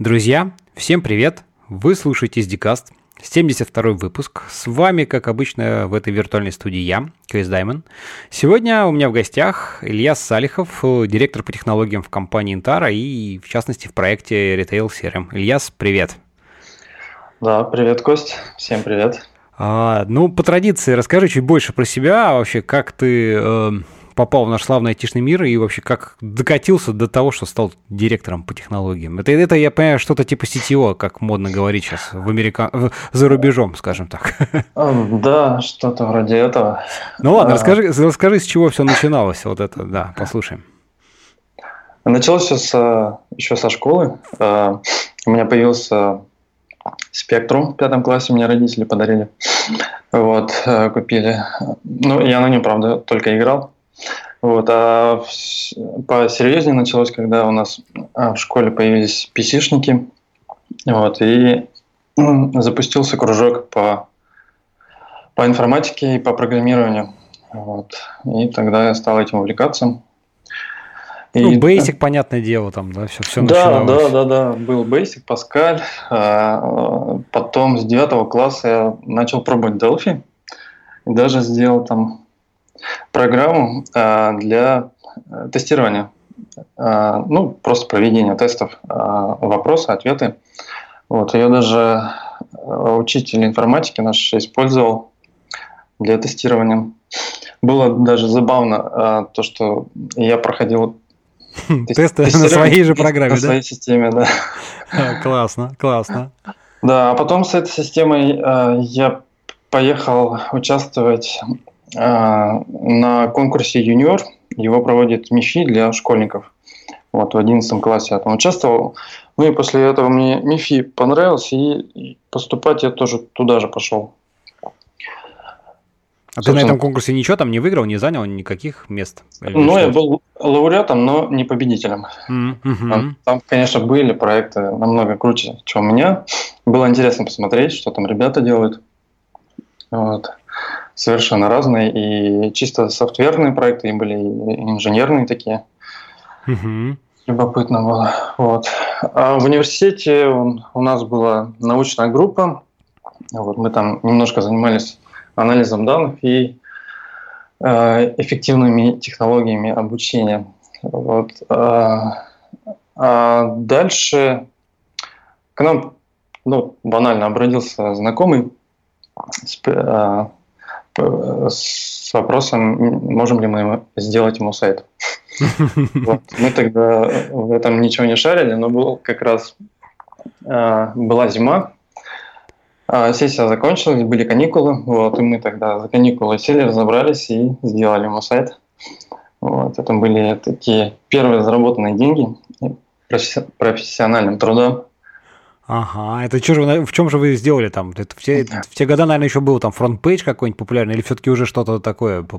Друзья, всем привет! Вы слушаете SDCast, 72 выпуск. С вами, как обычно, в этой виртуальной студии я, Крис Даймон. Сегодня у меня в гостях Илья Салихов, директор по технологиям в компании Intara и, в частности, в проекте Retail CRM. Ильяс, привет! Да, привет, Кость. Всем привет. А, ну, по традиции, расскажи чуть больше про себя, вообще, как ты... Э, попал в наш славный айтишный мир и вообще как докатился до того, что стал директором по технологиям? Это, это я понимаю, что-то типа CTO, как модно говорить сейчас в Америка... за рубежом, скажем так. Да, что-то вроде этого. Ну ладно, а... расскажи, расскажи, с чего все начиналось, вот это, да, послушаем. Началось все с, еще со школы. А, у меня появился спектрум в пятом классе, мне родители подарили. Вот, э, купили. Ну, я на нем, правда, только играл. Вот, а посерьезнее началось, когда у нас а, в школе появились PC-шники, вот, и запустился кружок по, по информатике и по программированию. Вот, и тогда я стал этим увлекаться. И, ну, Basic, понятное дело, там, да, все, все да, начиналось. Да, да, да, был Basic, Pascal. А, потом с девятого класса я начал пробовать Delphi. И даже сделал там программу а, для э, тестирования, а, ну, просто проведения тестов, а, вопросы, ответы. Вот, ее даже э, учитель информатики наш использовал для тестирования. Было даже забавно то, что я проходил тесты на своей же программе, на да? своей системе, да. Классно, классно. Да, а потом с этой системой я поехал участвовать на конкурсе «Юниор». Его проводит МИФИ для школьников. Вот в 11 классе я там участвовал. Ну и после этого мне МИФИ понравился, и поступать я тоже туда же пошел. А Собственно, ты на этом конкурсе ничего там не выиграл, не занял никаких мест? Ну, я был лауреатом, но не победителем. Mm-hmm. Там, там, конечно, были проекты намного круче, чем у меня. Было интересно посмотреть, что там ребята делают. Вот совершенно разные, и чисто софтверные проекты, и были и инженерные такие. Угу. Любопытно было. Вот. А в университете у нас была научная группа. Вот мы там немножко занимались анализом данных и э, эффективными технологиями обучения. Вот. А, а дальше к нам ну, банально обратился знакомый э, с вопросом, можем ли мы сделать ему сайт. Вот. Мы тогда в этом ничего не шарили, но был как раз э, была зима, э, сессия закончилась, были каникулы, вот, и мы тогда за каникулы сели, разобрались и сделали ему сайт. Вот, это были такие первые заработанные деньги профессиональным трудом. Ага, это что же, в чем же вы сделали там? Это в, те, в те года, наверное, еще был там FrontPage какой-нибудь популярный, или все-таки уже что-то такое? Был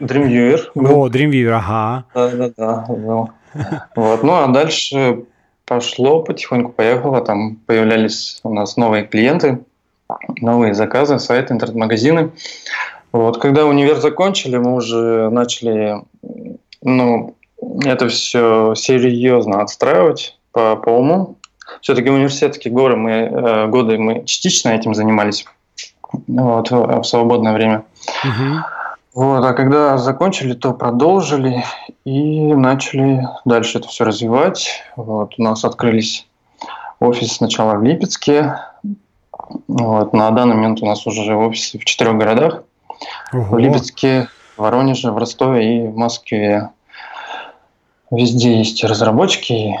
Dreamweaver. О, Dreamweaver, ага. Да-да-да, был. Вот, ну а дальше пошло потихоньку, поехало, там появлялись у нас новые клиенты, новые заказы, сайты, интернет-магазины. Вот, когда универ закончили, мы уже начали, ну, это все серьезно отстраивать по, по уму, все-таки университетские горы мы, э, годы мы частично этим занимались вот, в свободное время. Угу. Вот, а когда закончили, то продолжили и начали дальше это все развивать. Вот, у нас открылись офис сначала в Липецке. Вот, на данный момент у нас уже офисы в четырех городах. Ого. В Липецке, в Воронеже, в Ростове и в Москве. Везде есть разработчики,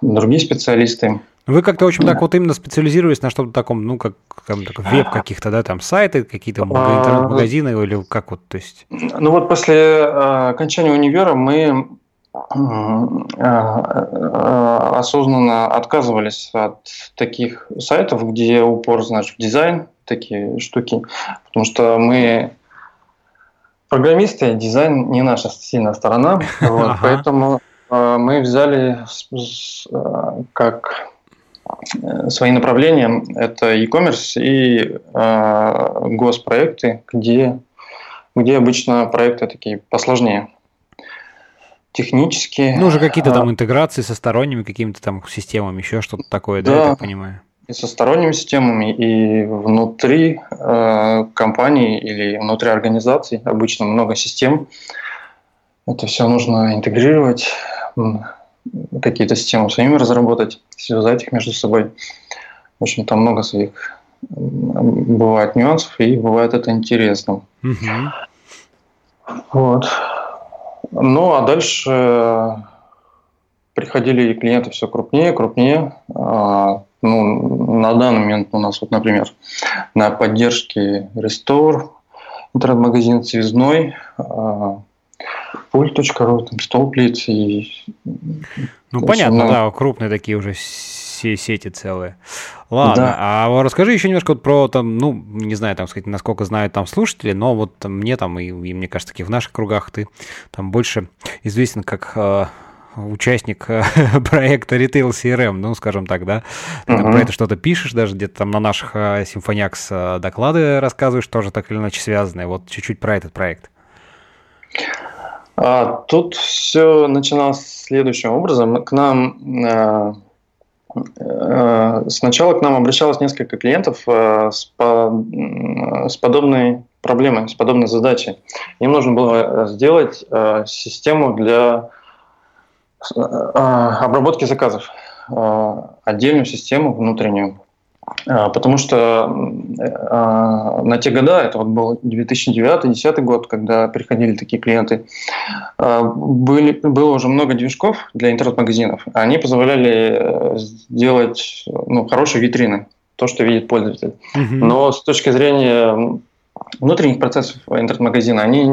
другие специалисты. Вы как-то очень так вот именно специализировались на что-то таком, ну, как, как веб каких-то, да, там сайты, какие-то а, интернет-магазины или как вот, то есть? Ну вот после э, окончания универа мы э, осознанно отказывались от таких сайтов, где упор, знаешь, в дизайн, такие штуки, потому что мы программисты, дизайн не наша сильная сторона, вот, поэтому Э, мы взяли э, как э, свои направления это e-commerce и госпроекты, где, где обычно проекты такие посложнее. технически. Ну, уже какие-то там интеграции со сторонними какими-то там системами, еще что-то такое, да, да я так понимаю? И со сторонними системами, и внутри э, компании или внутри организаций обычно много систем. Это все нужно интегрировать, какие-то системы своими разработать, связать их между собой. В общем, там много своих бывает нюансов, и бывает это интересно. Угу. Вот. Ну, а дальше э, приходили клиенты все крупнее, крупнее. А, ну, на данный момент у нас, вот, например, на поддержке Restore, интернет-магазин Связной, пульт.ру, там, столплит и... Ну, понятно, много... да, крупные такие уже сети целые. Ладно, да. а расскажи еще немножко вот про там, ну, не знаю, там сказать, насколько знают там слушатели, но вот мне там, и, и мне кажется, таких в наших кругах ты там больше известен как э, участник э, проекта Retail CRM, ну, скажем так, да, ты uh-huh. про это что-то пишешь, даже где-то там на наших Symphoniax э, доклады рассказываешь, тоже так или иначе связанные. Вот чуть-чуть про этот проект. А, тут все начиналось следующим образом. К нам э, э, сначала к нам обращалось несколько клиентов э, с, по, с подобной проблемой, с подобной задачей. Им нужно было сделать систему для обработки заказов, отдельную систему внутреннюю. А, потому что а, на те года, это вот был 2009-2010 год, когда приходили такие клиенты, а, были, было уже много движков для интернет-магазинов. Они позволяли э, сделать ну, хорошие витрины, то, что видит пользователь. Mm-hmm. Но с точки зрения внутренних процессов интернет-магазина они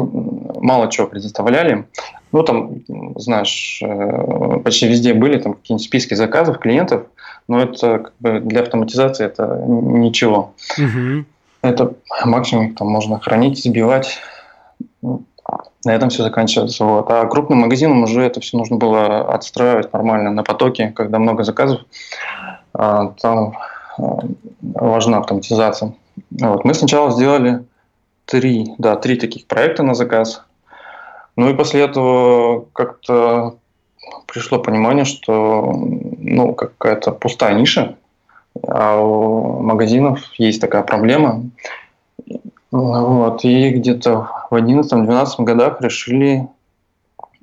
мало чего предоставляли. Ну, там, знаешь, э, почти везде были там какие-нибудь списки заказов клиентов, но это как бы для автоматизации это ничего. Угу. Это максимум там можно хранить, сбивать. На этом все заканчивается. Вот. А крупным магазинам уже это все нужно было отстраивать нормально на потоке, когда много заказов. А, там а, важна автоматизация. Вот. Мы сначала сделали три, да, три таких проекта на заказ. Ну и после этого как-то пришло понимание, что ну, какая-то пустая ниша, а у магазинов есть такая проблема. Вот, и где-то в 11-12 годах решили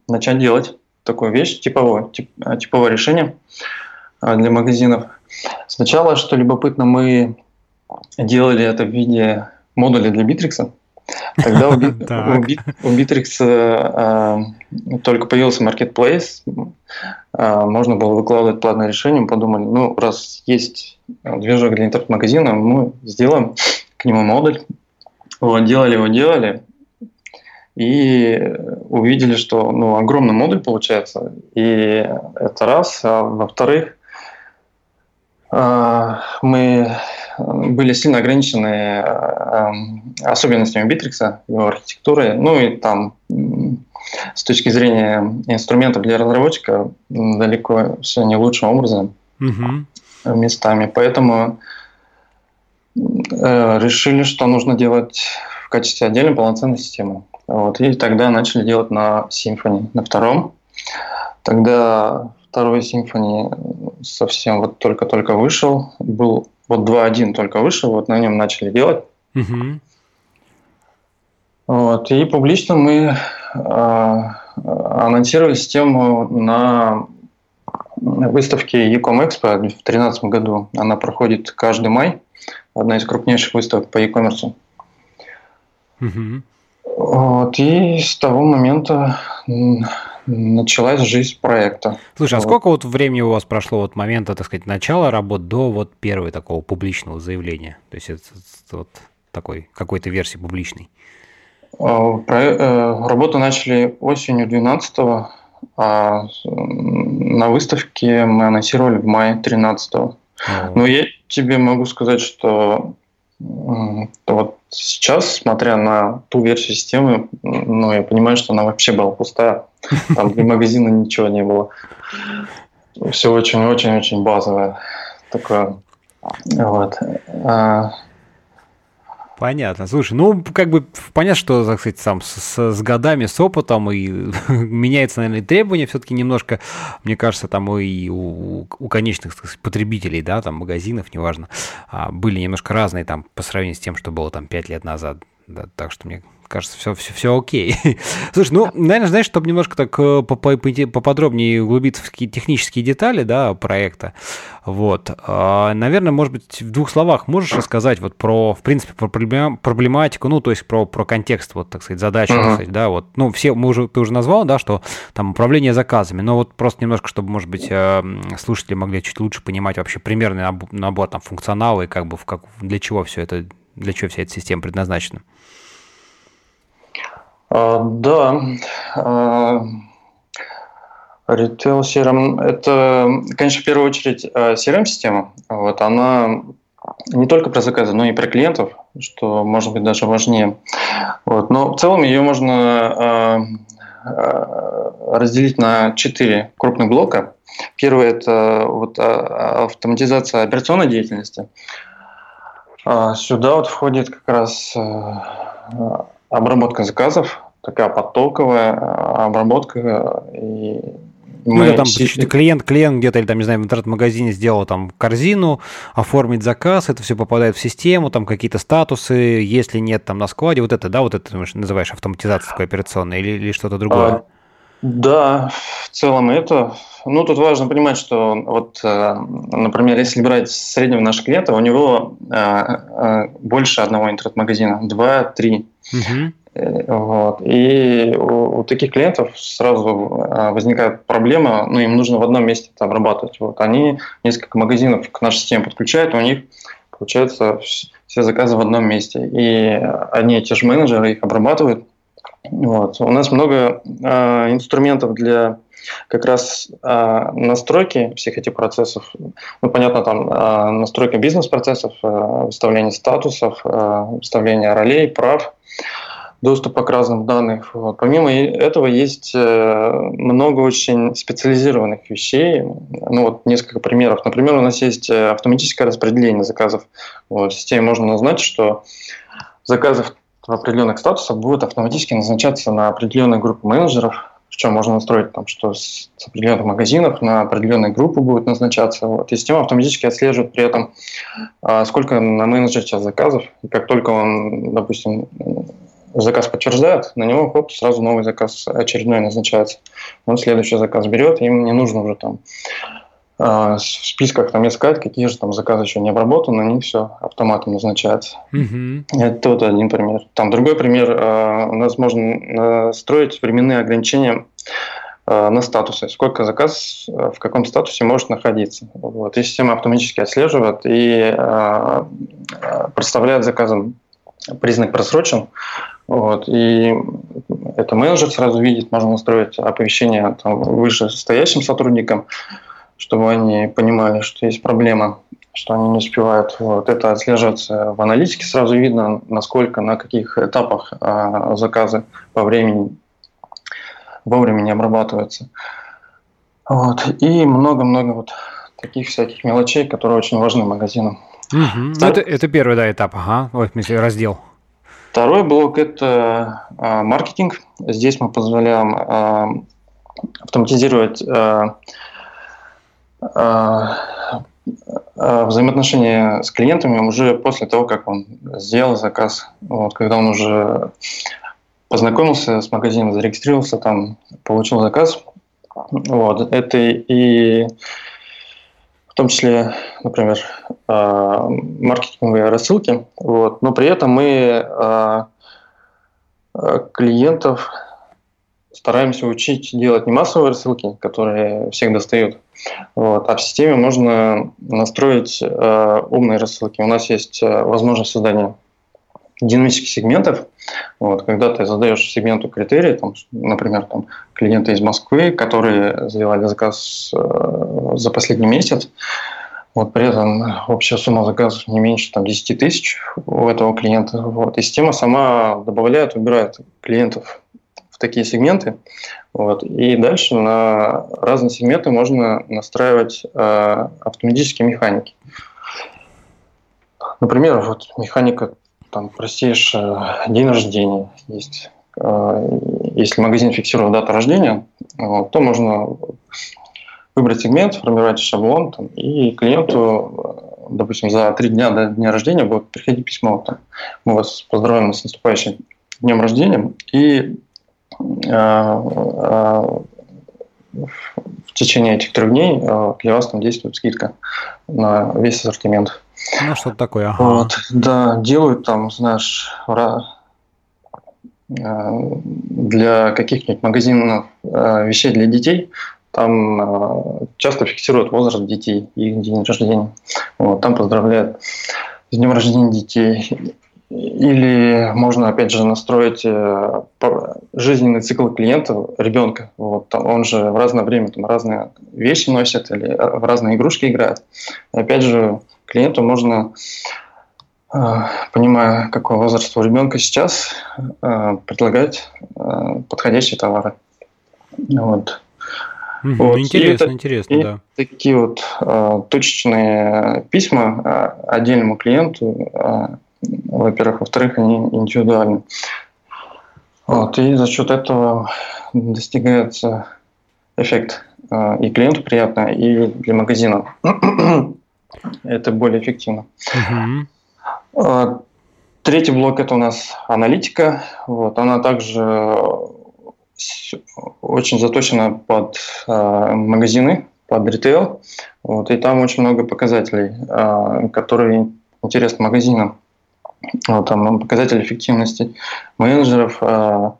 начать делать такую вещь, типовое, тип, типовое решение а, для магазинов. Сначала, что любопытно, мы делали это в виде модуля для Битрикса. Тогда у, Bittrex э, э, только появился Marketplace, э, можно было выкладывать платное решение, мы подумали, ну, раз есть движок для интернет-магазина, мы сделаем к нему модуль. Вот, делали его, делали, и увидели, что ну, огромный модуль получается. И это раз. А во-вторых, мы были сильно ограничены э, эм, особенностями Битрикса, его архитектуры, ну и там с точки зрения инструментов для разработчика далеко все не лучшим образом угу. местами. Поэтому э, решили, что нужно делать в качестве отдельной полноценной системы. Вот, и тогда начали делать на Symfony, на втором. Тогда второй Symfony совсем вот только-только вышел, был вот 2.1 только вышел, вот на нем начали делать. Угу. Вот, и публично мы э, анонсировали систему на выставке Ecom Expo в 2013 году. Она проходит каждый май, одна из крупнейших выставок по e-commerce. Угу. Вот, и с того момента началась жизнь проекта. Слушай, а сколько вот времени у вас прошло от момента, так сказать, начала работы до вот первого такого публичного заявления? То есть это, это вот такой какой-то версии публичной? А, э, работу начали осенью 12 а на выставке мы анонсировали в мае 13 -го. Но я тебе могу сказать, что вот сейчас, смотря на ту версию системы, ну, я понимаю, что она вообще была пустая. Там для магазина ничего не было. Все очень-очень-очень базовое. Такое. Вот. Понятно. Слушай, ну, как бы понятно, что, так сказать, сам с, с годами, с опытом и меняется, наверное, требования все-таки немножко, мне кажется, там и у, у конечных сказать, потребителей, да, там магазинов, неважно, а, были немножко разные там по сравнению с тем, что было там 5 лет назад. Да, так что мне кажется, все, все, все окей. Слушай, ну, наверное, знаешь, чтобы немножко так э, поподробнее углубиться в какие технические детали, да, проекта, вот, а, наверное, может быть, в двух словах можешь рассказать вот про, в принципе, про проблематику, ну, то есть про, про контекст, вот, так сказать, задачи, uh-huh. сказать, да, вот, ну, все, мы уже, ты уже назвал, да, что там управление заказами, но вот просто немножко, чтобы, может быть, э, слушатели могли чуть лучше понимать вообще примерный набор там функционала и как бы в как, для чего все это, для чего вся эта система предназначена. А, да, Retail CRM – это, конечно, в первую очередь CRM-система. Вот, она не только про заказы, но и про клиентов, что может быть даже важнее. Вот, но в целом ее можно разделить на четыре крупных блока. Первый – это вот автоматизация операционной деятельности. Сюда вот входит как раз обработка заказов, такая потоковая а, обработка. И ну, да, там си... клиент, клиент где-то, или там, не знаю, в интернет-магазине сделал там корзину, оформить заказ, это все попадает в систему, там какие-то статусы, если нет там на складе, вот это, да, вот это ты называешь автоматизацией такой операционной или, или что-то другое? А, да, в целом это. Ну, тут важно понимать, что вот, э, например, если брать среднего нашего клиента, у него э, э, больше одного интернет-магазина, два, три. Угу. Вот. И у, у таких клиентов сразу возникает проблема, ну, им нужно в одном месте это обрабатывать. Вот. Они несколько магазинов к нашей системе подключают, у них получается все заказы в одном месте. И они, эти же менеджеры, их обрабатывают. Вот. У нас много э, инструментов для как раз э, настройки всех этих процессов. Ну, понятно, там э, настройка бизнес-процессов, э, выставление статусов, э, выставление ролей, прав доступа к разным данным. Вот. Помимо этого есть э, много очень специализированных вещей. Ну вот несколько примеров. Например, у нас есть э, автоматическое распределение заказов. Вот, в системе можно назначить, что заказы в определенных статусах будут автоматически назначаться на определенную группу менеджеров, чем можно настроить, там, что с, с определенных магазинов на определенные группы будет назначаться. Вот. И система автоматически отслеживает при этом, а, сколько на менеджере сейчас заказов. И как только он, допустим, заказ подтверждает, на него хоп, сразу новый заказ очередной назначается. Он следующий заказ берет, им не нужно уже там в списках там искать, какие же там заказы еще не обработаны, они все автоматом назначаются. Mm-hmm. Это вот один пример. Там другой пример, э, у нас можно настроить временные ограничения э, на статусы, сколько заказ в каком статусе может находиться. Вот. И система автоматически отслеживает и э, представляет заказом признак просрочен, вот, и это менеджер сразу видит, можно настроить оповещение там, вышестоящим сотрудникам, чтобы они понимали, что есть проблема, что они не успевают. Вот, это отслеживается в аналитике, сразу видно, насколько, на каких этапах а, заказы по времени, вовремя не обрабатываются. Вот, и много-много вот таких всяких мелочей, которые очень важны магазинам. Угу. Это, это первый да, этап, ага, в смысле раздел. Второй блок – это а, маркетинг. Здесь мы позволяем а, автоматизировать а, взаимоотношения с клиентами уже после того, как он сделал заказ. Вот, когда он уже познакомился с магазином, зарегистрировался, там получил заказ. Вот, это и в том числе, например, а, маркетинговые рассылки. Вот. Но при этом мы а, а, клиентов стараемся учить делать не массовые рассылки, которые всех достают, вот, а в системе можно настроить умные рассылки. У нас есть возможность создания динамических сегментов. Вот, когда ты задаешь сегменту критерии, там, например, там, клиенты из Москвы, которые сделали заказ э, за последний месяц, вот при этом общая сумма заказов не меньше там, 10 тысяч у этого клиента. Вот. И система сама добавляет, убирает клиентов такие сегменты. Вот. И дальше на разные сегменты можно настраивать э, автоматические механики. Например, вот механика там простейшее день рождения есть. Если магазин фиксирует дату рождения, то можно выбрать сегмент, сформировать шаблон, там, и клиенту, допустим, за три дня до дня рождения будет приходить письмо. Там, мы вас поздравляем с наступающим днем рождения, и в течение этих трех дней э, для вас там действует скидка на весь ассортимент. Ну, что-то такое. Ага. Вот, да, делают там, знаешь, э, для каких-нибудь магазинов э, вещей для детей, там часто фиксируют возраст детей и их день рождения. Вот, там поздравляют с днем рождения детей. Или можно, опять же, настроить э, жизненный цикл клиента, ребенка. Вот, он же в разное время там, разные вещи носит или э, в разные игрушки играет. И опять же, клиенту можно, э, понимая, какой возраст у ребенка сейчас, предлагать подходящие товары. Вот. Угу, вот. Интересно, и интересно, и да. Такие вот точечные письма отдельному клиенту во-первых. Во-вторых, они индивидуальны. Вот, и за счет этого достигается эффект а, и клиенту приятно, и для магазина. это более эффективно. uh Третий блок это у нас аналитика. Вот, она также очень заточена под э, магазины, под ритейл. Вот, и там очень много показателей, э, которые интересны магазинам. Вот, там показатели эффективности менеджеров, э,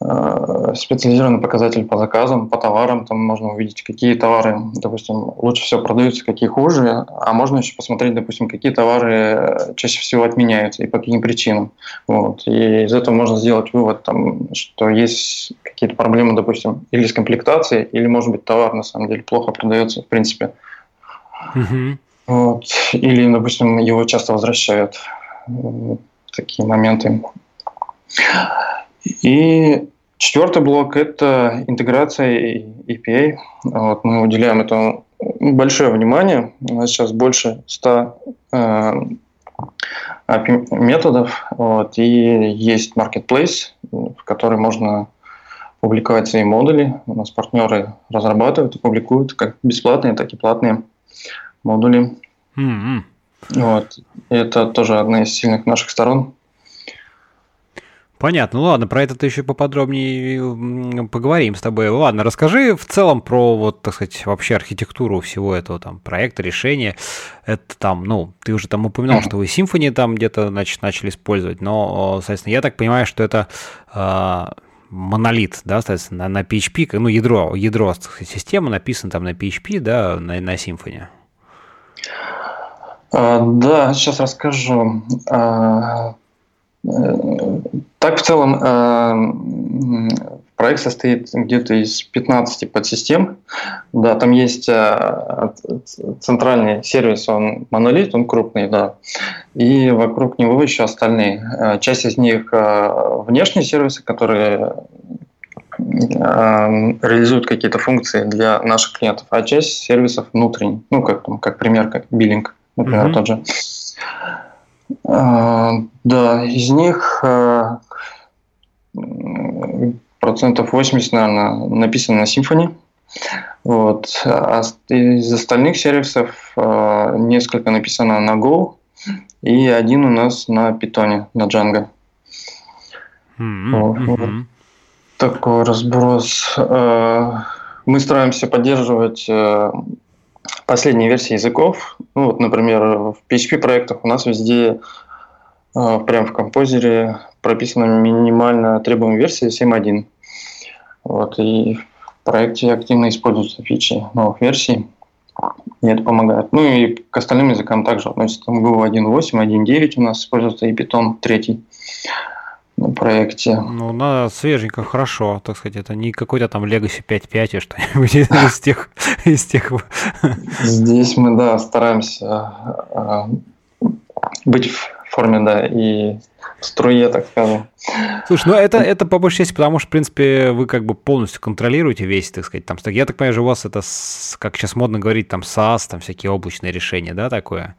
э, специализированный показатель по заказам, по товарам, там можно увидеть, какие товары, допустим, лучше всего продаются, какие хуже, а можно еще посмотреть, допустим, какие товары чаще всего отменяются и по каким причинам. Вот. И из этого можно сделать вывод, там, что есть какие-то проблемы, допустим, или с комплектацией, или, может быть, товар на самом деле плохо продается, в принципе. Угу. Вот. Или, допустим, его часто возвращают. Такие моменты. И четвертый блок – это интеграция API. Вот мы уделяем этому большое внимание. У нас сейчас больше 100 э, методов. Вот, и есть marketplace, в который можно публиковать свои модули. У нас партнеры разрабатывают и публикуют как бесплатные, так и платные модули. Mm-hmm. Вот. И это тоже одна из сильных наших сторон. Понятно. Ну ладно, про это еще поподробнее поговорим с тобой. Ладно, расскажи в целом про вот, так сказать, вообще архитектуру всего этого там проекта, решения. Это там, ну, ты уже там упоминал, что вы Symfony там где-то значит, начали использовать, но, соответственно, я так понимаю, что это э, монолит, да, соответственно, на, на PHP, ну, ядро, ядро сказать, системы написано там на PHP, да, на, на Symfony. А, да, сейчас расскажу. А, э, так, в целом, э, проект состоит где-то из 15 подсистем. Да, там есть э, центральный сервис, он монолит, он крупный, да. И вокруг него еще остальные. Часть из них внешние сервисы, которые реализуют какие-то функции для наших клиентов, а часть сервисов внутренних, ну, как, там, как пример, как биллинг например, mm-hmm. тот же. А, да, из них а, процентов 80, наверное, написано на Symfony. Вот. А из остальных сервисов а, несколько написано на Go, и один у нас на Python, на Django. Mm-hmm. Вот. Такой разброс. А, мы стараемся поддерживать а, последние версии языков. Ну, вот, например, в PHP-проектах у нас везде э, прямо в композере прописана минимально требуемая версия 7.1. Вот, и в проекте активно используются фичи новых версий, и это помогает. Ну и к остальным языкам также относится там Go 1.8, 1.9 у нас используется и Python 3 на проекте. Ну, на свеженько, хорошо, так сказать, это не какой-то там Legacy 5.5 и что-нибудь из тех, из тех. Здесь мы, да, стараемся а, быть в форме, да, и в струе, так скажем. Слушай, ну это, это по большей части, потому что, в принципе, вы как бы полностью контролируете весь, так сказать, там, я так понимаю, что у вас это, как сейчас модно говорить, там, SaaS, там всякие облачные решения, да, такое?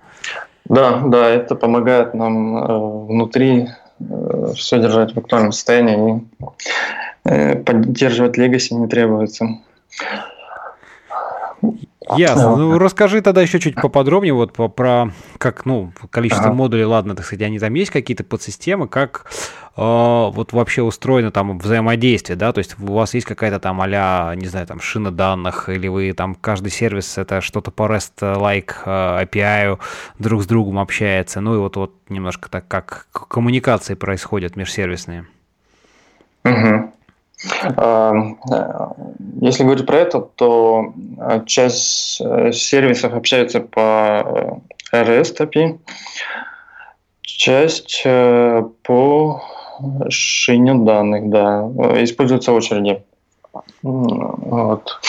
Да, да, это помогает нам э, внутри все держать в актуальном состоянии и э, поддерживать легаси не требуется. Ясно. Ну, расскажи тогда еще чуть поподробнее вот про как, ну, количество ага. модулей, ладно, так сказать, они там есть какие-то подсистемы, как э, вот вообще устроено там взаимодействие, да, то есть у вас есть какая-то там а не знаю, там шина данных, или вы там каждый сервис это что-то по REST-like э, API друг с другом общается, ну и вот, вот немножко так, как коммуникации происходят межсервисные. Угу. Если говорить про это, то часть э, сервисов общаются по э, REST API, часть э, по шине данных, да, используются очереди. Вот.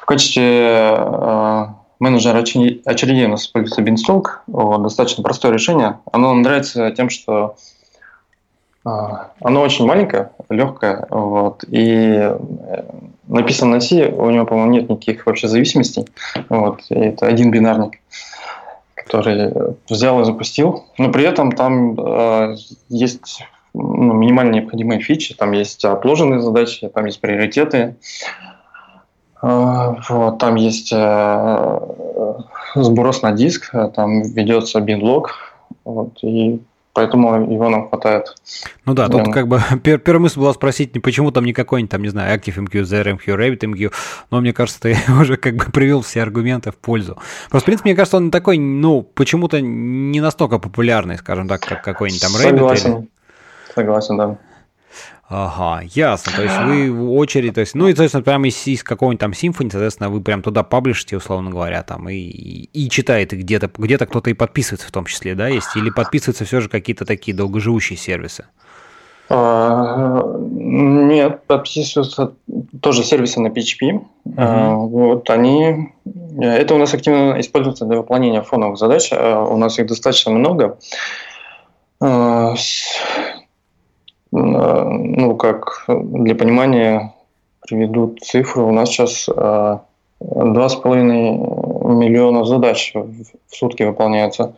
В качестве менеджера очередей у нас используется Beanstalk. Вот, достаточно простое решение. Оно нравится тем, что а, оно очень маленькое, легкое, вот, и э, написано на C, у него, по-моему, нет никаких вообще зависимостей, вот, и это один бинарник, который взял и запустил, но при этом там э, есть ну, минимально необходимые фичи, там есть отложенные задачи, там есть приоритеты, э, вот, там есть э, сброс на диск, там ведется бинлог, вот, и поэтому его нам хватает. Ну да, тут как бы пер, первая мысль была спросить, почему там не какой-нибудь, там, не знаю, ActiveMQ, ZRMQ, RabbitMQ, но мне кажется, ты уже как бы привел все аргументы в пользу. Просто, в принципе, мне кажется, он такой, ну, почему-то не настолько популярный, скажем так, как какой-нибудь там Rabbit. Согласен, или... согласен, да. Ага, ясно. То есть вы в очередь, то есть, ну и, соответственно, прямо из, из какого-нибудь там симфони, соответственно, вы прям туда паблишите, условно говоря, там, и, и, и читаете где-то, где-то кто-то и подписывается в том числе, да, есть? Или подписываются все же какие-то такие долгоживущие сервисы? А, нет, подписываются тоже сервисы на PHP. Uh-huh. А, вот они, это у нас активно используется для выполнения фоновых задач. А, у нас их достаточно много. А, ну, как для понимания приведу цифру, у нас сейчас э, два с половиной миллиона задач в сутки выполняются.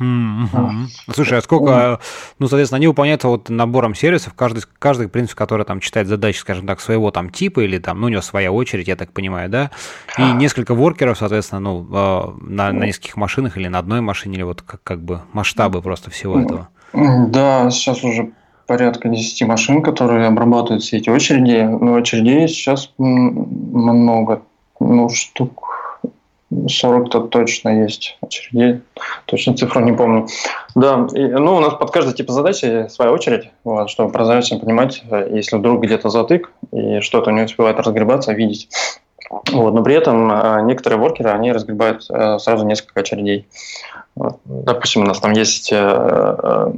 Mm-hmm. Слушай, а сколько, ну, соответственно, они выполняются вот набором сервисов, каждый, каждый, в принципе, который там читает задачи, скажем так, своего там типа или там, ну, у него своя очередь, я так понимаю, да, и несколько воркеров, соответственно, ну, э, на, на нескольких машинах или на одной машине, или вот как, как бы масштабы просто всего этого. Да, сейчас уже порядка 10 машин, которые обрабатывают все эти очереди. Но очередей сейчас много. Ну, штук 40-то точно есть очередей. Точно цифру не помню. Да, и, ну, у нас под каждый тип задачи своя очередь, вот, чтобы прозрачно понимать, если вдруг где-то затык и что-то не успевает разгребаться, видеть. Вот, но при этом а, некоторые воркеры, они разгребают э, сразу несколько очередей. Допустим, у нас там есть э, э,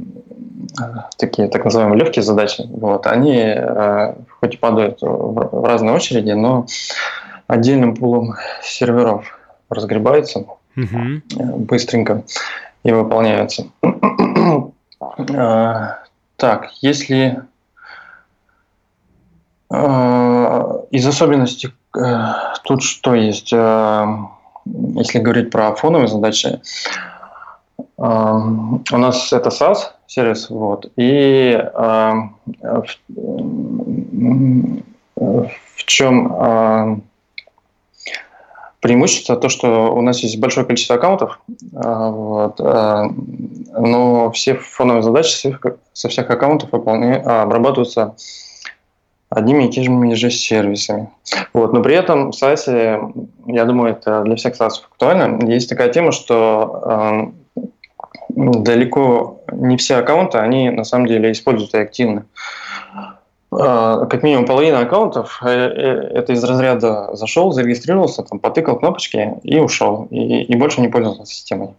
такие так называемые легкие задачи, вот, они э, хоть и падают в разные очереди, но отдельным пулом серверов разгребаются угу. быстренько и выполняются. Так, если из особенностей тут что есть, если говорить про фоновые задачи, у нас это SaaS сервис, вот, и в, в чем преимущество то, что у нас есть большое количество аккаунтов, вот, но все фоновые задачи со всех аккаунтов обрабатываются одними и теми же сервисами. Вот. Но при этом в SaaS, я думаю, это для всех SaaS актуально, есть такая тема, что далеко не все аккаунты, они на самом деле используются активно. А, как минимум половина аккаунтов э, э, это из разряда зашел, зарегистрировался, там, потыкал кнопочки и ушел, и, и больше не пользовался системой.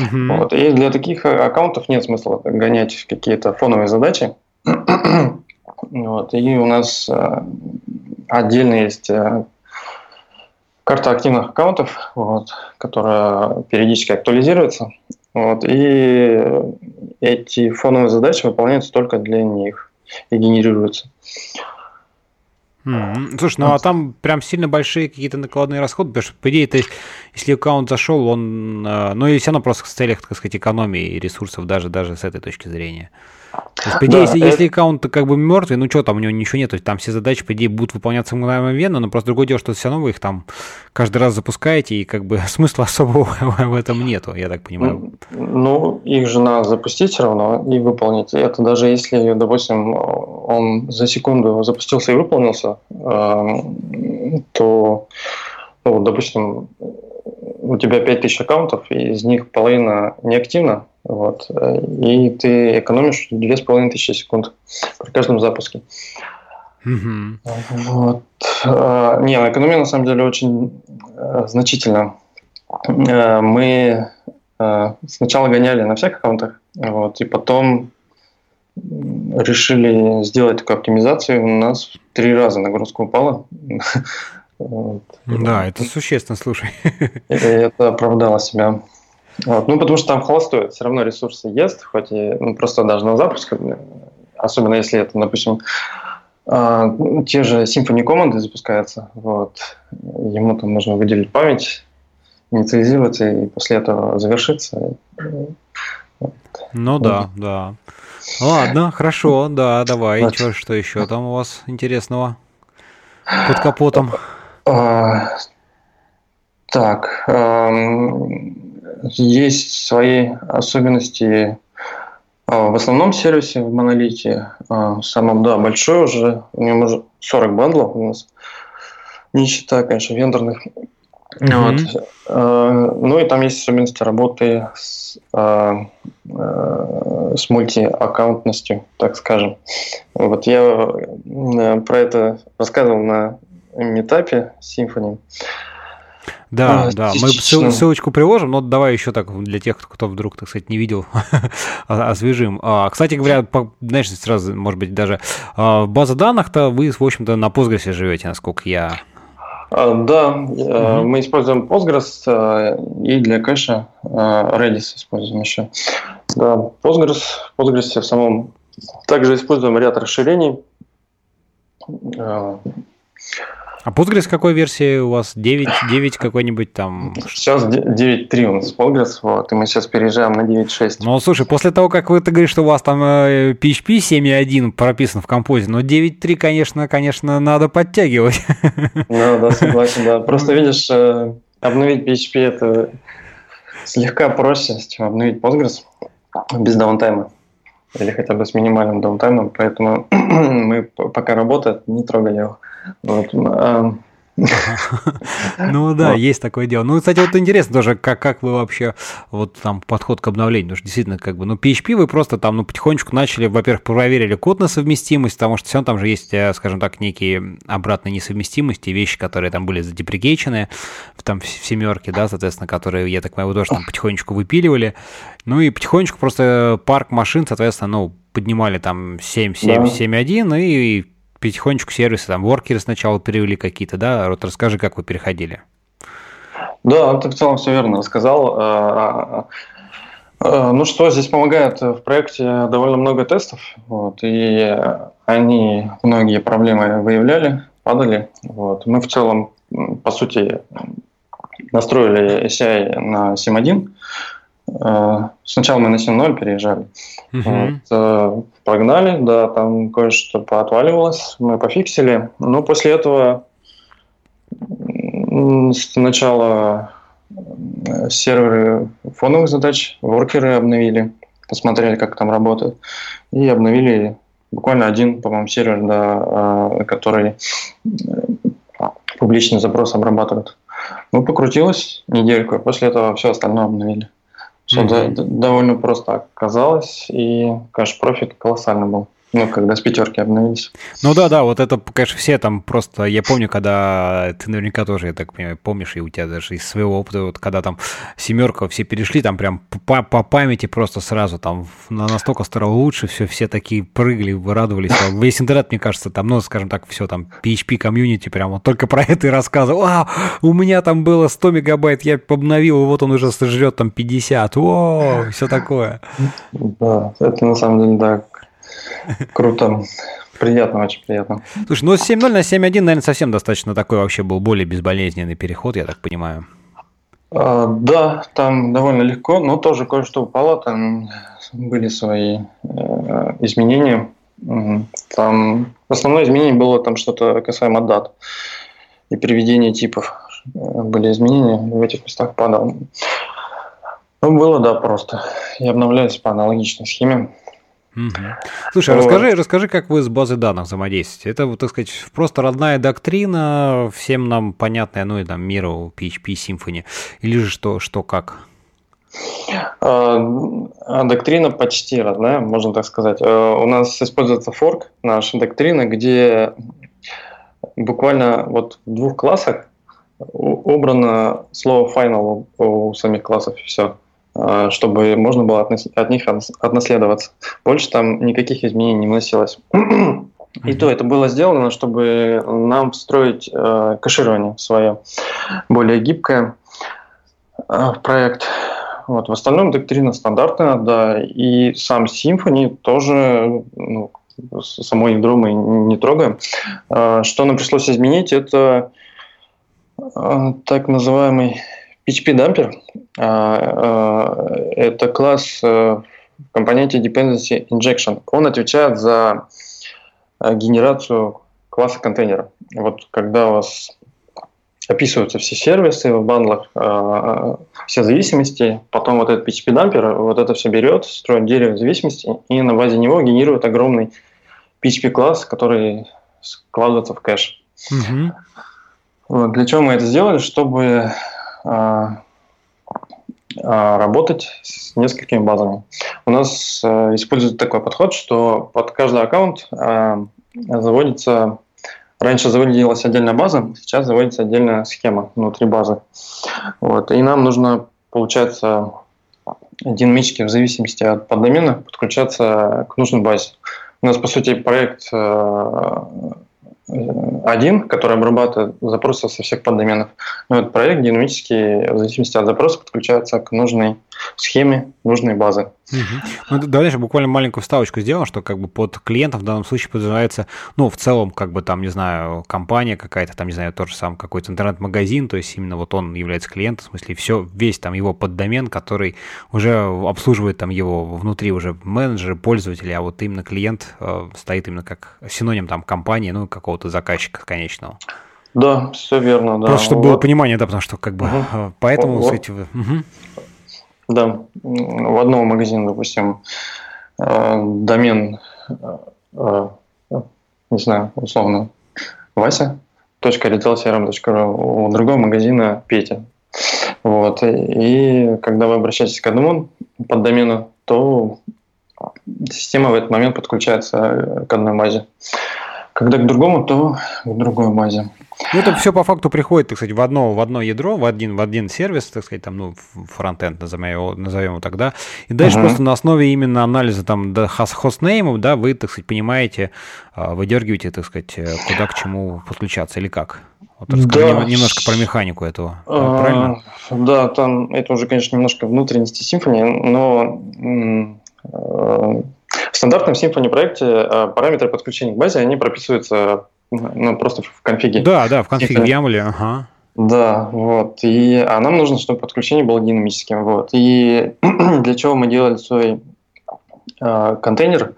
Uh-huh. Вот. И для таких аккаунтов нет смысла гонять какие-то фоновые задачи. вот. И у нас э, отдельно есть карта активных аккаунтов, вот, которая периодически актуализируется. Вот, и эти фоновые задачи выполняются только для них и генерируются. Mm-hmm. Слушай, ну а там прям сильно большие какие-то накладные расходы, потому что, по идее, ты, если аккаунт зашел, он, э, ну и все равно просто в целях, так сказать, экономии ресурсов даже, даже с этой точки зрения. То есть, по идее, да, если, если аккаунт как бы мертвый, ну что там, у него ничего нет, там все задачи, по идее, будут выполняться мгновенно, но просто другое дело, что все равно вы их там каждый раз запускаете, и как бы смысла особого в этом нету, я так понимаю. Ну, их же надо запустить все равно и выполнить. Это даже если, допустим, он за секунду запустился и выполнился, то, ну, допустим, у тебя 5000 аккаунтов, и из них половина неактивна, вот, и ты экономишь 2500 секунд при каждом запуске. Mm-hmm. Вот. А, не, экономия на самом деле очень э, значительно. Э, мы э, сначала гоняли на всех аккаунтах, вот, и потом решили сделать такую оптимизацию. У нас в три раза нагрузка упала. Вот. Да, это существенно, слушай. Это оправдало себя. Вот. Ну, потому что там холостой, все равно ресурсы есть, хоть и ну, просто даже на запуск, особенно если это, допустим, а, те же Symfony команды запускаются, вот, ему там нужно выделить память, инициализироваться и после этого завершиться. Ну да, да. Ладно, хорошо, да, давай. Вот. Что, что еще там у вас интересного под капотом? А, так, есть свои особенности а, в основном сервисе, в монолите, а, самом, да, большой уже, у него уже 40 бандлов у нас, не считая, конечно, вендорных. Mm-hmm. Вот. Ну и там есть особенности работы с, с мультиаккаунтностью, так скажем. Вот я про это рассказывал на метапе Symfony. Да, а, да, мы ссыл, ссылочку приложим, но давай еще так для тех, кто вдруг, так сказать, не видел, освежим. А, кстати говоря, по, знаешь, сразу, может быть, даже а, база данных-то вы, в общем-то, на Postgres живете, насколько я а, да, угу. мы используем Postgres а, и для кэша Redis используем еще. Да, Postgres, Postgres в самом также используем ряд расширений. А Postgres какой версии у вас? 9, 9 какой-нибудь там? Сейчас 9.3 у нас Postgres, вот, и мы сейчас переезжаем на 9.6. Ну, слушай, после того, как вы ты говоришь, что у вас там PHP э, 7.1 прописан в композе, но 9.3, конечно, конечно, надо подтягивать. Ну, да, согласен, да. Просто видишь, э, обновить PHP это слегка проще, чем обновить Postgres без даунтайма или хотя бы с минимальным даунтаймом, поэтому мы пока работает, не трогали его. Вот, а, ну да, есть такое дело. Ну, кстати, вот интересно тоже, как, как вы вообще вот там подход к обновлению, потому что действительно как бы, ну, PHP вы просто там, ну, потихонечку начали, во-первых, проверили код на совместимость, потому что все там же есть, э, скажем так, некие обратные несовместимости, вещи, которые там были задеприкейчены, там в семерке, да, соответственно, которые, я так понимаю, тоже там потихонечку выпиливали. Ну и потихонечку просто парк машин, соответственно, ну, поднимали там 7.7, да. 7.1 и потихонечку сервисы, там, воркеры сначала перевели какие-то, да? Вот расскажи, как вы переходили. Да, ты в целом все верно рассказал. А, а, а, ну что, здесь помогает в проекте довольно много тестов, вот, и они многие проблемы выявляли, падали. Вот. Мы в целом, по сути, настроили ACI на 7.1, Э, сначала мы на 7.0 переезжали. Uh-huh. Вот, э, погнали, да, там кое-что поотваливалось, мы пофиксили. Но после этого сначала э, серверы фоновых задач, воркеры обновили, посмотрели, как там работает, и обновили буквально один, по-моему, сервер, да, который публичный запрос обрабатывает. Ну, покрутилось недельку, а после этого все остальное обновили. Все mm-hmm. довольно просто оказалось, и, конечно, профит колоссальный был. Ну, когда с пятерки обновились. Ну да, да, вот это, конечно, все там просто... Я помню, когда ты наверняка тоже, я так понимаю, помнишь, и у тебя даже из своего опыта, вот когда там семерка все перешли, там прям по, по памяти просто сразу там настолько стало лучше, все, все такие прыгали, радовались. Весь интернет, мне кажется, там, ну, скажем так, все там, PHP комьюнити, прям вот только про это и рассказывал. А, у меня там было 100 мегабайт, я обновил, и вот он уже сожрет там 50. О, все такое. Да, это на самом деле, да, Круто. Приятно, очень приятно. Слушай, ну с 7.0 на 7.1, наверное, совсем достаточно такой вообще был более безболезненный переход, я так понимаю. А, да, там довольно легко, но тоже кое-что упало, там были свои э, изменения. Там основное изменение было там что-то касаемо дат и приведения типов. Э, были изменения, в этих местах падало. Ну, было, да, просто. И обновлялись по аналогичной схеме. Угу. Слушай, вот. расскажи, расскажи, как вы с базой данных взаимодействуете. Это, так сказать, просто родная доктрина, всем нам понятная, ну и там миру PHP, Symfony, или же что, что как? А, а, доктрина почти родная, можно так сказать. А, у нас используется форк наша доктрина, где буквально вот в двух классах убрано слово final у самих классов и все. А, чтобы можно было от них отнаследоваться. Больше там никаких изменений не вносилось. И то это было сделано, чтобы нам встроить э, кэширование свое более гибкое э, в проект. Вот. В остальном доктрина стандартная, да, и сам Symfony тоже, ну, само ядро мы не трогаем. Э, что нам пришлось изменить, это э, так называемый PHP Dumper – это класс э, в компоненте Dependency Injection. Он отвечает за э, генерацию класса контейнера. Вот когда у вас описываются все сервисы в бандлах, э, все зависимости, потом вот этот PHP дампер вот это все берет, строит дерево зависимости и на базе него генерирует огромный PHP класс, который складывается в кэш. Угу. Вот, для чего мы это сделали? Чтобы а, а, работать с несколькими базами. У нас э, используется такой подход, что под каждый аккаунт э, заводится Раньше заводилась отдельная база, сейчас заводится отдельная схема внутри базы. Вот. И нам нужно, получается, динамически в зависимости от поддомена подключаться к нужной базе. У нас, по сути, проект э, один, который обрабатывает запросы со всех поддоменов. Но этот проект динамически, в зависимости от запроса, подключается к нужной схеме, нужной базы. Угу. Ну, давай же буквально маленькую вставочку сделаем, что как бы под клиентом в данном случае подразумевается, ну, в целом, как бы там, не знаю, компания какая-то, там, не знаю, тот же сам какой-то интернет-магазин, то есть именно вот он является клиентом, в смысле, все, весь там его поддомен, который уже обслуживает там его внутри уже менеджеры, пользователи, а вот именно клиент э, стоит именно как синоним там компании, ну, какого-то заказчика конечного. Да, все верно, да. Просто чтобы вот. было понимание, да, потому что как бы угу. поэтому вот, эти... Угу. Да, в одном магазине, допустим, э, домен, э, не знаю, условно, Вася, .retailcrm.ru, у другого магазина Петя. Вот. И когда вы обращаетесь к одному под домену, то система в этот момент подключается к одной базе. Когда к другому, то к другой базе. Ну, это все по факту приходит, так сказать, в одно, в одно ядро, в один, в один сервис, так сказать, там, ну, фронтенд, назовем его, назовем его тогда. И дальше uh-huh. просто на основе именно анализа там хостнеймов, да, вы, так сказать, понимаете, а, выдергиваете, так сказать, э, куда к чему подключаться или как? Вот расскажи да. немножко про механику этого, а, правильно? Да, там это уже, конечно, немножко внутренности симфонии, но э, стандартном Symfony проекте э, параметры подключения к базе, они прописываются ну, просто в конфиге. Да, да, в конфиге YAML, ага. Да, вот. И, а нам нужно, чтобы подключение было динамическим. Вот. И для чего мы делали свой э, контейнер?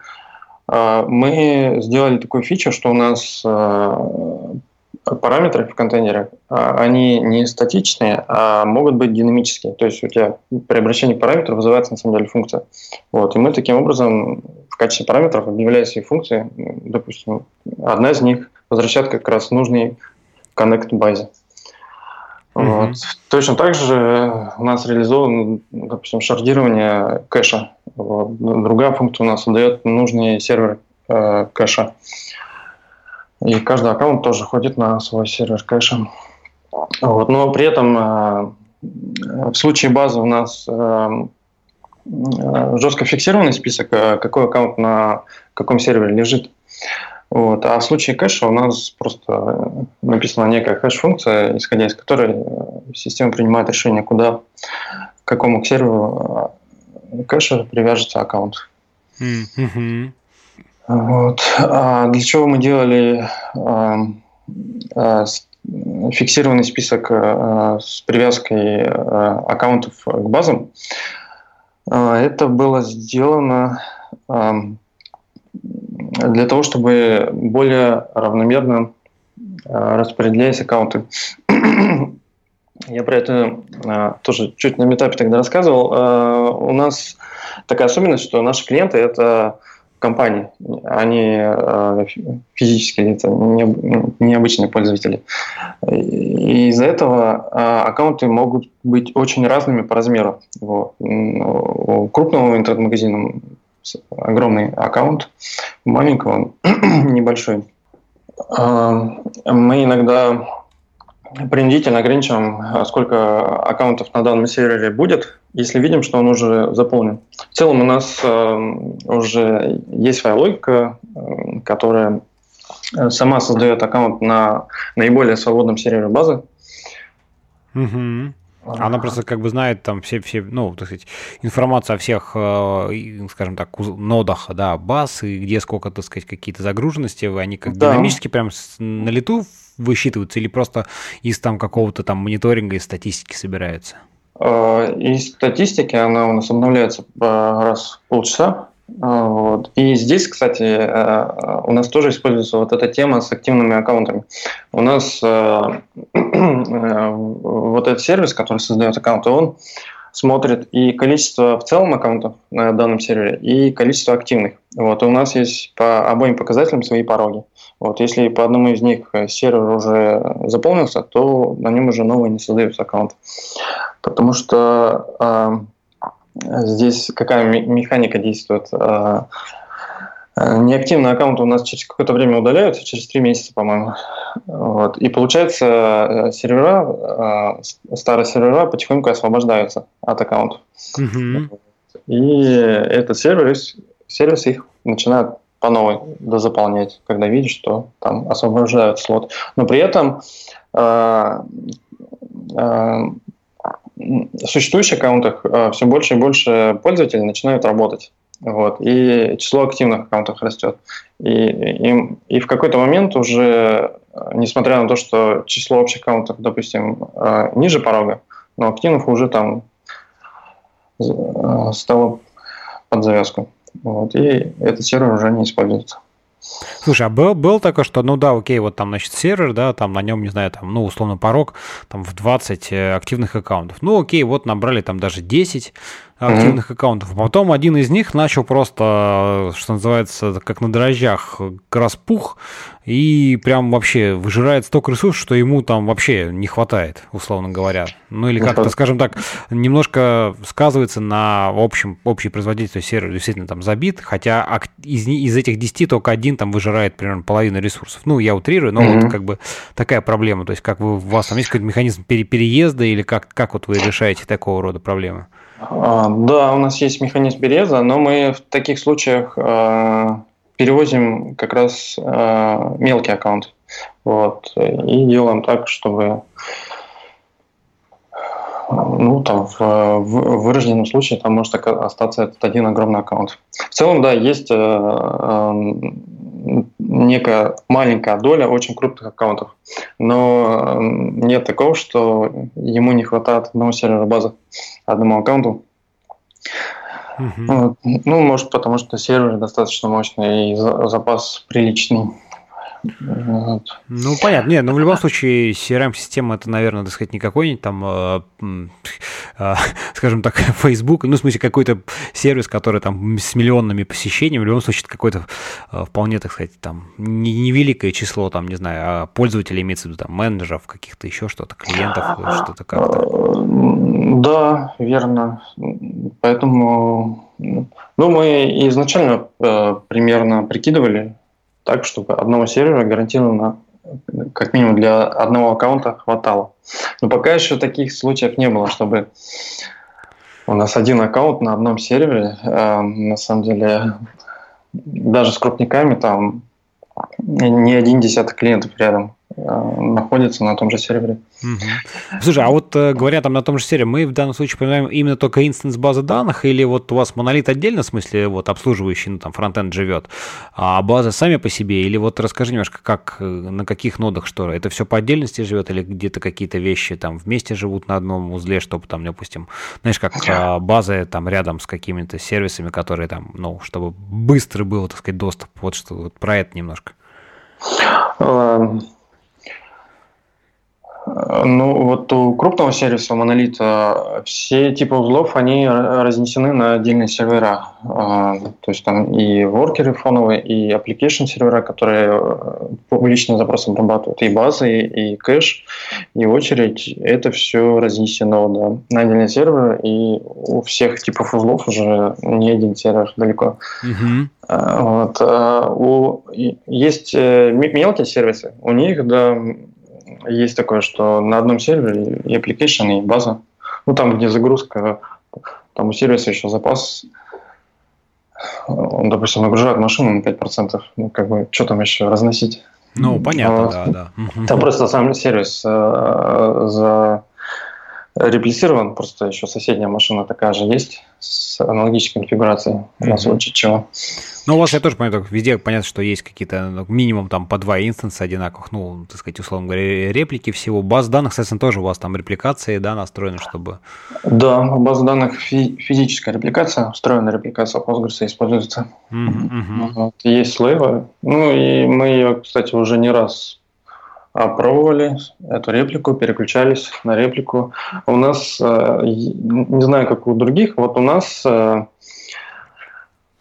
Э, мы сделали такую фичу, что у нас э, параметры в контейнере, они не статичные, а могут быть динамические. То есть у тебя при обращении к параметру вызывается на самом деле функция. Вот. И мы таким образом качестве параметров объявляем свои функции. Допустим, одна из них возвращает как раз нужный коннект базе. Mm-hmm. Вот. Точно так же у нас реализовано, допустим, шардирование кэша. Вот. Другая функция у нас дает нужный сервер э, кэша. И каждый аккаунт тоже ходит на свой сервер кэша. Вот. Но при этом э, в случае базы у нас э жестко фиксированный список, э, какой аккаунт на каком сервере лежит. Вот. А в случае кэша у нас просто написана некая кэш-функция, исходя из которой э, система принимает решение, куда, к какому к серверу э, кэша привяжется аккаунт. Mm-hmm. Вот. А для чего мы делали а, а, фиксированный список с привязкой аккаунтов к базам. Это было сделано для того, чтобы более равномерно распределялись аккаунты. Я про это тоже чуть на метапе тогда рассказывал. У нас такая особенность, что наши клиенты – это компании, они э, физические лица, необычные пользователи. И из-за этого э, аккаунты могут быть очень разными по размеру. Вот. У крупного интернет-магазина огромный аккаунт, у маленького небольшой. Э, мы иногда принудительно ограничиваем, сколько аккаунтов на данном сервере будет, если видим, что он уже заполнен. В целом у нас э, уже есть своя логика, э, которая э, сама создает аккаунт на наиболее свободном сервере базы. Угу. Она просто как бы знает там все, все, ну, так сказать, информацию о всех, скажем так, нодах, да, баз, и где сколько, так сказать, какие-то загруженности, они как да. динамически прям на лету высчитываются или просто из там какого-то там мониторинга и статистики собираются? Э, и статистики, она у нас обновляется раз в полчаса. Э, вот. И здесь, кстати, э, у нас тоже используется вот эта тема с активными аккаунтами. У нас вот этот сервис, который создает аккаунты, он смотрит и количество в целом аккаунтов на данном сервере, и количество активных. Вот. И у нас есть по обоим показателям свои пороги. Вот. Если по одному из них сервер уже заполнился, то на нем уже новый не создается аккаунт. Потому что э, здесь какая механика действует? Э, неактивные аккаунты у нас через какое-то время удаляются, через три месяца, по-моему. Вот. И получается, сервера, старые сервера потихоньку освобождаются от аккаунтов. И этот сервис, сервис их начинает по новой дозаполнять, когда видишь, что там освобождают слот. Но при этом э, э, существующих аккаунтах э, все больше и больше пользователей начинают работать. Вот, и число активных аккаунтов растет. И, и, и в какой-то момент уже, несмотря на то, что число общих аккаунтов, допустим, э, ниже порога, но активных уже там э, стало под завязку. Вот, и этот сервер уже не используется. Слушай, а был, был такое, что, ну да, окей, вот там, значит, сервер, да, там на нем, не знаю, там, ну, условно, порог, там, в 20 э, активных аккаунтов. Ну, окей, вот набрали там даже 10, активных mm-hmm. аккаунтов. Потом один из них начал просто, что называется, как на дрожжах, распух и прям вообще выжирает столько ресурсов, что ему там вообще не хватает, условно говоря. Ну или как-то, скажем так, немножко сказывается на общем, общей производительности сервера действительно там забит, хотя из, из этих 10 только один там выжирает примерно половину ресурсов. Ну, я утрирую, но mm-hmm. вот как бы такая проблема. То есть как вы, у вас там есть какой-то механизм пере- переезда или как, как вот вы решаете такого рода проблемы? А, да, у нас есть механизм береза, но мы в таких случаях э, перевозим как раз э, мелкий аккаунт. Вот, и делаем так, чтобы ну, там, в, выраженном случае там может остаться этот один огромный аккаунт. В целом, да, есть некая маленькая доля очень крупных аккаунтов, но нет такого, что ему не хватает одного сервера базы, одному аккаунту. Uh-huh. Ну, может, потому что сервер достаточно мощный и запас приличный. Вот. Ну, понятно. Нет, ну, в любом случае CRM-система это, наверное, так сказать, не какой-нибудь там, э, э, скажем так, Facebook, ну, в смысле, какой-то сервис, который там с миллионными посещениями, в любом случае, это какое-то э, вполне, так сказать, там, невеликое число, там, не знаю, а пользователей имеется в виду, там, менеджеров, каких-то еще что-то, клиентов, что-то как-то. Да, верно. Поэтому, ну, мы изначально э, примерно прикидывали, так, чтобы одного сервера гарантированно как минимум для одного аккаунта хватало. Но пока еще таких случаев не было, чтобы у нас один аккаунт на одном сервере, э, на самом деле, даже с крупниками там не один десяток клиентов рядом. Э, находится на том же сервере. Угу. Слушай, а вот э, говоря там на том же сервере, мы в данном случае понимаем именно только инстанс базы данных, или вот у вас монолит отдельно, в смысле, вот обслуживающий, ну там фронтенд живет, а базы сами по себе, или вот расскажи немножко, как, э, на каких нодах что, это все по отдельности живет, или где-то какие-то вещи там вместе живут на одном узле, чтобы там, допустим, знаешь, как а, базы там рядом с какими-то сервисами, которые там, ну, чтобы быстрый был, так сказать, доступ, вот что, вот про это немножко. Эм, ну, вот у крупного сервиса монолита все типы узлов, они разнесены на отдельные сервера. А, то есть там и воркеры фоновые, и application сервера, которые э, публичные запросы обрабатывают, и базы, и, кэш, и очередь. Это все разнесено да, на отдельные серверы, и у всех типов узлов уже не один сервер далеко. Mm-hmm. Вот. У, есть э, мелкие сервисы, у них, да, есть такое, что на одном сервере и application, и база. Ну, там, где загрузка, там у сервиса еще запас, он, допустим, нагружает машину на 5%. Ну, как бы, что там еще разносить? Ну, понятно, а, да, да. Там просто сам сервис э, за реплицирован, просто еще соседняя машина такая же есть с аналогичной конфигурацией на случай чего. Ну, у вас, я тоже понимаю, везде понятно, что есть какие-то ну, минимум там по два инстанса одинаковых, ну, так сказать, условно говоря, реплики всего. Баз данных, соответственно, тоже у вас там репликации, да, настроены, чтобы... Да, база данных фи- физическая репликация, встроенная репликация Postgres используется. Mm-hmm. Вот, есть слэйвы. Ну, и мы ее, кстати, уже не раз опробовали эту реплику, переключались на реплику. У нас, э, не знаю, как у других, вот у нас э,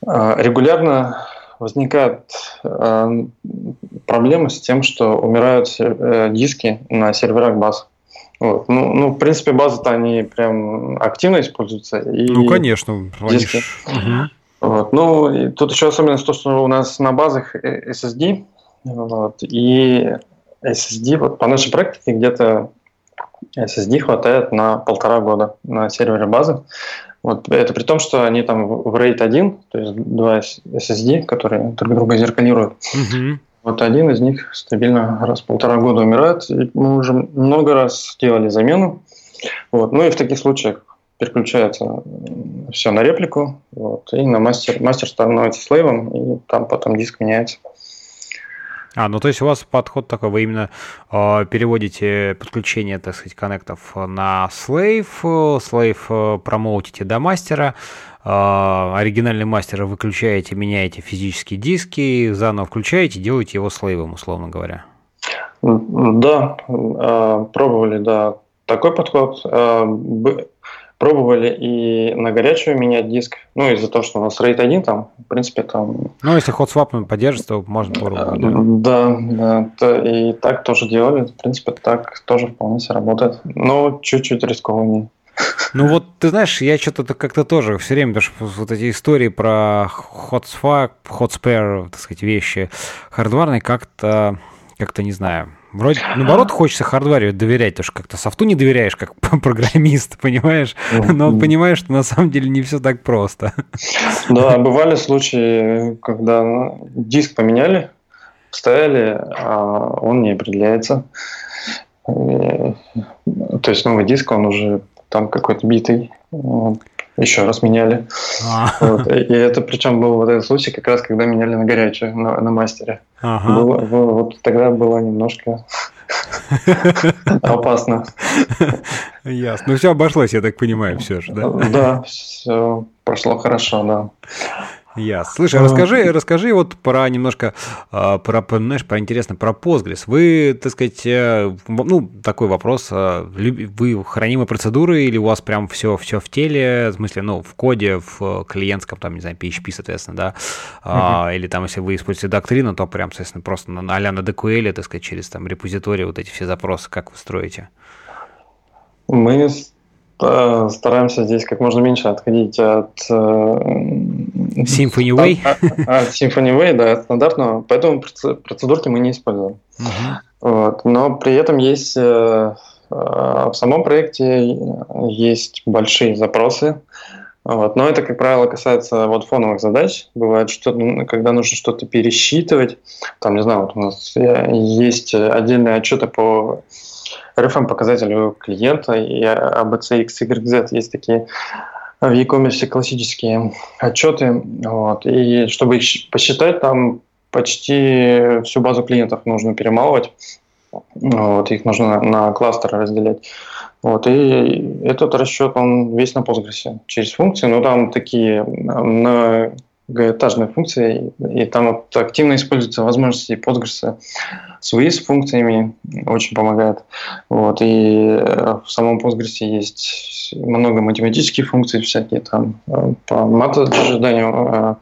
э, регулярно возникают проблемы с тем, что умирают диски на серверах баз. Вот. Ну, ну, в принципе, базы-то они прям активно используются. И ну, конечно. Диски. Угу. Вот. Ну, и тут еще особенность то, что у нас на базах SSD, вот, и SSD, вот по нашей практике где-то SSD хватает на полтора года на сервере базы. Вот это при том, что они там в RAID 1, то есть два SSD, которые друг друга зеркалируют. Mm-hmm. Вот один из них стабильно раз в полтора года умирает. И мы уже много раз делали замену. Вот. Ну и в таких случаях переключается все на реплику, вот, и на мастер. Мастер становится слейвом, и там потом диск меняется. А, ну то есть у вас подход такой, вы именно э, переводите подключение, так сказать, коннектов на slave, slave э, промоутите до мастера, э, оригинальный мастер выключаете, меняете физические диски, заново включаете, делаете его слейвом, условно говоря. Да, э, пробовали, да, такой подход. Пробовали и на горячую менять диск. Ну, из-за того, что у нас RAID 1 там, в принципе, там... Ну, если ход свап поддержит, то можно попробовать. Да, да, да. И так тоже делали. В принципе, так тоже вполне себе работает. Но чуть-чуть рискованнее. Ну вот, ты знаешь, я что-то как-то тоже все время, потому что вот эти истории про hot spare, так сказать, вещи хардварные как-то, как-то не знаю, Вроде, наоборот, хочется хардваре доверять, потому что как-то софту не доверяешь, как программист, понимаешь? Но понимаешь, что на самом деле не все так просто. Да, бывали случаи, когда диск поменяли, вставили, а он не определяется. То есть новый диск, он уже там какой-то битый еще раз меняли. А. Вот. И это причем был вот этот случай, как раз когда меняли на горячую, на, на мастере. Ага. Было, вот тогда было немножко опасно. Ясно. Ну все обошлось, я так понимаю, все же, да? Да, все прошло хорошо, да. Ясно. Слушай, а расскажи, расскажи вот про немножко, а, про, знаешь, про интересно, про Postgres. Вы, так сказать, э, ну, такой вопрос, а, вы хранимые процедуры или у вас прям все, все в теле, в смысле, ну, в коде, в клиентском, там, не знаю, PHP, соответственно, да, uh-huh. или там, если вы используете доктрину, то прям, соответственно, просто на, а на DQL, так сказать, через там репозитории вот эти все запросы, как вы строите? Мы стараемся здесь как можно меньше отходить от э, Symphony Way. От, от Symphony Way, да, стандартного. Поэтому процедурки мы не используем. Вот. Но при этом есть э, э, в самом проекте есть большие запросы, Вот. Но это, как правило, касается вот фоновых задач. Бывает, что когда нужно что-то пересчитывать, там, не знаю, вот у нас есть отдельные отчеты по RFM показателю клиента и ABC, X, Y, Z. Есть такие в e-commerce классические отчеты. Вот. И чтобы их посчитать, там почти всю базу клиентов нужно перемалывать. Вот, их нужно на кластеры разделять. Вот, и этот расчет, он весь на Postgres через функции, но там такие многоэтажные функции, и там вот активно используются возможности Postgres с функциями, очень помогает. Вот, и в самом Postgres есть много математических функций всякие, там по мат-ожиданию,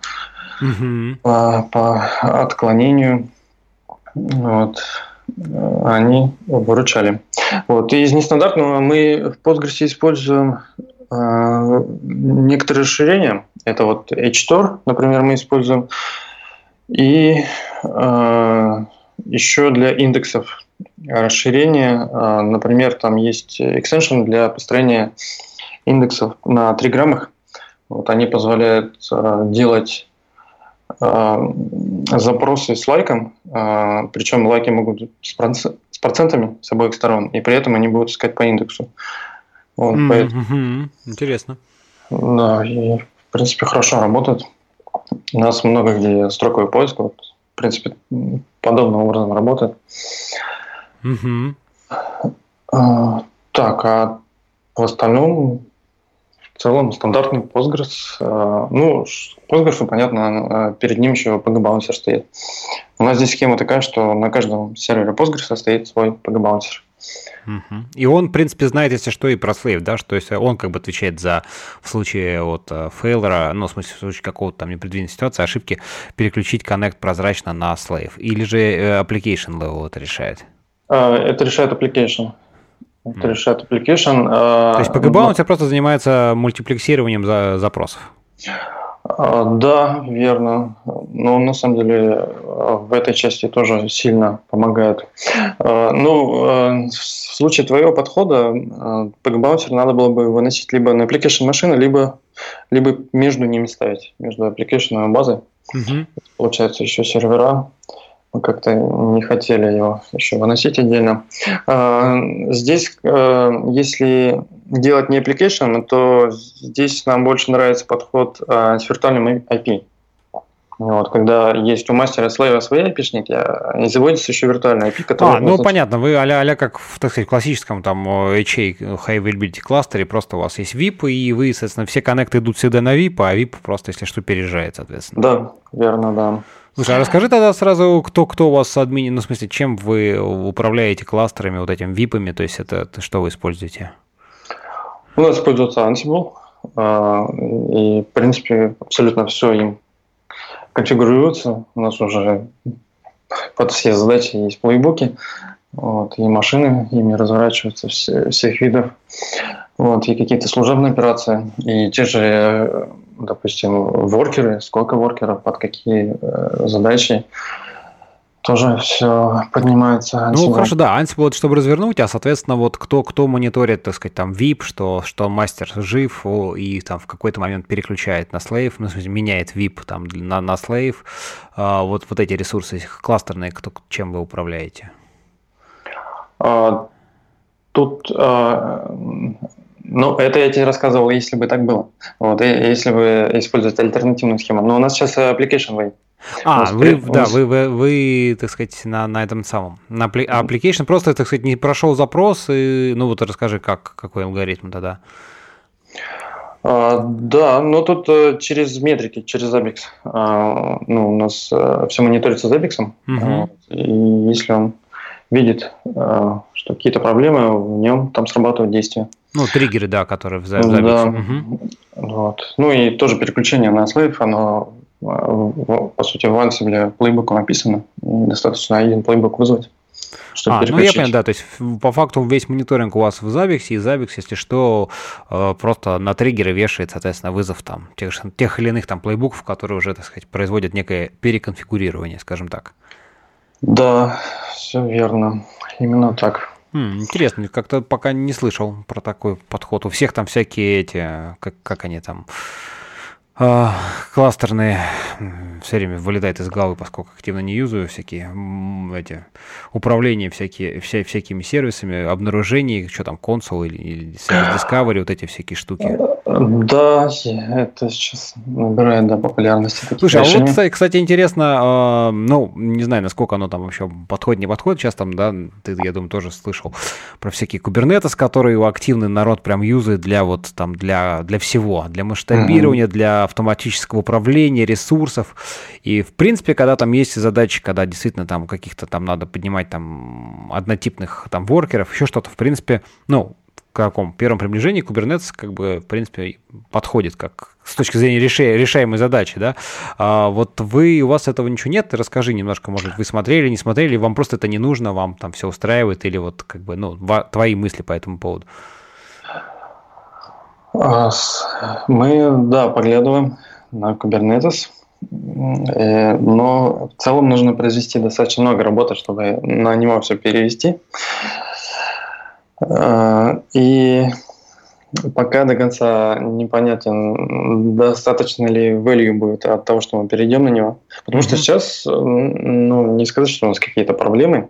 угу. по, по отклонению. Вот они выручали. Вот. И из нестандартного мы в Postgres используем э, некоторые расширения. Это вот HTOR, например, мы используем. И э, еще для индексов расширения, э, например, там есть extension для построения индексов на триграммах. Вот они позволяют э, делать Э, запросы с лайком, причем лайки могут с процентами с обоих сторон, и при этом они будут искать по индексу. Вот, mm-hmm. поэтому, Интересно. Да, и в принципе хорошо работает. У нас много где строковый поиск, вот, в принципе, подобным образом работает. Mm-hmm. Так, а в остальном в целом стандартный Postgres. Э, ну, Postgres, понятно, э, перед ним еще PG-баунсер стоит. У нас здесь схема такая, что на каждом сервере Postgres стоит свой PG-баунсер. И он, в принципе, знает, если что, и про слейв, да, что если он как бы отвечает за в случае вот э, фейлера, ну, в смысле, в случае какого-то там непредвиденной ситуации, ошибки, переключить коннект прозрачно на слейв. Или же application level это решает? Это решает application. Это решает application. А, То есть PGBound но... у тебя просто занимается мультиплексированием за запросов? А, да, верно. Но на самом деле а, в этой части тоже сильно помогает. Ну, в случае твоего подхода PGBouncer надо было бы выносить либо на application машины, либо, либо между ними ставить, между application и базой. Угу. Получается еще сервера мы как-то не хотели его еще выносить отдельно. А, здесь, э, если делать не application, то здесь нам больше нравится подход а, с виртуальным IP. Вот, когда есть у мастера слэва свои IP-шники, а и заводится еще виртуальный IP, который... А, ну понятно, вы а-ля, а как в, так сказать, классическом там HA High Availability кластере, просто у вас есть VIP, и вы, соответственно, все коннекты идут всегда на VIP, а VIP просто, если что, переезжает, соответственно. Да, верно, да. Слушай, а расскажи тогда сразу, кто, кто у вас админ, ну, в смысле, чем вы управляете кластерами, вот этим випами, то есть это что вы используете? У нас используется Ansible, а, и, в принципе, абсолютно все им конфигурируется. У нас уже под все задачи есть плейбуки, вот, и машины ими разворачиваются все, всех видов. Вот, и какие-то служебные операции, и те же допустим, воркеры, сколько воркеров, под какие э, задачи, тоже все поднимается. Ansible. Ну, хорошо, да, Ansible, вот, чтобы развернуть, а, соответственно, вот кто, кто мониторит, так сказать, там, VIP, что, что мастер жив и там в какой-то момент переключает на слейв, ну, в смысле, меняет VIP там на, на слейв, а, вот, вот эти ресурсы кластерные, кто, чем вы управляете? А, тут а, ну, это я тебе рассказывал, если бы так было. Вот, если бы использовать альтернативную схему. Но у нас сейчас application way. А, вы, при... да, вы, вы, вы, так сказать, на, на этом самом. На application просто, так сказать, не прошел запрос, и, ну вот расскажи, как, какой алгоритм тогда. А, да, но тут э, через метрики, через Zabbix. А, ну, у нас а, все мониторится Zabbix. Угу. И если он видит, а, что какие-то проблемы, в нем там срабатывают действия. Ну, триггеры, да, которые в записи. Да. Угу. Вот. Ну и тоже переключение на слейв, оно по сути в Ansible плейбуку написано. Достаточно один плейбук вызвать. Чтобы а, ну я понял, да, то есть по факту весь мониторинг у вас в Zabbix, и Zabbix, если что, э, просто на триггеры вешает, соответственно, вызов там тех, тех или иных там плейбуков, которые уже, так сказать, производят некое переконфигурирование, скажем так. Да, все верно. Именно так. Интересно, как-то пока не слышал про такой подход. У всех там всякие эти, как, как они там, э, кластерные все время вылетает из головы, поскольку активно не юзаю всякие эти управления всякие, вся, всякими сервисами, обнаружений, что там, консул или, или Discovery, вот эти всякие штуки. Да, это сейчас набирает да, популярности. Слушай, решения. а вот, кстати, интересно, э, ну, не знаю, насколько оно там вообще подходит, не подходит, сейчас там, да, ты, я думаю, тоже слышал про всякие кубернетес, которые активный народ прям юзает для вот там, для, для всего, для масштабирования, mm-hmm. для автоматического управления, ресурсов, и, в принципе, когда там есть задачи, когда действительно там каких-то там надо поднимать там однотипных там воркеров, еще что-то, в принципе, ну, в каком первом приближении Kubernetes как бы, в принципе, подходит как с точки зрения решаемой задачи, да. А вот вы, у вас этого ничего нет, расскажи немножко, может вы смотрели, не смотрели, вам просто это не нужно, вам там все устраивает, или вот как бы, ну, твои мысли по этому поводу. А, мы, да, поглядываем на Kubernetes. Э, но в целом нужно произвести достаточно много работы, чтобы на него все перевести. Э, и пока до конца непонятен, достаточно ли value будет от того, что мы перейдем на него. Потому что сейчас, ну, не сказать, что у нас какие-то проблемы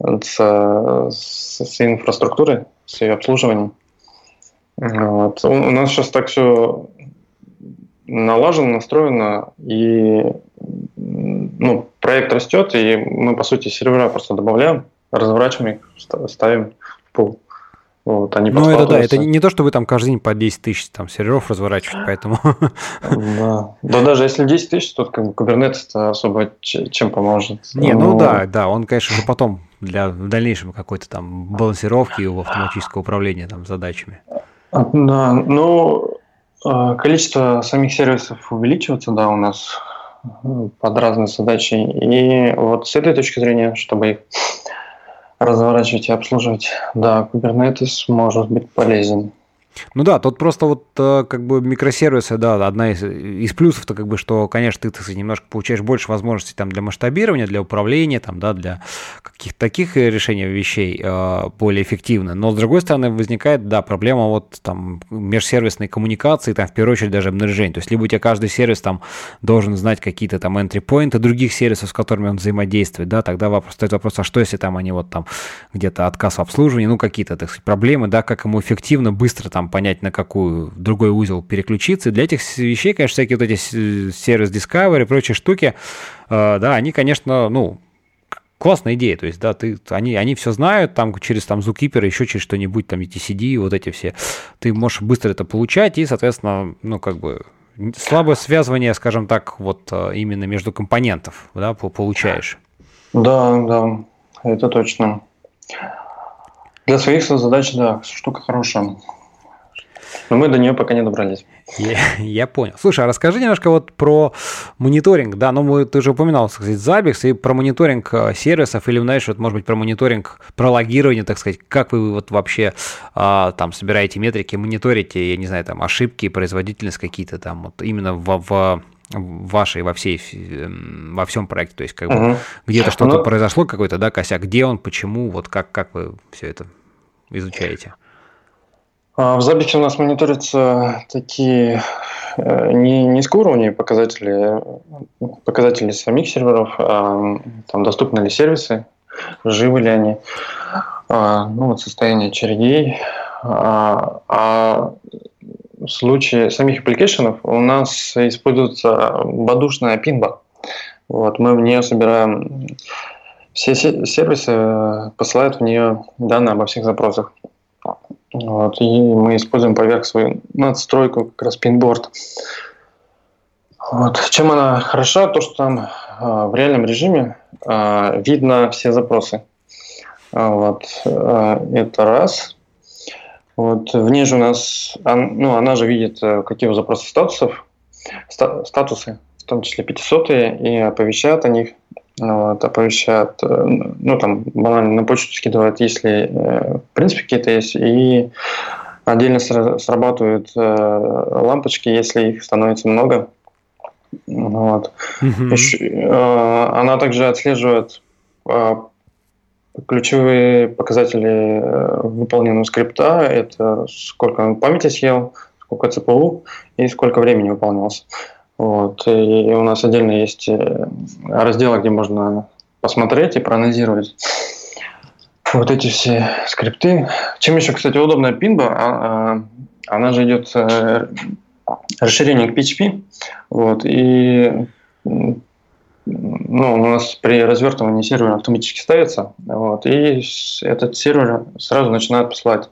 с, с, с инфраструктурой, с ее обслуживанием. Вот. У нас сейчас так все налажено, настроено, и ну, проект растет, и мы, по сути, сервера просто добавляем, разворачиваем их, ставим в пол. Вот, они ну, это да, это не то, что вы там каждый день по 10 тысяч там, серверов разворачиваете, поэтому... Да. да, даже если 10 тысяч, то как бы Kubernetes особо чем поможет. Не, ну, ну да, да, он, конечно же, потом для в дальнейшем какой-то там балансировки его автоматического управления там задачами. Да, ну, а, количество самих сервисов увеличивается, да, у нас э, под разные задачи. И вот с этой точки зрения, чтобы их разворачивать и обслуживать, да, Kubernetes может быть полезен. Ну да, тут просто вот э, как бы микросервисы, да, одна из, из плюсов-то как бы, что, конечно, ты, ты немножко получаешь больше возможностей там для масштабирования, для управления, там, да, для каких-то таких решений вещей э, более эффективно. Но с другой стороны возникает, да, проблема вот там межсервисной коммуникации, там в первую очередь даже обнаружения. То есть либо у тебя каждый сервис там должен знать какие-то там entry поинты других сервисов, с которыми он взаимодействует, да, тогда вопрос, стоит вопрос, а что если там они вот там где-то отказ в обслуживании, ну какие-то, так сказать, проблемы, да, как ему эффективно, быстро там там понять, на какую другой узел переключиться. Для этих вещей, конечно, всякие вот эти сервис Discovery и прочие штуки, э, да, они, конечно, ну, классная идея, то есть, да, ты, они, они все знают, там, через там Zookeeper, еще через что-нибудь, там, ETCD, вот эти все, ты можешь быстро это получать, и, соответственно, ну, как бы, слабое связывание, скажем так, вот э, именно между компонентов, да, получаешь. Да, да, это точно. Для своих задач, да, штука хорошая. Но мы до нее пока не добрались. Я, я понял. Слушай, а расскажи немножко вот про мониторинг, да, ну мы, ты уже упоминал, так сказать, Zabbix и про мониторинг э, сервисов, или, знаешь, вот, может быть, про мониторинг, про логирование, так сказать, как вы вот вообще а, там собираете метрики, мониторите, я не знаю, там, ошибки, производительность какие-то там, вот именно в, в вашей во всей эм, во всем проекте, то есть как угу. бы где-то что-то ну, произошло какой-то да косяк, где он, почему, вот как как вы все это изучаете? А в Забике у нас мониторятся такие э, не низкоуровневые показатели, показатели самих серверов, а там доступны ли сервисы, живы ли они, а, ну вот состояние очередей. А, а в случае самих application ов у нас используется Badoo шная Pinba. Вот, мы в нее собираем все сервисы, посылают в нее данные обо всех запросах. Вот, и мы используем поверх свою надстройку, как раз Pinboard. Вот. Чем она хороша, то что там э, в реальном режиме э, видно все запросы. Вот. Э, это раз. Вот. Вниже у нас, он, ну, она же видит, какие у запроса статусов, ста, статусы, в том числе 500 и оповещает о них вот, оповещают, э, ну, там, банально на почту скидывают, если, э, в принципе, какие-то есть, и отдельно срабатывают э, лампочки, если их становится много. Вот. Mm-hmm. Еще, она также отслеживает ключевые показатели выполненного скрипта – это сколько он памяти съел, сколько ЦПУ и сколько времени выполнялся. Вот. И у нас отдельно есть разделы, где можно посмотреть и проанализировать вот эти все скрипты. Чем еще, кстати, удобная пинба, а, а, она же идет э, расширение к PHP. Вот, и ну, у нас при развертывании сервера автоматически ставится, вот, и этот сервер сразу начинает посылать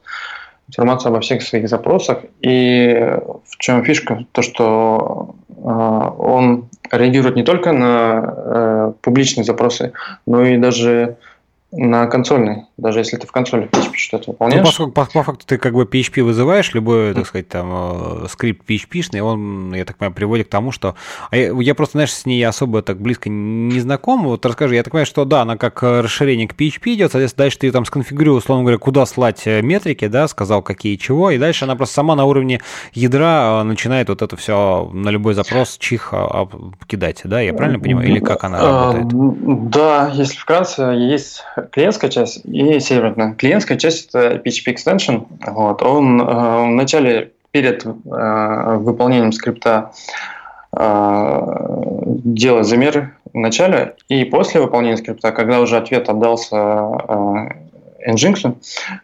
информацию обо всех своих запросах. И в чем фишка? То, что э, он реагирует не только на э, публичные запросы, но и даже на консольный, даже если ты в консоли PHP что-то ну, выполняешь. Ну, поскольку по, по факту ты как бы PHP вызываешь, любой, так сказать, там, э, скрипт PHP-шный, он, я так понимаю, приводит к тому, что... А я, я просто, знаешь, с ней особо так близко не знаком. Вот расскажи, я так понимаю, что да, она как расширение к PHP идет, соответственно, дальше ты там сконфигурировал, условно говоря, куда слать э, метрики, да, сказал, какие чего, и дальше она просто сама на уровне ядра э, начинает вот это все на любой запрос чих а, кидать, да, я правильно понимаю? Или как она работает? Да, если вкратце, есть клиентская часть и серверная. Клиентская часть – это PHP Extension. Вот. Он э, вначале перед э, выполнением скрипта э, делает замеры в начале, и после выполнения скрипта, когда уже ответ отдался э, Nginx,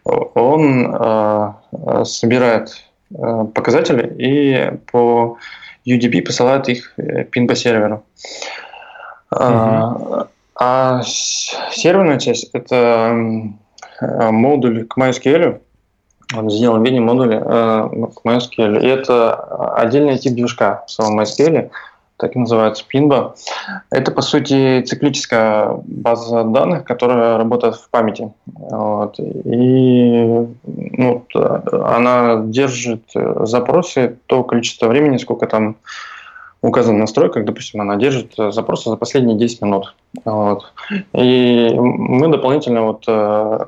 он э, собирает э, показатели и по UDP посылает их пин по серверу. Uh-huh. А серверная часть – это модуль к MySQL, он сделан в виде модуля э, к MySQL. И это отдельный тип движка в самом MySQL, так и называется Pinba. Это, по сути, циклическая база данных, которая работает в памяти. Вот. И ну, она держит запросы то количество времени, сколько там указан в настройках, допустим, она держит э, запросы за последние 10 минут. Вот. И мы дополнительно вот э,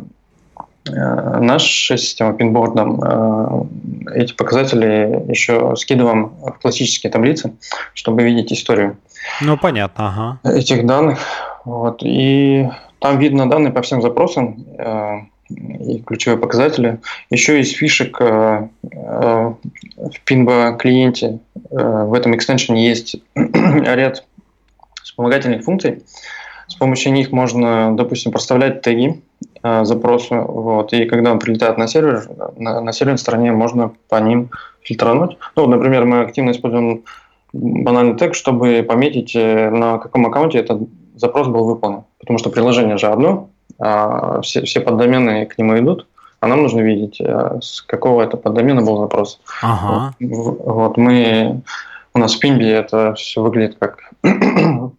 э, наша система пинбордом эти показатели еще скидываем в классические таблицы, чтобы видеть историю. Ну, понятно, ага. Этих данных. Вот. И там видно данные по всем запросам и ключевые показатели. Еще есть фишек в Pinba клиенте Э, в этом экстеншене есть ряд вспомогательных функций. С помощью них можно, допустим, проставлять теги э, запросу, вот, и когда он прилетает на сервер, на, на серверной стороне можно по ним фильтрануть. Ну, например, мы активно используем банальный тег, чтобы пометить, э, на каком аккаунте этот запрос был выполнен. Потому что приложение же одно, а все, все поддомены к нему идут а нам нужно видеть, э, с какого это поддомена был запрос. Ага. Вот, вот мы у нас в Pimbi это все выглядит как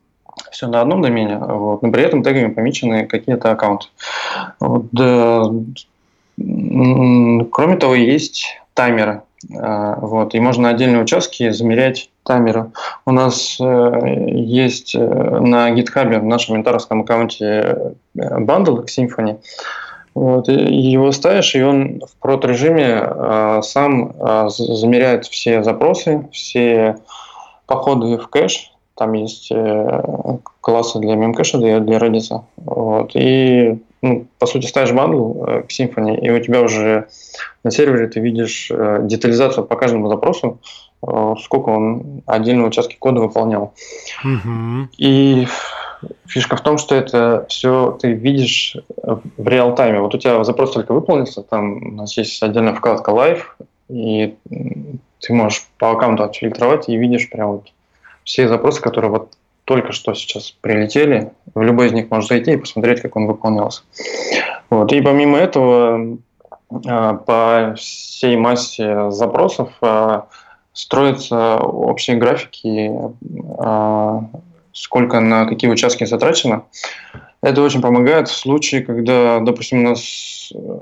все на одном домене, вот, но при этом тегами помечены какие-то аккаунты. Вот, да, кроме того, есть таймеры. Э, вот, и можно отдельные участки замерять таймеры. У нас э, есть на GitHub в нашем ментаровском аккаунте бандл к Symfony, вот, его ставишь, и он в prod режиме э, сам э, замеряет все запросы, все походы в кэш. Там есть э, классы для Memcache а, для, для Redis. Вот, и, ну, по сути, ставишь bundle э, к Symfony, и у тебя уже на сервере ты видишь э, детализацию по каждому запросу, сколько он отдельные участки кода выполнял. Mm-hmm. И Фишка в том, что это все ты видишь в реал-тайме. Вот у тебя запрос только выполнился, там у нас есть отдельная вкладка Live, и ты можешь по аккаунту отфильтровать и видишь прям вот все запросы, которые вот только что сейчас прилетели. В любой из них можешь зайти и посмотреть, как он выполнялся. Вот. И помимо этого, а, по всей массе запросов строятся общие графики а, сколько на какие участки затрачено. Это очень помогает в случае, когда, допустим, у нас э,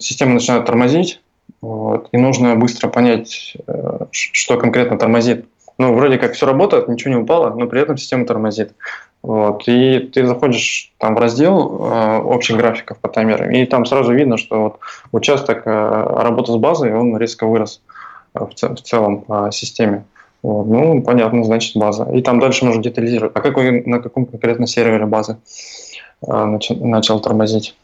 система начинает тормозить, вот, и нужно быстро понять, э, что конкретно тормозит. Ну, вроде как все работает, ничего не упало, но при этом система тормозит. Вот, и ты заходишь там в раздел э, общих графиков по таймерам, и там сразу видно, что вот участок э, работы с базой, он резко вырос в, в целом по системе. Вот. Ну, понятно, значит база. И там дальше можно детализировать. А какой, на каком конкретно сервере базы э, начал, начал тормозить?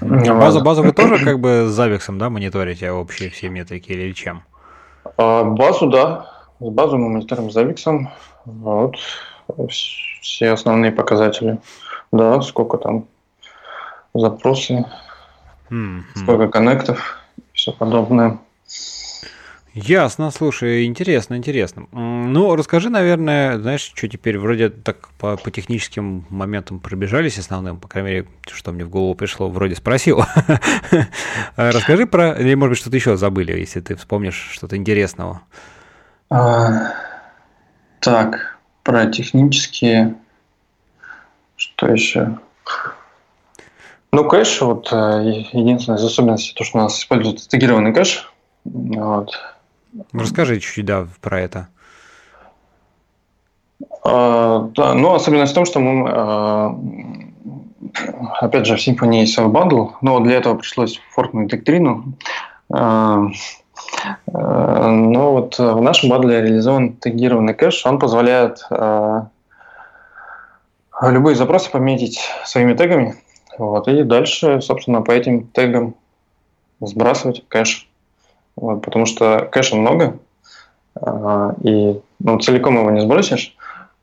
База, база вы тоже как бы с Zabbix, да, мониторите общие все метрики или чем? А, базу, да. Базу мы мониторим с Zabbix. Вот. Все основные показатели. Да, сколько там запросы, mm-hmm. сколько коннектов, все подобное. Ясно, слушай, интересно, интересно. Ну, расскажи, наверное, знаешь, что теперь вроде так по, по техническим моментам пробежались основным, по крайней мере, что мне в голову пришло, вроде спросил. Расскажи про, или может быть что-то еще забыли, если ты вспомнишь что-то интересного. А, так, про технические, что еще? Ну, кэш, вот э, единственная из особенностей, то, что у нас используется тегированный кэш. Вот. Ну, расскажи чуть-чуть, да, про это. А, да, ну, особенность в том, что мы, а, опять же, в Symfony есть bundle, но для этого пришлось форкнуть доктрину. А, а, но вот в нашем bundle е реализован тегированный кэш, он позволяет любые запросы пометить своими тегами, вот, и дальше, собственно, по этим тегам сбрасывать кэш. Вот, потому что кэша много, а, и ну, целиком его не сбросишь.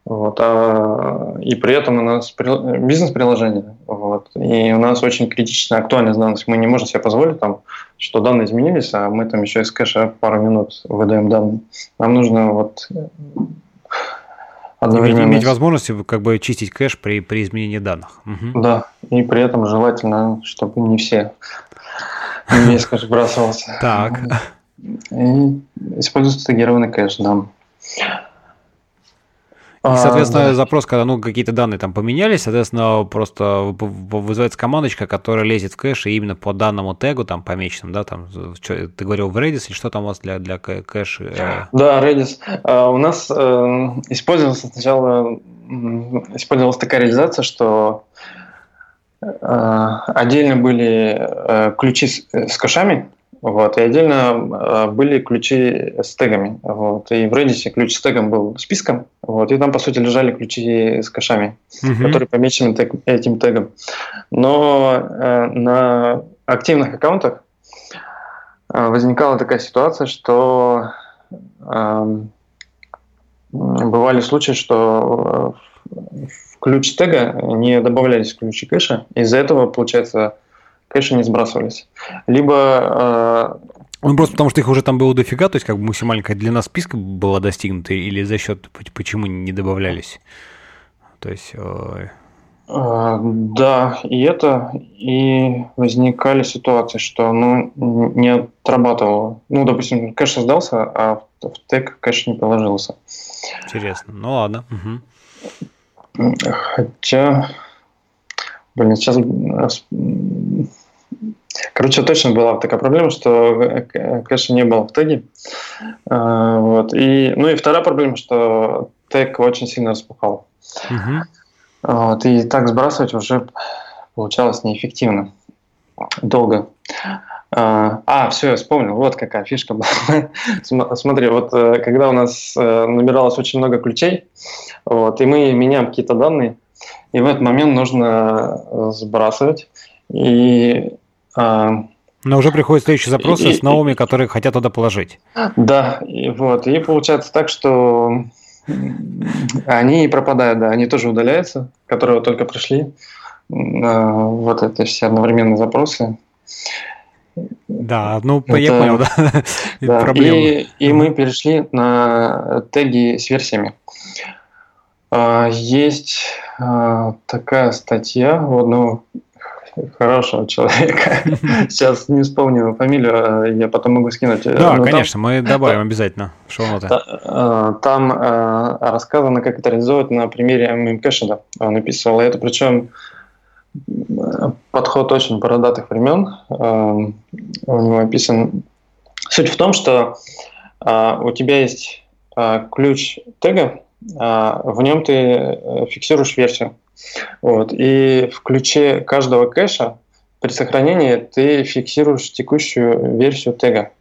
Вот, а, и при этом у нас бизнес-приложение, вот, и у нас очень критичная актуальность данных. Мы не можем себе позволить, там, что данные изменились, а мы там еще из кэша пару минут выдаем данные. Нам нужно вот одновременно... Иметь возможность как бы чистить кэш при, при изменении данных. Угу. Да, и при этом желательно, чтобы не все весь кэш бросался. Так. И используется тегированный кэш, да. И, соответственно, а, да. запрос, когда ну, какие-то данные там поменялись, соответственно, просто вызывается командочка, которая лезет в кэш и именно по данному тегу там помеченным, да, там, что, ты говорил в Redis, или что там у вас для, для кэш? Э? Да, Redis. Uh, у нас uh, использовался сначала, использовалась такая реализация, что uh, отдельно были ключи с, с кэшами, вот, и отдельно э, были ключи с тегами. Вот, и в Redis ключ с тегом был списком. Вот, и там, по сути, лежали ключи с кэшами, угу. которые помечены тег, этим тегом. Но э, на активных аккаунтах э, возникала такая ситуация, что э, бывали случаи, что в ключ тега не добавлялись ключи кэша. Из-за этого, получается, конечно, не сбрасывались. Либо... Э, ну, просто потому что их уже там было дофига, то есть как бы максимальная длина списка была достигнута, или за счет почему не добавлялись? То есть... Э... Э, да, и это, и возникали ситуации, что ну, не отрабатывало. Ну, допустим, кэш создался, а в тег кэш не положился. Интересно. Ну ладно. Угу. Хотя, блин, сейчас Короче, точно была такая проблема, что э, кэша не было в теге. А, вот. И, ну и вторая проблема, что тег очень сильно распухал. Угу. Вот. И так сбрасывать уже получалось неэффективно. Долго. А, а, все, я вспомнил. Вот какая фишка была. Смотри, вот э, когда у нас э, набиралось очень много ключей, вот, и мы меняем какие-то данные, и в этот момент нужно сбрасывать. И а, Но уже приходят следующие запросы и, с новыми, которые хотят туда положить. Да, и вот. И получается так, что они пропадают, да, они тоже удаляются, которые только пришли. Вот это все одновременные запросы. Да, ну это, я понял, да. да. Проблема. И, и мы перешли на теги с версиями. А, есть такая статья у одного хорошего человека. Сейчас не вспомню его фамилию, а я потом могу скинуть. Да, Но конечно, там, мы добавим обязательно шоу-ноты. Э, там э, рассказано, как это реализовать на примере мемкэша. Он описывал это, причем подход очень бородатых времен. Э, у него описан. Суть в том, что у тебя есть ключ тега, в нем ты фиксируешь версию. Вот. И в ключе каждого кэша при сохранении ты фиксируешь текущую версию тега.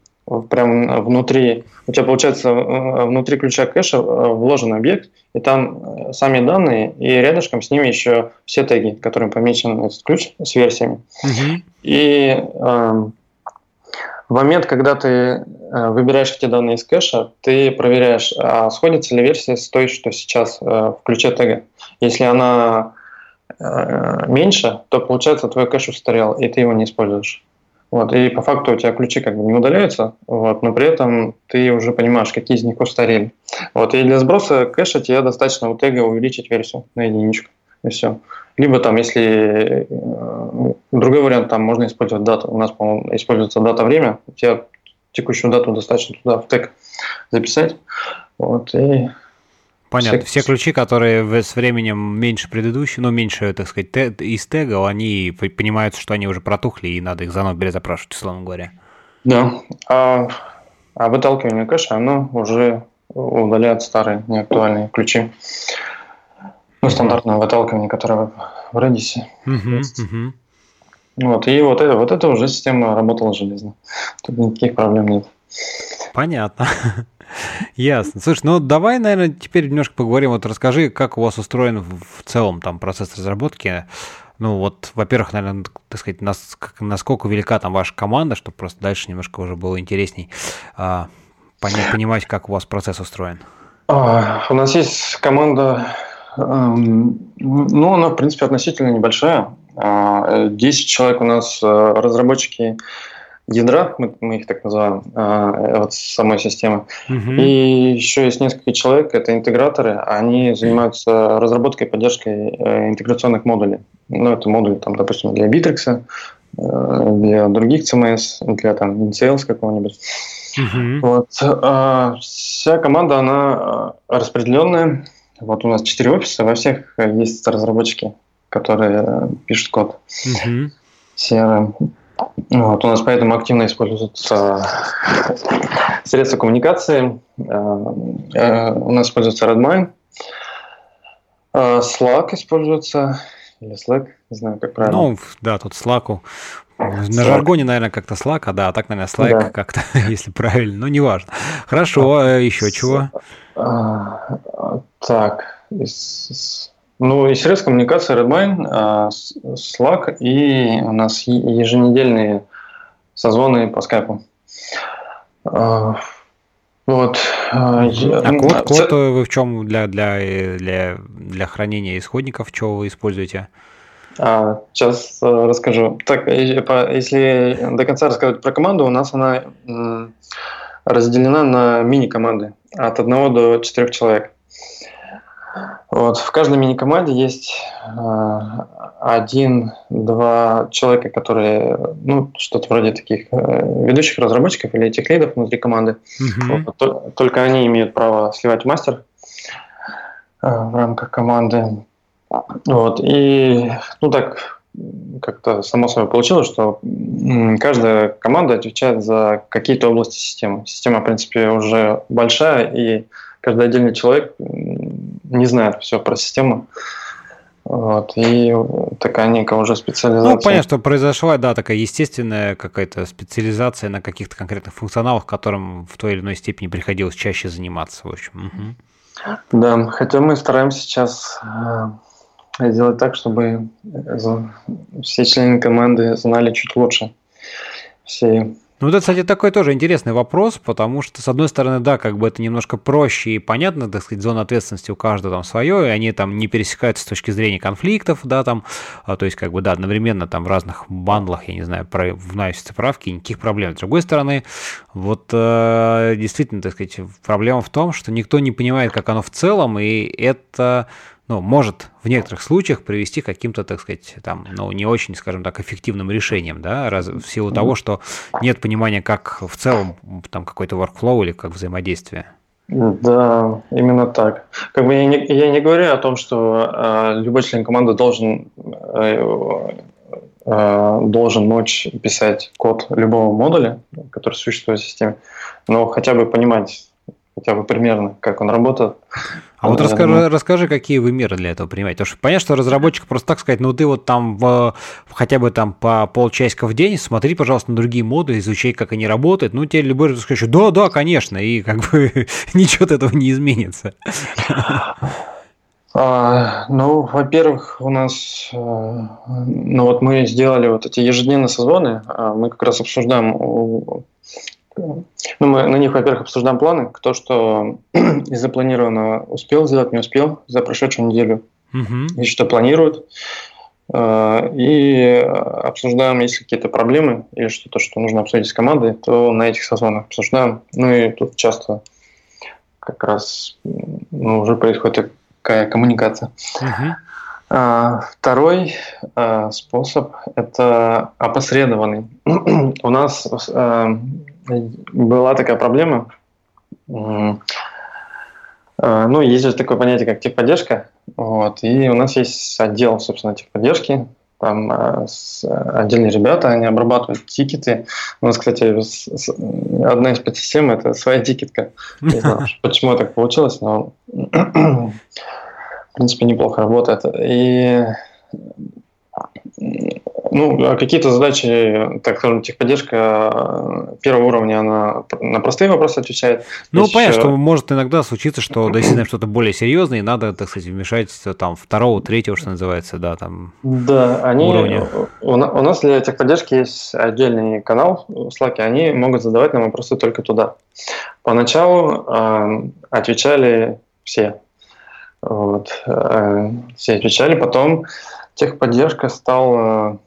Прям внутри, у тебя получается внутри ключа кэша вложен объект, и там сами данные, и рядышком с ними еще все теги, которым помечен этот ключ с версиями. Угу. И э, в момент, когда ты э, выбираешь эти данные из кэша, ты проверяешь, а сходится ли версия с той, что сейчас э, в ключе тега. Если она э, меньше, то получается твой кэш устарел, и ты его не используешь. Вот, и по факту у тебя ключи как бы не удаляются, вот, но при этом ты уже понимаешь, какие из них устарели. Вот, и для сброса кэша тебе достаточно у тега увеличить версию на единичку, и все. Либо там, если э, другой вариант, там можно использовать дату. У нас, по-моему, используется дата-время. У тебя текущую дату достаточно туда в тег записать. Вот, и Понятно. Все, все ключи, которые с временем меньше предыдущих, ну, меньше, так сказать, те, из тега, они понимают, что они уже протухли, и надо их заново перезапрашивать, условно говоря. Да. А, а выталкивание кэша, оно уже удаляет старые, неактуальные ключи. Ну, стандартное выталкивание, которое в Redis. Uh-huh, uh-huh. Вот, и вот это, вот это уже система работала железно. Тут никаких проблем нет. Понятно. Ясно. Слушай, ну давай, наверное, теперь немножко поговорим. Вот расскажи, как у вас устроен в целом там процесс разработки. Ну вот, во-первых, наверное, так сказать, нас, насколько велика там ваша команда, чтобы просто дальше немножко уже было интересней а, понимать, как у вас процесс устроен. А, у нас есть команда Эм, ну, она, в принципе, относительно небольшая. 10 а, человек у нас э, разработчики ядра, мы, мы их так называем, э, вот самой системы. Угу. И еще есть несколько человек, это интеграторы, они занимаются разработкой и поддержкой э, интеграционных модулей. Ну, это модули, там, допустим, для Bittrex, для других CMS, для там InSales какого-нибудь. Угу. Вот. А вся команда, она распределенная, вот у нас четыре офиса, во всех есть разработчики, которые пишут код. Угу. CRM. Вот, у нас поэтому активно используются средства коммуникации. Э, э, у нас используется Redmine. Э, Slack используется. Или Slack, не знаю, как правильно. Ну, да, тут Slack. На жаргоне, наверное, как-то Slack, а да, а так, наверное, Slack да. как-то, если правильно, но неважно. Хорошо, а, еще чего? А, так, ну и средств коммуникации Redmine, а, Slack и у нас еженедельные созвоны по скайпу. А, вот. А код, код вы в чем для, для, для, для хранения исходников, что вы используете? А, сейчас расскажу. Так, если до конца рассказать про команду, у нас она разделена на мини-команды от одного до четырех человек. Вот. В каждой мини-команде есть э, один-два человека, которые, ну, что-то вроде таких э, ведущих разработчиков или этих лидов внутри команды. Mm-hmm. Вот, только они имеют право сливать мастер э, в рамках команды. Вот. И, ну, так как-то само собой получилось, что каждая команда отвечает за какие-то области системы. Система, в принципе, уже большая, и каждый отдельный человек не знает все про систему. Вот, и такая некая уже специализация. Ну, понятно, что произошла, да, такая естественная какая-то специализация на каких-то конкретных функционалах, которым в той или иной степени приходилось чаще заниматься, в общем. Угу. Да, хотя мы стараемся сейчас э, сделать так, чтобы все члены команды знали чуть лучше все ну, это, кстати, такой тоже интересный вопрос, потому что, с одной стороны, да, как бы это немножко проще и понятно, так сказать, зона ответственности у каждого там свое, и они там не пересекаются с точки зрения конфликтов, да, там, а, то есть, как бы, да, одновременно там в разных бандлах, я не знаю, про, вносятся правки, никаких проблем. С другой стороны, вот э, действительно, так сказать, проблема в том, что никто не понимает, как оно в целом, и это ну, может в некоторых случаях привести к каким-то, так сказать, там, ну, не очень, скажем так, эффективным решениям, да, раз, в силу того, что нет понимания, как в целом там какой-то workflow или как взаимодействие. Да, именно так. Как бы я не, я не говорю о том, что э, любой член команды должен э, э, должен ночь писать код любого модуля, который существует в системе, но хотя бы понимать хотя бы примерно, как он работает. А вот расскажи, думаю... расскажи, какие вы меры для этого принимаете. Потому что понятно, что разработчик просто так сказать, ну ты вот там в, хотя бы там по полчасика в день смотри, пожалуйста, на другие моды, изучай, как они работают. Ну, тебе любой скажет, да, да, конечно, и как бы ничего от этого не изменится. А, ну, во-первых, у нас, э, ну вот мы сделали вот эти ежедневные созвоны, а мы как раз обсуждаем ну, мы на них, во-первых, обсуждаем планы, кто что из запланированного успел сделать, не успел за прошедшую неделю, угу. и что планирует. Э, и обсуждаем, если какие-то проблемы или что-то, что нужно обсудить с командой, то на этих созвонах обсуждаем. Ну и тут часто как раз ну, уже происходит такая коммуникация. Угу. Второй э, способ – это опосредованный. У нас была такая проблема. Ну, есть же такое понятие, как техподдержка. Вот, и у нас есть отдел, собственно, техподдержки. Там э, отдельные ребята, они обрабатывают тикеты. У нас, кстати, одна из подсистем – это своя тикетка. Не знаю, почему так получилось, но в принципе неплохо работает. И ну, а какие-то задачи, так скажем, техподдержка э, первого уровня, она на простые вопросы отвечает. Ну, Здесь понятно, еще... что может иногда случиться, что действительно что-то более серьезное, и надо, так сказать, вмешательство там второго, третьего, что называется, да, там да, они, уровня. У, у нас для техподдержки есть отдельный канал в Slack, они могут задавать нам вопросы только туда. Поначалу э, отвечали все. Вот, э, все отвечали, потом техподдержка стала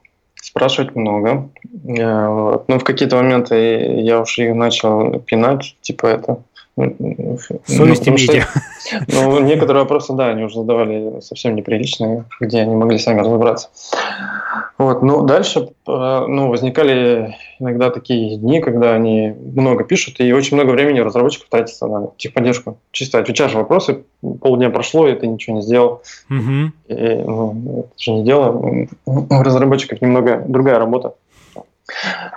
спрашивать много. Э. Но в какие-то моменты я уж их начал пинать, типа это. Ну, Совесть ну, имейте. ну, некоторые вопросы, да, они уже задавали совсем неприличные, где они могли сами разобраться. Вот, ну, дальше э, ну, возникали иногда такие дни, когда они много пишут, и очень много времени разработчиков тратится на техподдержку. Чисто отвечаешь вопросы, полдня прошло, и ты ничего не сделал. Угу. И, ну, это же не дело. У разработчиков немного другая работа.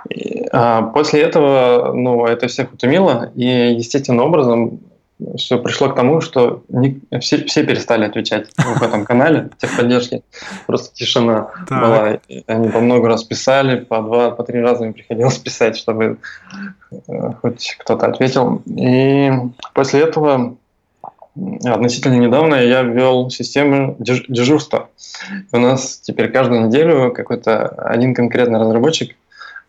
И, а после этого, ну, это всех утомило, и естественным образом все пришло к тому, что не, все, все перестали отвечать в этом канале техподдержки. Просто тишина так. была. Они по много раз писали, по два, по три раза им приходилось писать, чтобы э, хоть кто-то ответил. И после этого относительно недавно я ввел систему дежурства. У нас теперь каждую неделю какой-то один конкретный разработчик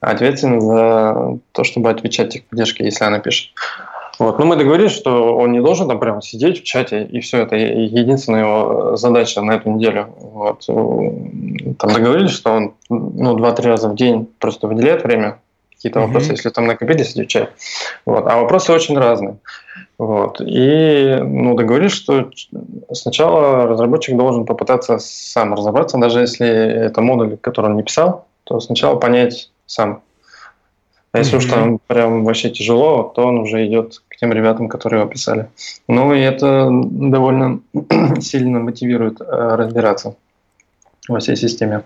ответственен за то, чтобы отвечать техподдержке, если она пишет. Вот. Но мы договорились, что он не должен там прямо сидеть в чате, и все, это единственная его задача на эту неделю. Вот. Там договорились, что он ну, два-три раза в день просто выделяет время, какие-то mm-hmm. вопросы, если там накопились, отвечает. Вот. А вопросы очень разные. Вот. И ну, договорились, что сначала разработчик должен попытаться сам разобраться, даже если это модуль, который он не писал, то сначала понять сам. А если mm-hmm. уж там прям вообще тяжело, то он уже идет к тем ребятам, которые его писали. Ну и это довольно сильно мотивирует э, разбираться во всей системе.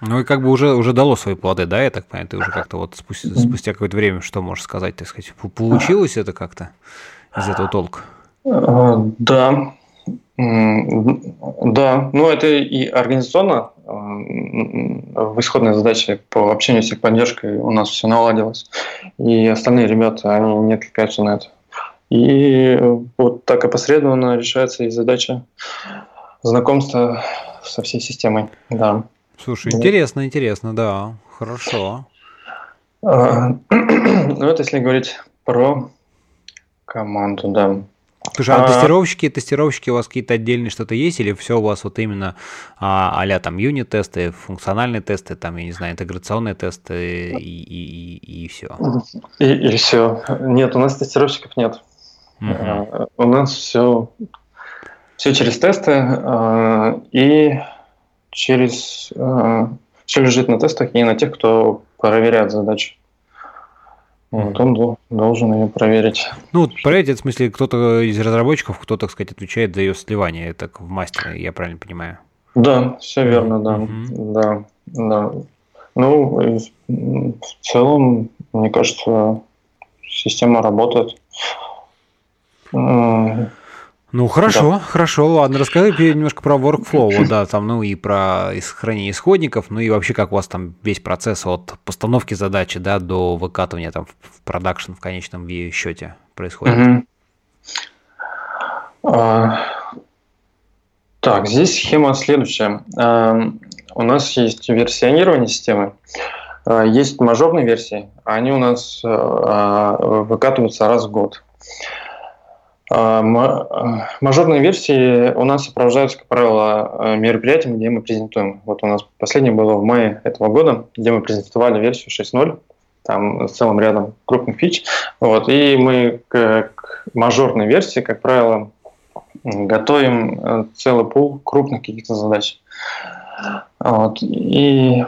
Ну и как бы уже, уже дало свои плоды, да, я так понимаю, ты уже как-то вот спустя, спустя какое-то время, что можешь сказать, так сказать, получилось это как-то из этого толка? Э, да, да, ну это и организационно в исходной задаче по общению с их поддержкой у нас все наладилось. И остальные ребята, они не отвлекаются на это. И вот так опосредованно решается и задача знакомства со всей системой. Да. Слушай, интересно, интересно, да, хорошо. А, ну, это если говорить про команду, да. Слушай, а, а тестировщики, тестировщики у вас какие-то отдельные что-то есть, или все у вас вот именно а, а там юнит-тесты, функциональные тесты, там, я не знаю, интеграционные тесты и, и, и, и все? И, и все. Нет, у нас тестировщиков нет. Угу. У нас все, все через тесты а, и через все лежит на тестах и на тех, кто проверяет задачи. Вот он должен ее проверить. Ну, проверить, это в смысле, кто-то из разработчиков, кто, так сказать, отвечает за ее сливание, это в мастере, я правильно понимаю? Да, все верно, да. Mm-hmm. Да, да. Ну, в целом, мне кажется, система работает. Ну хорошо, да. хорошо, ладно. Расскажи немножко про workflow, вот, да, там, ну и про хранение исходников, ну и вообще как у вас там весь процесс от постановки задачи, да, до выкатывания там в продакшн в конечном счете происходит. Угу. А, так, здесь схема следующая. А, у нас есть версионирование системы, а, есть мажорные версии, они у нас а, выкатываются раз в год. А, мажорные версии у нас сопровождаются, как правило, э, мероприятием, где мы презентуем. Вот у нас последнее было в мае этого года, где мы презентовали версию 6.0, там с целым рядом крупных фич. Вот, и мы к, к мажорной версии, как правило, готовим э, целый пул крупных каких-то задач. Вот, и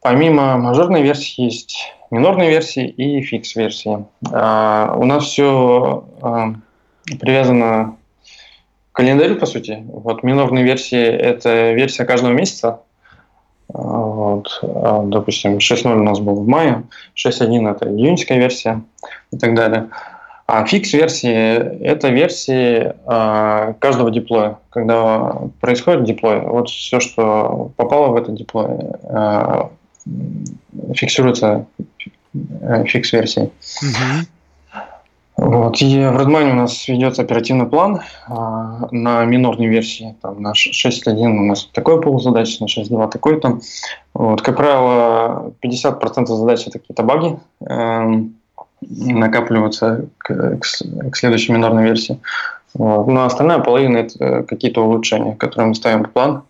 помимо мажорной версии есть минорные версии и фикс-версии. А, у нас все привязано к календарю, по сути. Вот минорные версии – это версия каждого месяца. А, вот, а, допустим, 6.0 у нас был в мае, 6.1 – это июньская версия и так далее. А фикс-версии – это версии э, каждого деплоя. Когда происходит деплой, вот все, что попало в этот деплой, э, фиксируется фикс-версией. Угу. Вот. И в Redmine у нас ведется оперативный план а, на минорной версии. Там, на 6.1 у нас такой пол задач, на 6.2 такой там. Вот. Как правило, 50% задач это какие-то баги э, накапливаются к, к, к следующей минорной версии. Вот. Но остальная половина это какие-то улучшения, которые мы ставим в план.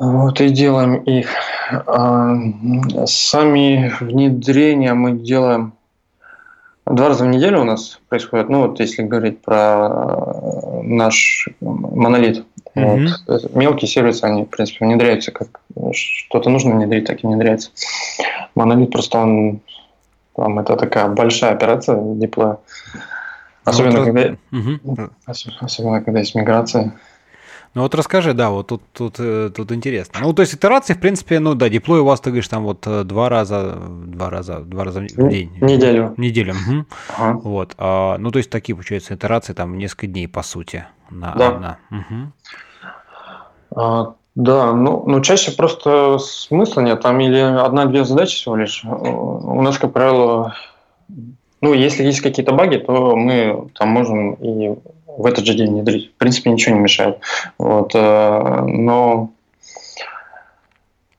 Вот и делаем их. А, сами внедрения мы делаем Два раза в неделю у нас происходит, ну вот если говорить про э, наш монолит. Mm-hmm. Вот. Мелкие сервисы, они, в принципе, внедряются, как что-то нужно внедрить, так и внедряется. Монолит просто он, там, это такая большая операция диплоя. Особенно, ну, когда, mm-hmm. особенно когда есть миграция. Ну вот расскажи, да, вот тут, тут, э, тут интересно. Ну, то есть итерации, в принципе, ну да, диплой у вас, ты говоришь, там вот э, два раза, два раза, два раза в день. Неделю. Неделю. Угу. Ага. Вот. А, ну, то есть такие, получается, итерации там несколько дней, по сути. На, да. На. Угу. А, да, ну, ну чаще просто смысла нет, там или одна-две задачи всего лишь. У нас, как правило, ну, если есть какие-то баги, то мы там можем и в этот же день внедрить. В принципе, ничего не мешает. Вот, э, но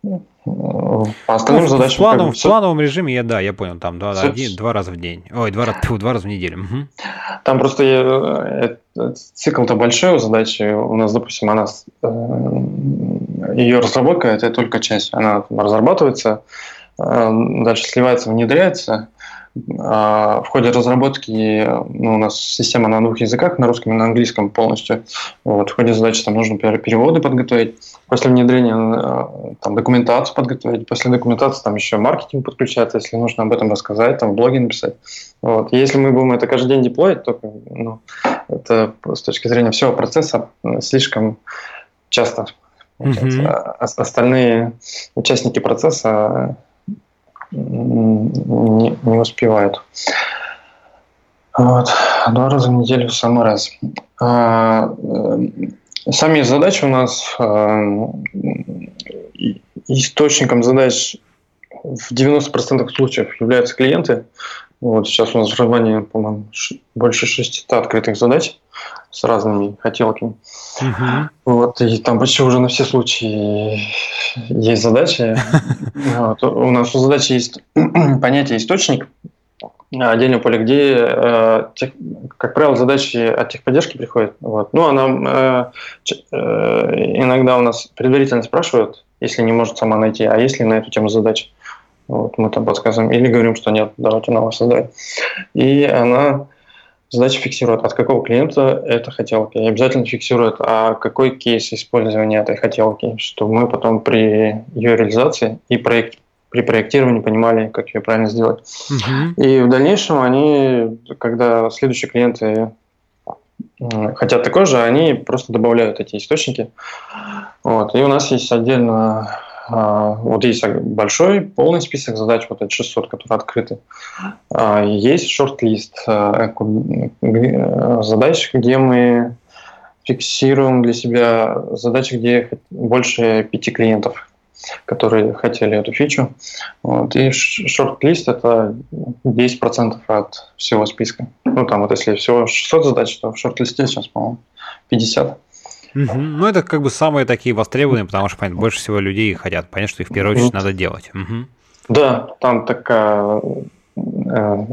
э, по остальным ну, задачам... В, планов, как бы, в плановом режиме я, да, я понял, там два, один, два раза в день. Ой, два, раза, два раза в неделю. Угу. Там просто э, цикл-то большой у задачи. У нас, допустим, она, ее разработка – это только часть. Она разрабатывается, дальше сливается, внедряется, в ходе разработки ну, у нас система на двух языках, на русском и на английском полностью. Вот, в ходе задачи там нужно переводы подготовить, после внедрения э, там, документацию подготовить, после документации там еще маркетинг подключается, если нужно об этом рассказать, там в блоге написать. Вот. Если мы будем это каждый день деплоить, то ну, это с точки зрения всего процесса слишком часто. Mm-hmm. Остальные участники процесса не, не успевают. Вот. Два раза в неделю в самый раз. А, э, сами задачи у нас а, источником задач в 90% случаев являются клиенты. Вот сейчас у нас в Романе, по-моему, больше 600 открытых задач с разными хотелками. Угу. Вот, и там почти уже на все случаи есть задачи. Вот. У нас у задачи есть понятие источник, отдельное поле, где, э, тех, как правило, задачи от техподдержки приходят. Вот. Ну, она э, э, иногда у нас предварительно спрашивают, если не может сама найти, а если на эту тему задачи. Вот, мы там подсказываем. Или говорим, что нет, давайте новое создать. И она задача фиксирует, от какого клиента эта хотелка. И обязательно фиксирует, а какой кейс использования этой хотелки, чтобы мы потом при ее реализации и проект, при проектировании понимали, как ее правильно сделать. Угу. И в дальнейшем они, когда следующие клиенты хотят такой же, они просто добавляют эти источники. Вот. И у нас есть отдельно вот есть большой, полный список задач, вот эти 600, которые открыты. А, есть шорт-лист э, задач, где мы фиксируем для себя задачи, где больше пяти клиентов, которые хотели эту фичу. Вот. И шорт-лист – это 10% от всего списка. Ну, там вот если всего 600 задач, то в шорт-листе сейчас, по-моему, 50. Угу. Ну, это как бы самые такие востребованные, потому что, понятно, больше всего людей хотят понять, что их в первую очередь надо делать. Угу. Да, там такая э,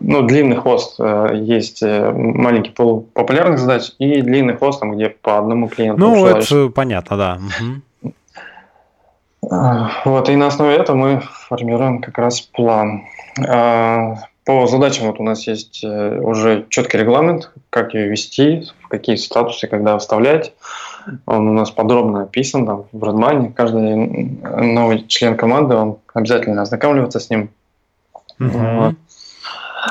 ну, длинный хвост э, есть э, маленький пол популярных задач и длинный хвост, там, где по одному клиенту. Ну, это понятно, да. Угу. Вот, и на основе этого мы формируем как раз план. По задачам вот у нас есть уже четкий регламент, как ее вести, какие статусы, когда вставлять. Он у нас подробно описан там, в Redmine. Каждый новый член команды, он обязательно ознакомливаться с ним. Uh-huh. Вот.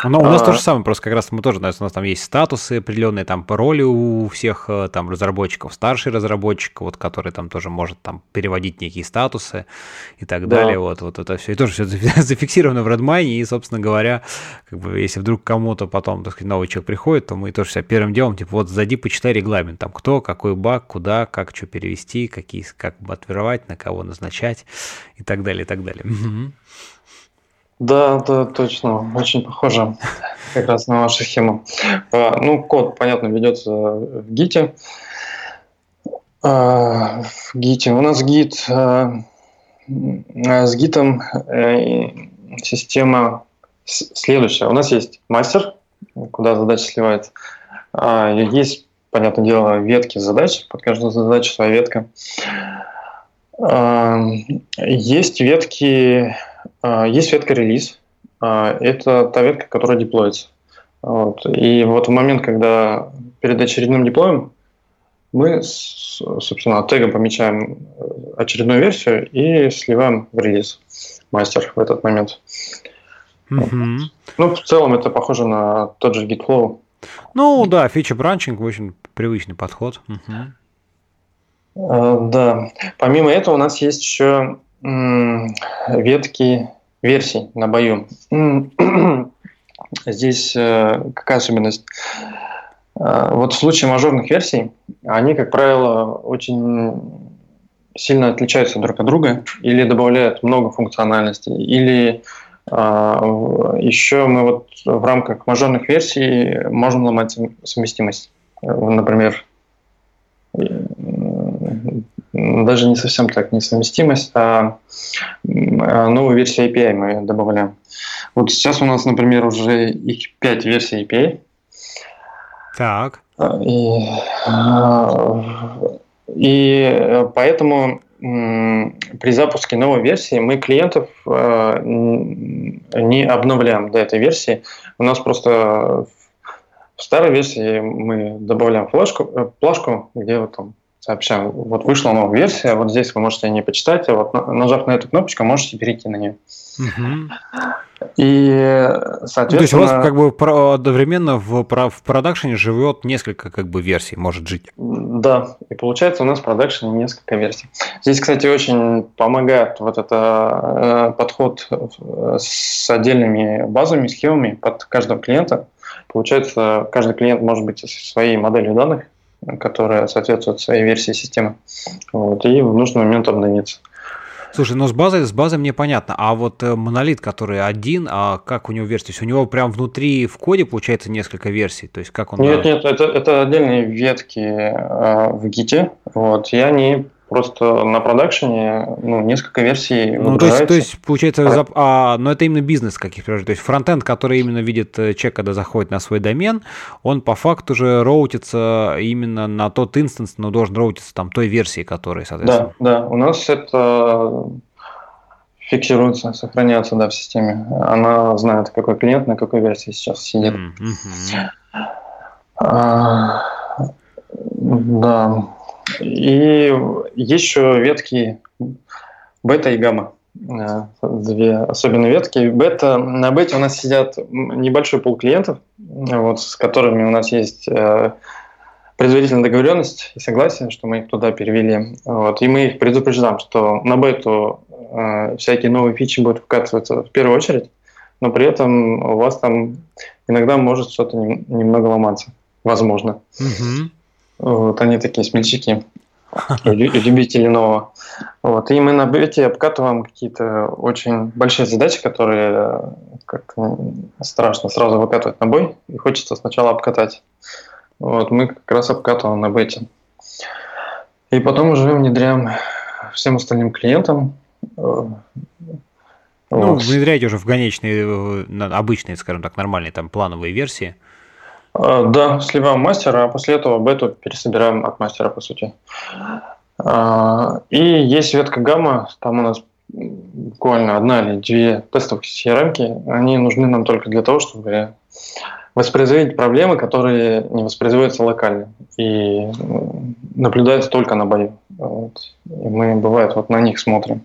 Но у нас а... то же самое, просто как раз мы тоже, у нас там есть статусы определенные, там пароли у всех э, там разработчиков, старший разработчик, вот который там тоже может там переводить некие статусы и так да. далее, вот, вот это все, и тоже все зафиксировано в Redmine, и, собственно говоря, как бы, если вдруг кому-то потом, так сказать, новый человек приходит, то мы тоже себя первым делом, типа, вот зайди, почитай регламент, там, кто, какой баг, куда, как что перевести, какие, как отвировать, на кого назначать и так далее, и так далее. Да, да, точно, очень похоже как раз на вашу схему. А, ну, код, понятно, ведется в гите. А, в гите. У нас гид а, с гитом э, система следующая. У нас есть мастер, куда задача сливается. Есть, понятное дело, ветки задач, под каждую задачу своя ветка. Есть ветки есть ветка релиз. А, это та ветка, которая деплоится. Вот. И вот в момент, когда перед очередным деплоем, мы, собственно, тегом помечаем э, очередную версию и сливаем в релиз мастер в этот момент. Mm-hmm. Ну, в целом это похоже на тот же GitFlow. Ну, да, фича бранчинг очень привычный подход. Uh, да. Помимо этого у нас есть еще ветки версий на бою. Здесь э, какая особенность? Э, вот в случае мажорных версий, они, как правило, очень сильно отличаются друг от друга или добавляют много функциональности, или э, еще мы вот в рамках мажорных версий можем ломать совместимость. Например, даже не совсем так, несовместимость, а, а новую версию API мы добавляем. Вот сейчас у нас, например, уже их 5 версий API. Так. И, и поэтому при запуске новой версии мы клиентов а, не обновляем до этой версии. У нас просто в старой версии мы добавляем флешку, э, плашку, где вот там сообщаем, вот вышла новая версия, вот здесь вы можете не почитать, а вот нажав на эту кнопочку, можете перейти на нее. Угу. И, соответственно... Ну, то есть у вас как бы одновременно в, в продакшене живет несколько как бы версий, может жить. Да, и получается у нас в продакшене несколько версий. Здесь, кстати, очень помогает вот это э, подход с отдельными базовыми схемами под каждого клиента. Получается, каждый клиент может быть со своей моделью данных, которая соответствует своей версии системы. Вот, и в нужный момент обновиться. Слушай, но с базой, с базой мне понятно, а вот э, монолит, который один, а как у него версия? То есть у него прям внутри в коде получается несколько версий, то есть как он? Нет, нет, это, это отдельные ветки э, в гите, вот, и они Просто на продакшене ну, несколько версий Ну, то есть, то есть, получается, а... Зап... а, но это именно бизнес каких то То есть фронтенд, который именно видит э, чек, когда заходит на свой домен, он по факту же роутится именно на тот инстанс, но должен роутиться там той версии, которая, соответственно. Да, да. У нас это фиксируется, сохраняется, да, в системе. Она знает, какой клиент на какой версии сейчас сидит. Mm-hmm. А, да. И еще ветки бета и гамма. Э, две особенные ветки. Бета, на бете у нас сидят небольшой пул клиентов, вот, с которыми у нас есть э, предварительная договоренность и согласие, что мы их туда перевели. Вот, и мы их предупреждаем, что на бету э, всякие новые фичи будут вкатываться в первую очередь, но при этом у вас там иногда может что-то немного ломаться, возможно. Угу. Вот они такие смельчаки, любители нового. Вот. И мы на бете обкатываем какие-то очень большие задачи, которые э, как страшно сразу выкатывать на бой, и хочется сначала обкатать. Вот, мы как раз обкатываем на бете. И потом уже внедряем всем остальным клиентам. Э, ну, вот. внедряете уже в конечные, э, обычные, скажем так, нормальные там плановые версии. А, да, сливаем мастера, а после этого бету пересобираем от мастера, по сути. А, и есть ветка гамма, там у нас буквально одна или две тестовых CRM, они нужны нам только для того, чтобы воспроизводить проблемы, которые не воспроизводятся локально и наблюдаются только на бою. Вот. И мы, бывает, вот на них смотрим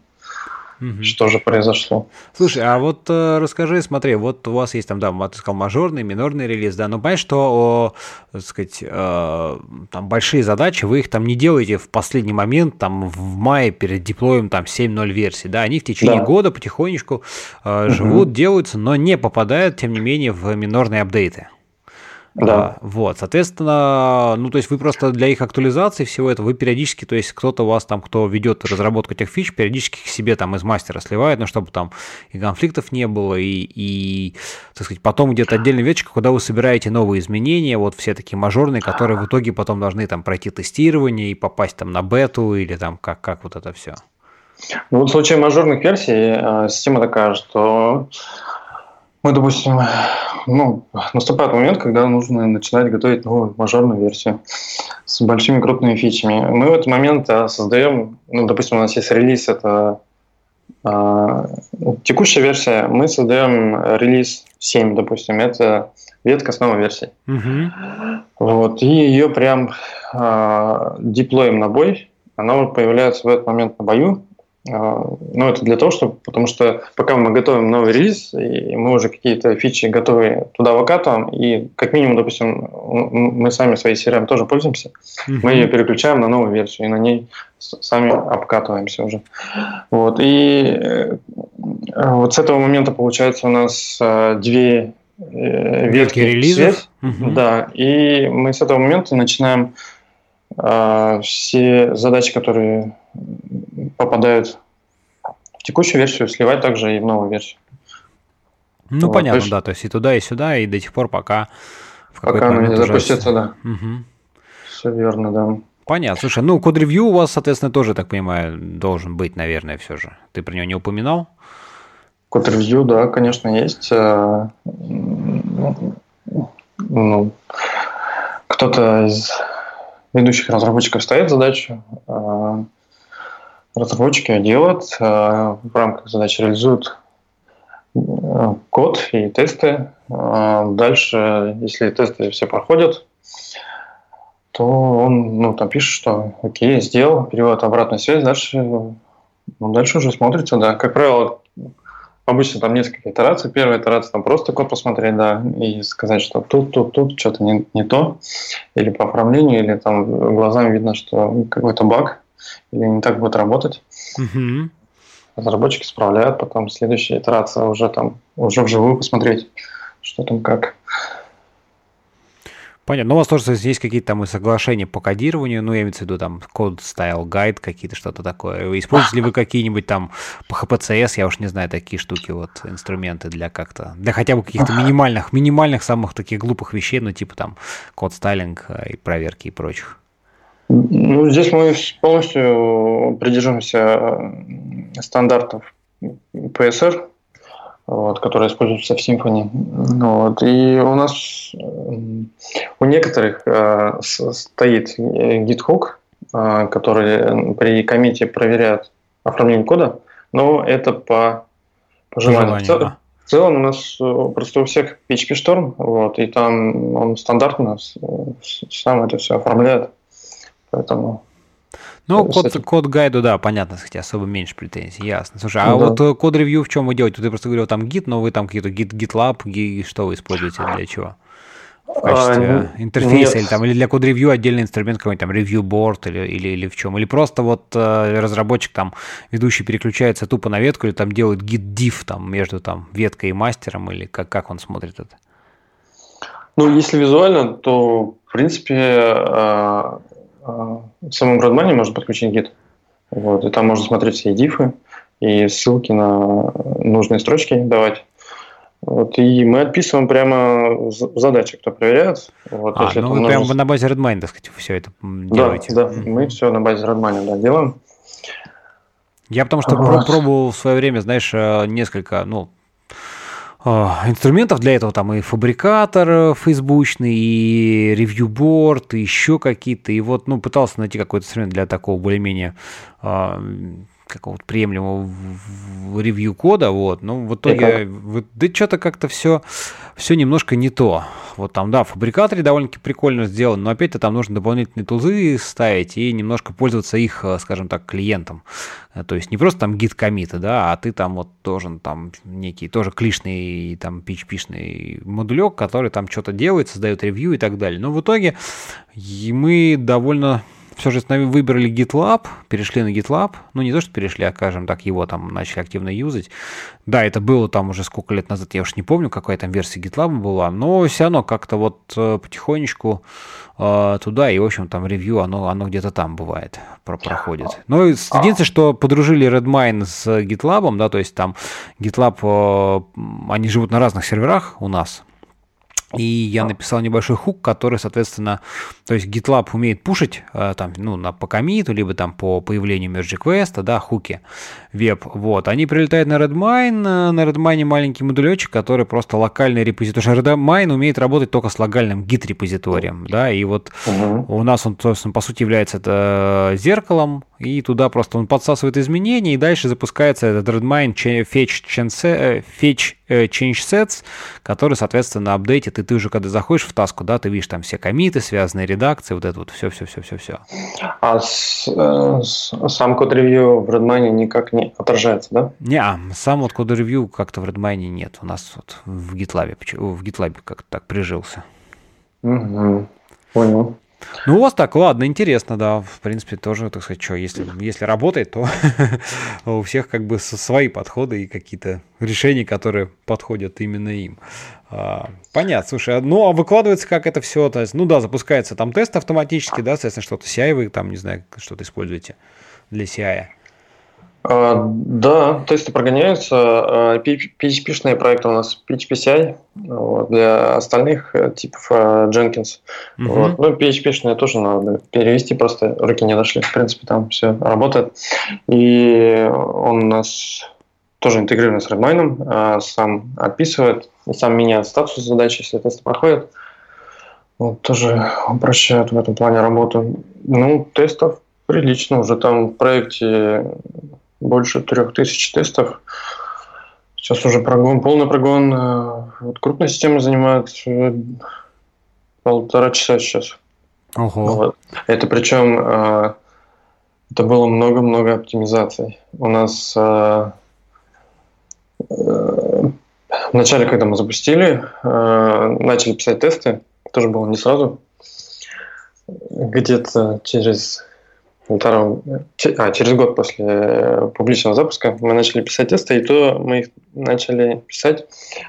угу. что же произошло. Слушай, а вот э, расскажи, смотри, вот у вас есть там, да, ты сказал, мажорный, минорный релиз, да, но понимаешь, что, о, так сказать, э, там большие задачи, вы их там не делаете в последний момент, там в мае перед диплоем там 7.0 версии, да, они в течение да. года потихонечку э, угу. живут, делаются, но не попадают, тем не менее, в минорные апдейты. Да. А, вот, соответственно, ну, то есть вы просто для их актуализации всего этого, вы периодически, то есть кто-то у вас там, кто ведет разработку этих фич, периодически к себе там из мастера сливает, ну, чтобы там и конфликтов не было, и, и так сказать, потом где-то отдельная веточка, куда вы собираете новые изменения, вот все такие мажорные, которые в итоге потом должны там пройти тестирование и попасть там на бету или там как, как вот это все. Ну, вот в случае мажорных версий э, система такая, что мы, допустим, ну, наступает момент, когда нужно начинать готовить новую мажорную версию с большими крупными фичами. Мы в этот момент а, создаем, ну, допустим, у нас есть релиз, это э, текущая версия, мы создаем релиз 7, допустим, это ветка с новой версией. Угу. Вот, и ее прям э, деплоим на бой, она появляется в этот момент на бою, а, ну, это для того, чтобы, потому что пока мы готовим новый релиз, и мы уже какие-то фичи готовы туда выкатываем, и как минимум, допустим, мы сами своей CRM тоже пользуемся, mm-hmm. мы ее переключаем на новую версию, и на ней сами обкатываемся уже. Вот, и э, вот с этого момента получается у нас э, две э, ветки релизов. Mm-hmm. Да, и мы с этого момента начинаем все задачи, которые попадают в текущую версию, сливать также и в новую версию. Ну, вот, понятно, то есть, да, то есть и туда, и сюда, и до тех пор, пока в пока она не уже... запустится, да. Угу. Все верно, да. Понятно. Слушай, ну, код-ревью у вас, соответственно, тоже, так понимаю, должен быть, наверное, все же. Ты про него не упоминал? Код-ревью, да, конечно, есть. Э, ну, кто-то из ведущих разработчиков ставит задачу, э, разработчики делают, э, в рамках задачи реализуют э, код и тесты. Э, дальше, если тесты все проходят, то он ну, там пишет, что окей, сделал, перевод обратную связь, дальше, ну, дальше уже смотрится, да. Как правило, обычно там несколько итераций. Первая итерация там просто код посмотреть, да, и сказать, что тут, тут, тут что-то не, не то, или по оформлению, или там глазами видно, что какой-то баг, или не так будет работать. Угу. Разработчики справляют, потом следующая итерация уже там, уже вживую посмотреть, что там как. Понятно. Но у вас тоже есть какие-то там и соглашения по кодированию, ну, я имею в виду там код style guide какие-то, что-то такое. Используете ли вы какие-нибудь там по HPCS, я уж не знаю, такие штуки, вот, инструменты для как-то, для хотя бы каких-то минимальных, минимальных самых таких глупых вещей, ну, типа там код стайлинг э, и проверки и прочих? Ну, здесь мы полностью придерживаемся э, стандартов PSR, вот, которые используются в Symfony. Вот. И у нас у некоторых э, стоит GitHook, э, который при комите проверяет оформление кода, но это по, по желанию. В, цел, да. в целом у нас э, просто у всех PHP Storm, вот, и там он стандартно сам это все оформляет. Поэтому ну, код, код гайду, да, понятно, кстати, особо меньше претензий, ясно. Слушай, а ну, вот да. код ревью в чем вы делаете? Ты просто говорил там гид, но вы там какие-то гид, GitLab, гид, что вы используете для чего? в качестве а, интерфейса нет. или там или для код-ревью отдельный инструмент какой-нибудь там review board или, или, или в чем? Или просто вот э, разработчик там ведущий переключается тупо на ветку или там делает git diff там между там веткой и мастером или как, как он смотрит это? Ну, если визуально, то в принципе э, э, в самом Redmine можно подключить git. Вот, и там можно смотреть все дифы и ссылки на нужные строчки давать. Вот, и мы отписываем прямо задачи, кто проверяет. Вот, а, ну вы множество... прямо на базе Redmine, так сказать, все это делаете? Да, да, мы все на базе Redmine да, делаем. Я потому что вот. пробовал в свое время, знаешь, э, несколько, ну, инструментов для этого, там и фабрикатор фейсбучный, и ревьюборд, и еще какие-то, и вот, ну, пытался найти какой-то инструмент для такого более-менее э, какого-то приемлемого ревью кода, вот, ну, в итоге, вот, да что-то как-то все, все немножко не то. Вот там, да, в фабрикаторе довольно-таки прикольно сделано, но опять-то там нужно дополнительные тулзы ставить и немножко пользоваться их, э, скажем так, клиентом. Э, то есть не просто там гид комита, да, а ты там вот должен там некий тоже клишный там PHP-шный модулек, который там что-то делает, создает ревью и так далее. Но в итоге мы довольно все же выбрали GitLab, перешли на GitLab. Ну, не то, что перешли, а, скажем так, его там начали активно юзать. Да, это было там уже сколько лет назад, я уж не помню, какая там версия GitLab была, но все равно как-то вот э, потихонечку э, туда, и, в общем, там ревью, оно, оно где-то там бывает, про проходит. Но ну, единственное, что подружили Redmine с GitLab, да, то есть там GitLab, э, они живут на разных серверах у нас, и я написал небольшой хук, который, соответственно, то есть GitLab умеет пушить э, там, ну, на, по комиту, либо там по появлению merge request, да, хуки веб. Вот. Они прилетают на Redmine, э, на Redmine маленький модулечек, который просто локальный репозиторий. Потому что Redmine умеет работать только с локальным git репозиторием, да, и вот угу. у нас он, собственно, по сути является это зеркалом, и туда просто он подсасывает изменения, и дальше запускается этот Redmine fetch, э, fetch change sets, который, соответственно, апдейтит, и ты уже, когда заходишь в таску, да, ты видишь там все комиты, связанные редакции, вот это вот все-все-все-все-все. А с, э, с, сам код-ревью в Redmine никак не отражается, да? Не, а сам вот код-ревью как-то в Redmine нет. У нас вот в GitLab, в GitLab как-то так прижился. Угу. Понял. Ну, у вас так, ладно, интересно, да. В принципе, тоже, так сказать, что, если, если работает, то у всех как бы свои подходы и какие-то решения, которые подходят именно им. А, понятно, слушай, ну, а выкладывается как это все? То есть, ну да, запускается там тест автоматически, да, соответственно, что-то CI вы там, не знаю, что-то используете для CI. А, да, тесты прогоняются. PHP-шные а, проекты у нас PHP-CI, вот, для остальных э, типов а, Jenkins. Угу. Вот. Ну, PHP-шные тоже надо перевести, просто руки не дошли. В принципе, там все работает. И он у нас тоже интегрирован с Redmine, сам отписывает, сам меняет статус задачи, если тесты проходят. Вот, тоже упрощает в этом плане работу. Ну, тестов прилично. Уже там в проекте больше трех тысяч тестов. Сейчас уже прогон, полный прогон. Э, вот крупная система занимает э, полтора часа сейчас. Ого. Вот. Это причем э, это было много-много оптимизаций. У нас вначале, когда мы запустили, начали писать тесты, тоже было не сразу. Где-то через полтора, а, через год после э, публичного запуска мы начали писать тесты, и то мы их начали писать,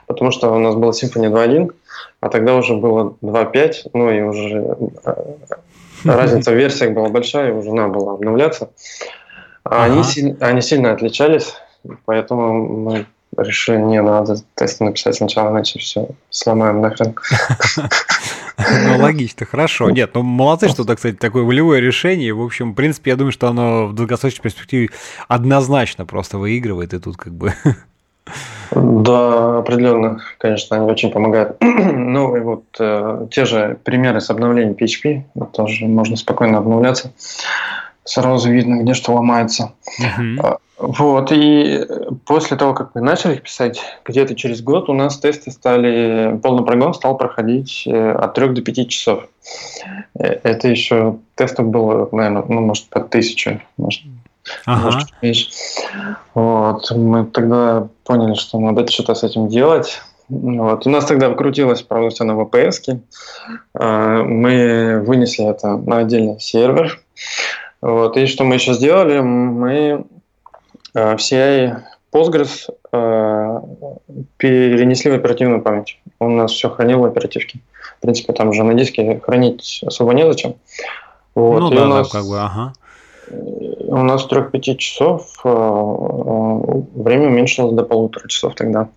потому что у нас было Symfony 2.1, а тогда уже было 2.5, ну и уже э, разница в версиях была большая, и уже надо было обновляться. А ага. они, они сильно отличались, поэтому мы решили, не надо тесты написать сначала, иначе все сломаем нахрен. Ну, логично, хорошо. Нет, ну, молодцы, что, так сказать, такое волевое решение. В общем, в принципе, я думаю, что оно в долгосрочной перспективе однозначно просто выигрывает, и тут как бы... Да, определенно, конечно, они очень помогают. ну и вот э, те же примеры с обновлением PHP, тоже можно спокойно обновляться. Сразу видно, где что ломается. Uh-huh. Вот, и после того, как мы начали их писать, где-то через год у нас тесты стали, полный прогон стал проходить э, от 3 до 5 часов. Э, это еще тестов было, наверное, ну, может, по тысячу, может, ага. может меньше. Вот, мы тогда поняли, что надо что-то с этим делать. Вот. У нас тогда вкрутилось, правда, все на VPS. А, мы вынесли это на отдельный сервер. Вот. И что мы еще сделали? Мы а, все Postgres э, перенесли в оперативную память. Он у нас все хранил в оперативке. В принципе, там же на диске хранить особо незачем. Вот. Ну и да, у нас, как бы, ага. У нас 3-5 часов э, э, время уменьшилось до полутора часов тогда.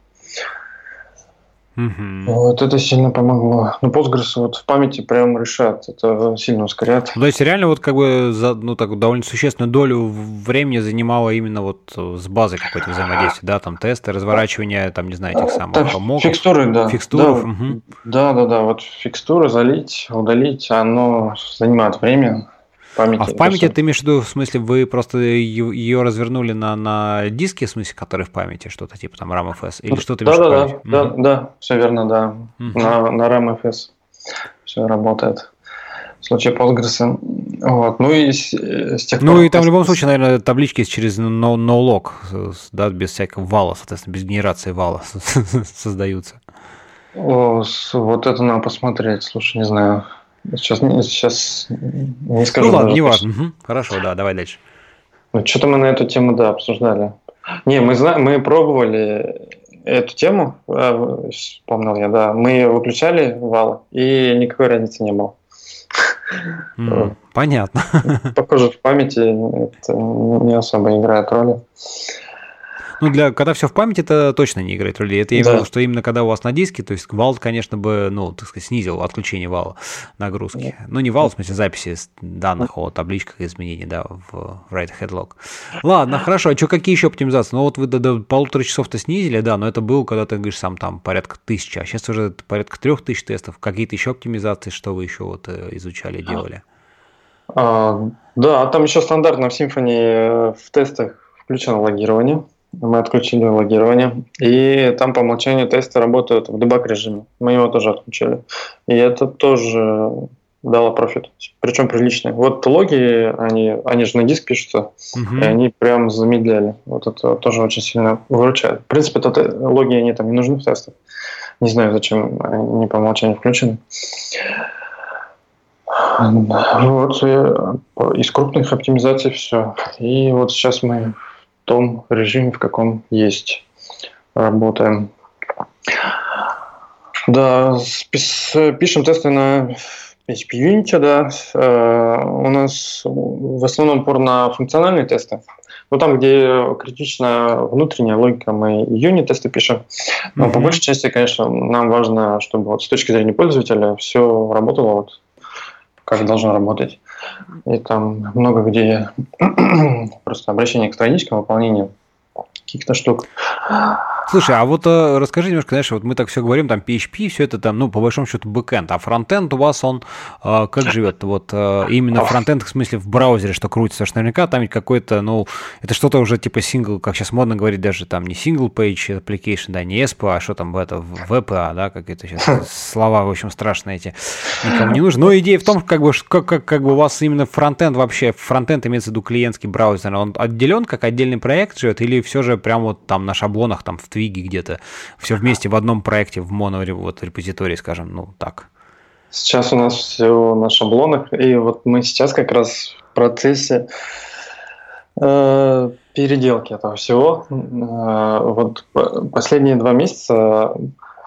Угу. Вот это сильно помогло. Ну, Postgres вот в памяти прям решат, это сильно ускоряет. Ну, то есть реально вот как бы за, ну, так, довольно существенную долю времени занимало именно вот с базой какой-то взаимодействия, да, там тесты, разворачивание, там, не знаю, этих самых там, Фикстуры, да. Фикстуров. Да, угу. да, да, да, вот фикстуры залить, удалить, оно занимает время памяти. А в памяти ты имеешь в виду, в смысле, вы просто ее развернули на, на диске, в смысле, который в памяти, что-то типа там RAMFS, или что ты да, да, да, да, да, все верно, да, на, на RAMFS все работает. В случае Postgres. Вот. Ну и с, с тех Ну и там в любом случае, наверное, таблички через no, no log, да, без всякого вала, соответственно, без генерации вала создаются. О, вот это надо посмотреть, слушай, не знаю. Сейчас, сейчас не скажу. Ну ладно, не важно. Угу. Хорошо, да, давай дальше. Ну, что-то мы на эту тему, да, обсуждали. Не, мы, знаем, мы пробовали эту тему, а, вспомнил я, да. Мы выключали вал, и никакой разницы не было. Mm, понятно. Похоже, в памяти это не особо играет роли. Ну, для, когда все в памяти, это точно не играет роли. Это я имею в виду, что именно когда у вас на диске, то есть вал, конечно, бы, ну, так сказать, снизил отключение вала нагрузки. Да. Ну, не вал, в смысле записи данных о табличках изменений, да, в write headlog. Ладно, хорошо. А что, какие еще оптимизации? Ну, вот вы до, до полутора часов-то снизили, да, но это было, когда ты говоришь, сам там порядка тысячи, а сейчас уже порядка трех тысяч тестов. Какие-то еще оптимизации, что вы еще вот э, изучали, делали? А, да, там еще стандартно в Symfony э, в тестах включено логирование мы отключили логирование. И там по умолчанию тесты работают в дебаг режиме. Мы его тоже отключили. И это тоже дало профит. Причем приличный. Вот логи, они, они же на диск пишутся, угу. и они прям замедляли. Вот это тоже очень сильно выручает. В принципе, это, логи, они там не нужны в тестах. Не знаю, зачем они по умолчанию включены. Вот, из крупных оптимизаций все. И вот сейчас мы том режиме, в каком есть. Работаем. Да, пишем тесты на PHP Unity, да. Э, у нас в основном упор на функциональные тесты. Но там, где критична внутренняя логика, мы юнит-тесты пишем. Но mm-hmm. по большей части, конечно, нам важно, чтобы вот с точки зрения пользователя все работало вот как должно работать. И там много где просто обращение к страничкам, выполнение каких-то штук. Слушай, а вот э, расскажи немножко, знаешь, вот мы так все говорим, там PHP, все это там, ну, по большому счету, бэкэнд, а фронтенд у вас он э, как живет? Вот э, именно фронтенд, в смысле, в браузере, что крутится, что наверняка там какой-то, ну, это что-то уже типа сингл, как сейчас модно говорить, даже там не single page application, да, не SPA, а что там это, VPA, да, как это сейчас слова, в общем, страшные эти, никому не нужны. Но идея в том, как бы, как, как, как бы у вас именно фронтенд вообще, фронтенд имеется в виду клиентский браузер, он отделен как отдельный проект живет или все же прям вот там на шаблонах, там в Твиге где-то, все вместе в одном проекте, в моно вот, репозитории, скажем, ну так. Сейчас у нас все на шаблонах, и вот мы сейчас как раз в процессе э, переделки этого всего. Э, вот последние два месяца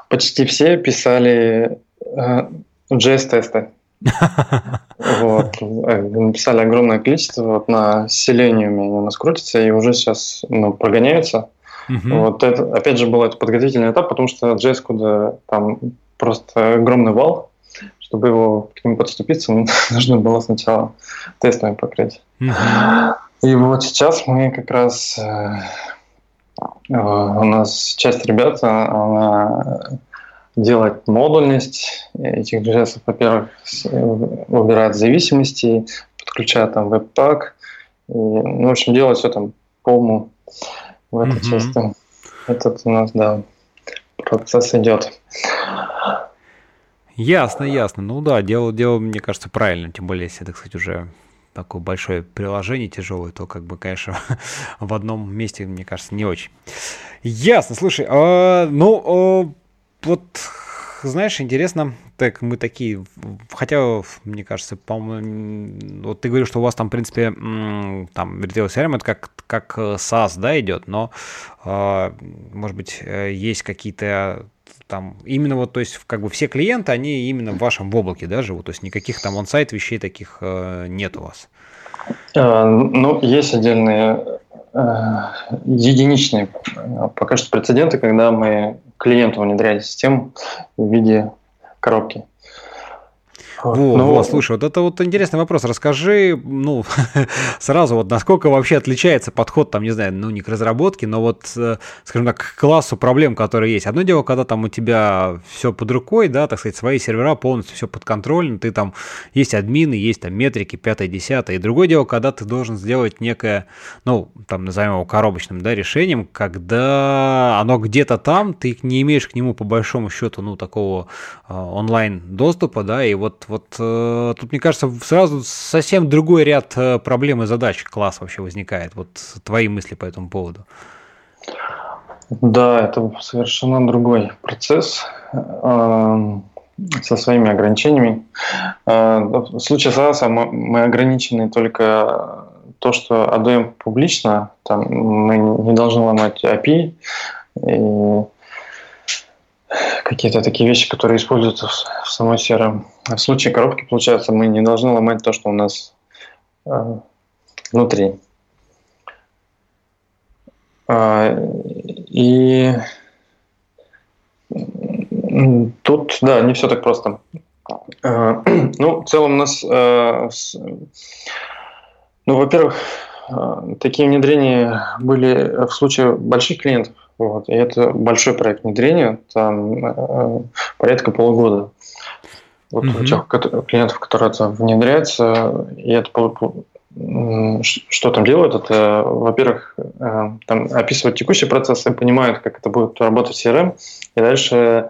почти все писали э, JS-тесты. Вот. Написали огромное количество вот на Selenium, они у нас крутятся и уже сейчас ну, прогоняются. Угу. Вот это, опять же, был это подготовительный этап, потому что JS куда там просто огромный вал, чтобы его к нему подступиться, нужно было сначала тестами покрыть. Угу. И вот сейчас мы как раз э, э, у нас часть ребят, она делать модульность этих JS, во-первых, выбирать зависимости, подключать там веб-пак, и, ну, в общем, делать все там по уму в этой mm-hmm. части. Этот у нас, да, процесс идет. Ясно, ясно. Ну да, дело, дело, мне кажется, правильно, тем более, если, так сказать, уже такое большое приложение тяжелое, то как бы, конечно, в одном месте, мне кажется, не очень. Ясно, слушай, а, ну, а, вот знаешь, интересно, так мы такие, хотя, мне кажется, по-моему, вот ты говоришь, что у вас там, в принципе, там ритейл CRM это как, как SaaS, да, идет, но, а, может быть, э, есть какие-то там именно вот, то есть как бы все клиенты, они именно в вашем в облаке, да, живут, то есть никаких там он-сайт вещей таких э, нет у вас? Ну, есть отдельные э, единичные пока что прецеденты, когда мы клиенту внедряли систему в виде коробки. Во, ну, во, слушай, вот это вот интересный вопрос. Расскажи, ну, сразу вот, насколько вообще отличается подход, там, не знаю, ну, не к разработке, но вот, э, скажем так, к классу проблем, которые есть. Одно дело, когда там у тебя все под рукой, да, так сказать, свои сервера полностью все под контролем, ты там, есть админы, есть там метрики, пятое, десятое. И другое дело, когда ты должен сделать некое, ну, там, назовем его коробочным, да, решением, когда оно где-то там, ты не имеешь к нему, по большому счету, ну, такого э, онлайн доступа, да, и вот вот э, тут, мне кажется, сразу совсем другой ряд э, проблем и задач класс вообще возникает. Вот твои мысли по этому поводу. Да, это совершенно другой процесс э, со своими ограничениями. Э, в случае SaaS мы, мы ограничены только то, что отдаем публично, там мы не должны ломать API, и какие-то такие вещи, которые используются в, самой CRM. А в случае коробки, получается, мы не должны ломать то, что у нас э, внутри. Э, и тут, да, не все так просто. Э, ну, в целом у нас, э, с, ну, во-первых, э, такие внедрения были в случае больших клиентов. Вот. И это большой проект внедрения, там э, порядка полугода. Вот mm-hmm. у тех клиентов, которые это внедряются, и это что там делают, это, во-первых, э, там описывают текущие процессы, понимают, как это будет работать в CRM, и дальше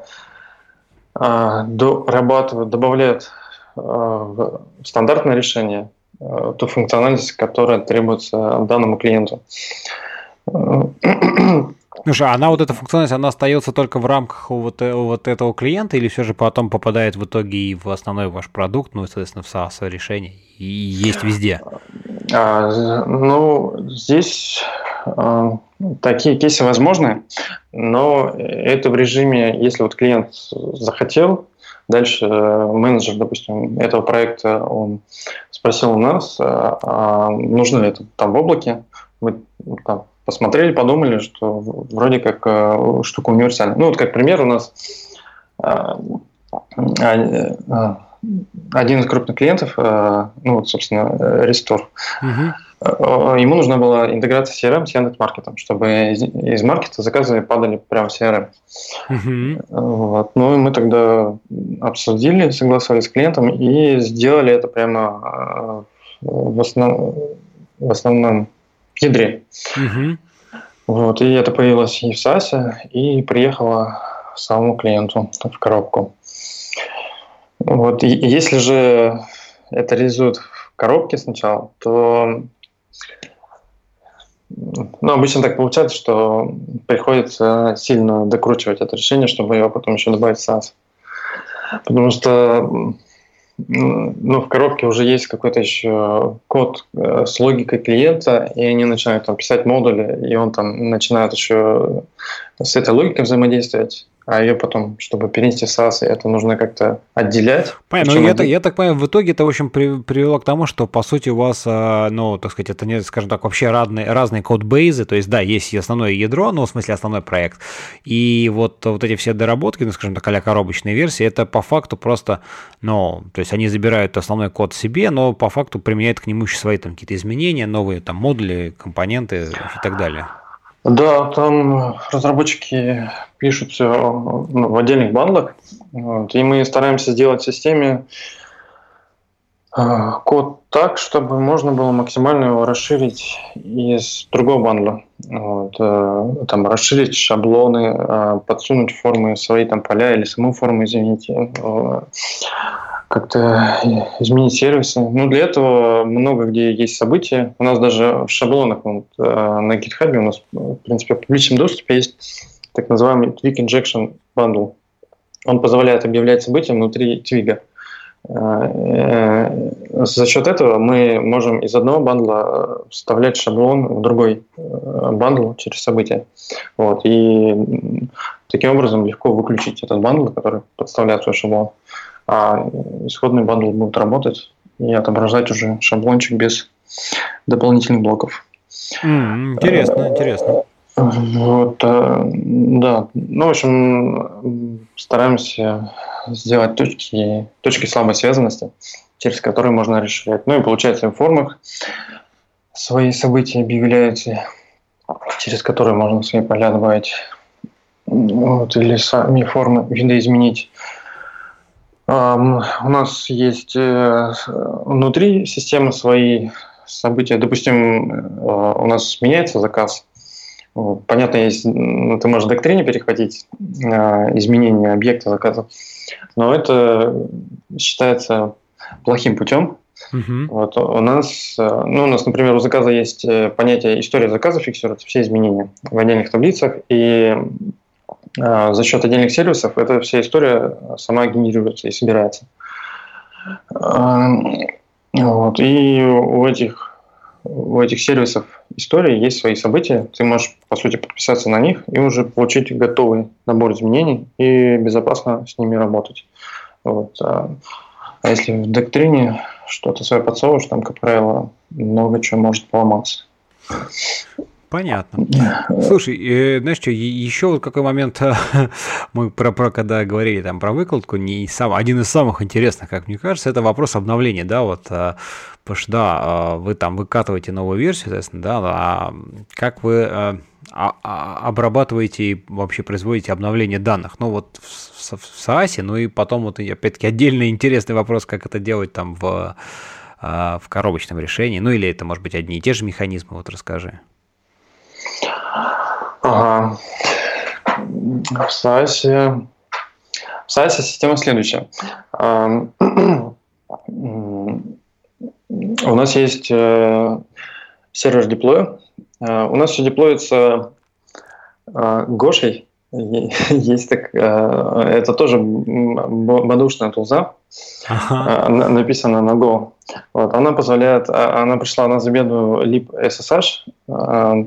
э, дорабатывают, добавляют э, в стандартное решение ту функциональность, которая требуется данному клиенту. Слушай, она вот эта функциональность, она остается только в рамках вот, э, вот этого клиента или все же потом попадает в итоге и в основной ваш продукт, ну, соответственно, в SaaS решение, и есть везде? А, ну, здесь а, такие кейсы возможны, но это в режиме, если вот клиент захотел, дальше э, менеджер, допустим, этого проекта, он спросил у нас, а, а нужно ли это там в облаке, мы там, посмотрели, подумали, что вроде как э, штука универсальная. Ну вот как пример у нас э, э, один из крупных клиентов, ну вот, собственно, Restore, угу. ему нужна была интеграция CRM с Яндекс.Маркетом, чтобы из, из маркета заказы падали прямо в CRM. Угу. Вот. Ну и мы тогда обсудили, согласовались с клиентом и сделали это прямо в, основ, в основном ядре. Угу. Вот, и это появилось и в САСе, и приехало самому клиенту в коробку. Вот, и если же это реализуют в коробке сначала, то ну, обычно так получается, что приходится сильно докручивать это решение, чтобы его потом еще добавить в SaaS. Потому что ну, в коробке уже есть какой-то еще код э, с логикой клиента, и они начинают там писать модули, и он там начинает еще с этой логикой взаимодействовать а ее потом, чтобы перенести в SaaS, это нужно как-то отделять. Понятно, но ну, я, так, я так понимаю, в итоге это, в общем, при, привело к тому, что, по сути, у вас, а, ну, так сказать, это, не, скажем так, вообще разные, разные кодбейзы, то есть, да, есть основное ядро, ну, в смысле, основной проект, и вот, вот эти все доработки, ну, скажем так, а коробочные версии, это по факту просто, ну, то есть, они забирают основной код себе, но по факту применяют к нему еще свои там какие-то изменения, новые там модули, компоненты и так далее. Да, там разработчики пишут все ну, в отдельных бандлах, вот, и мы стараемся сделать в системе э, код так, чтобы можно было максимально его расширить из другого бандла. Вот, э, там расширить шаблоны, э, подсунуть формы свои там поля или саму форму, извините как-то изменить сервисы. Ну, для этого много где есть события. У нас даже в шаблонах вот, э, на GitHub у нас, в принципе, в публичном доступе есть так называемый Twig Injection Bundle. он позволяет объявлять события внутри Twig а. За счет этого мы можем из одного bundle а вставлять шаблон в другой bundle через события. Вот. И таким образом легко выключить этот bundle, который подставляет свой шаблон. А исходный bundle будет работать и отображать уже шаблончик без дополнительных блоков. Mm, интересно, интересно. Вот, э, да. Ну, в общем, стараемся сделать точки, точки слабой связанности, через которые можно расширять. Ну и получается в формах свои события объявляете, через которые можно свои поля добавить. Вот, или сами формы видоизменить. У нас есть э, внутри системы свои события. Допустим, э, у нас меняется заказ. Понятно, есть, ну, ты можешь в доктрине перехватить э, изменение объекта заказа, но это считается плохим путем. Uh-huh. Вот у нас, э, ну, у нас, например, у заказа есть понятие история заказа фиксируется все изменения в отдельных таблицах, и э, за счет отдельных сервисов эта вся история сама генерируется и собирается. Вот. И у этих, у этих сервисов истории есть свои события. Ты можешь, по сути, подписаться на них и уже получить готовый набор изменений и безопасно с ними работать. Вот. А, а если в доктрине что-то свое подсовываешь, там, как правило, много чего может поломаться. Понятно. Слушай, э, знаешь что, еще вот какой момент мы про, про когда говорили там про выкладку, не сам, один из самых интересных, как мне кажется, это вопрос обновления, да, вот, э, потому что, да, э, вы там выкатываете новую версию, соответственно, да, а как вы а, а, обрабатываете и вообще производите обновление данных, ну вот в, в, в SaaS, ну и потом вот опять-таки отдельный интересный вопрос, как это делать там в, в коробочном решении, ну или это может быть одни и те же механизмы, вот расскажи. Ага. В SaaS система следующая. У нас есть э, сервер деплоя. Э, у нас все деплоится э, Гошей. Есть так, это тоже бадушная тулза, ага. написана на Go. Вот, она позволяет, она пришла на замену lib SSH,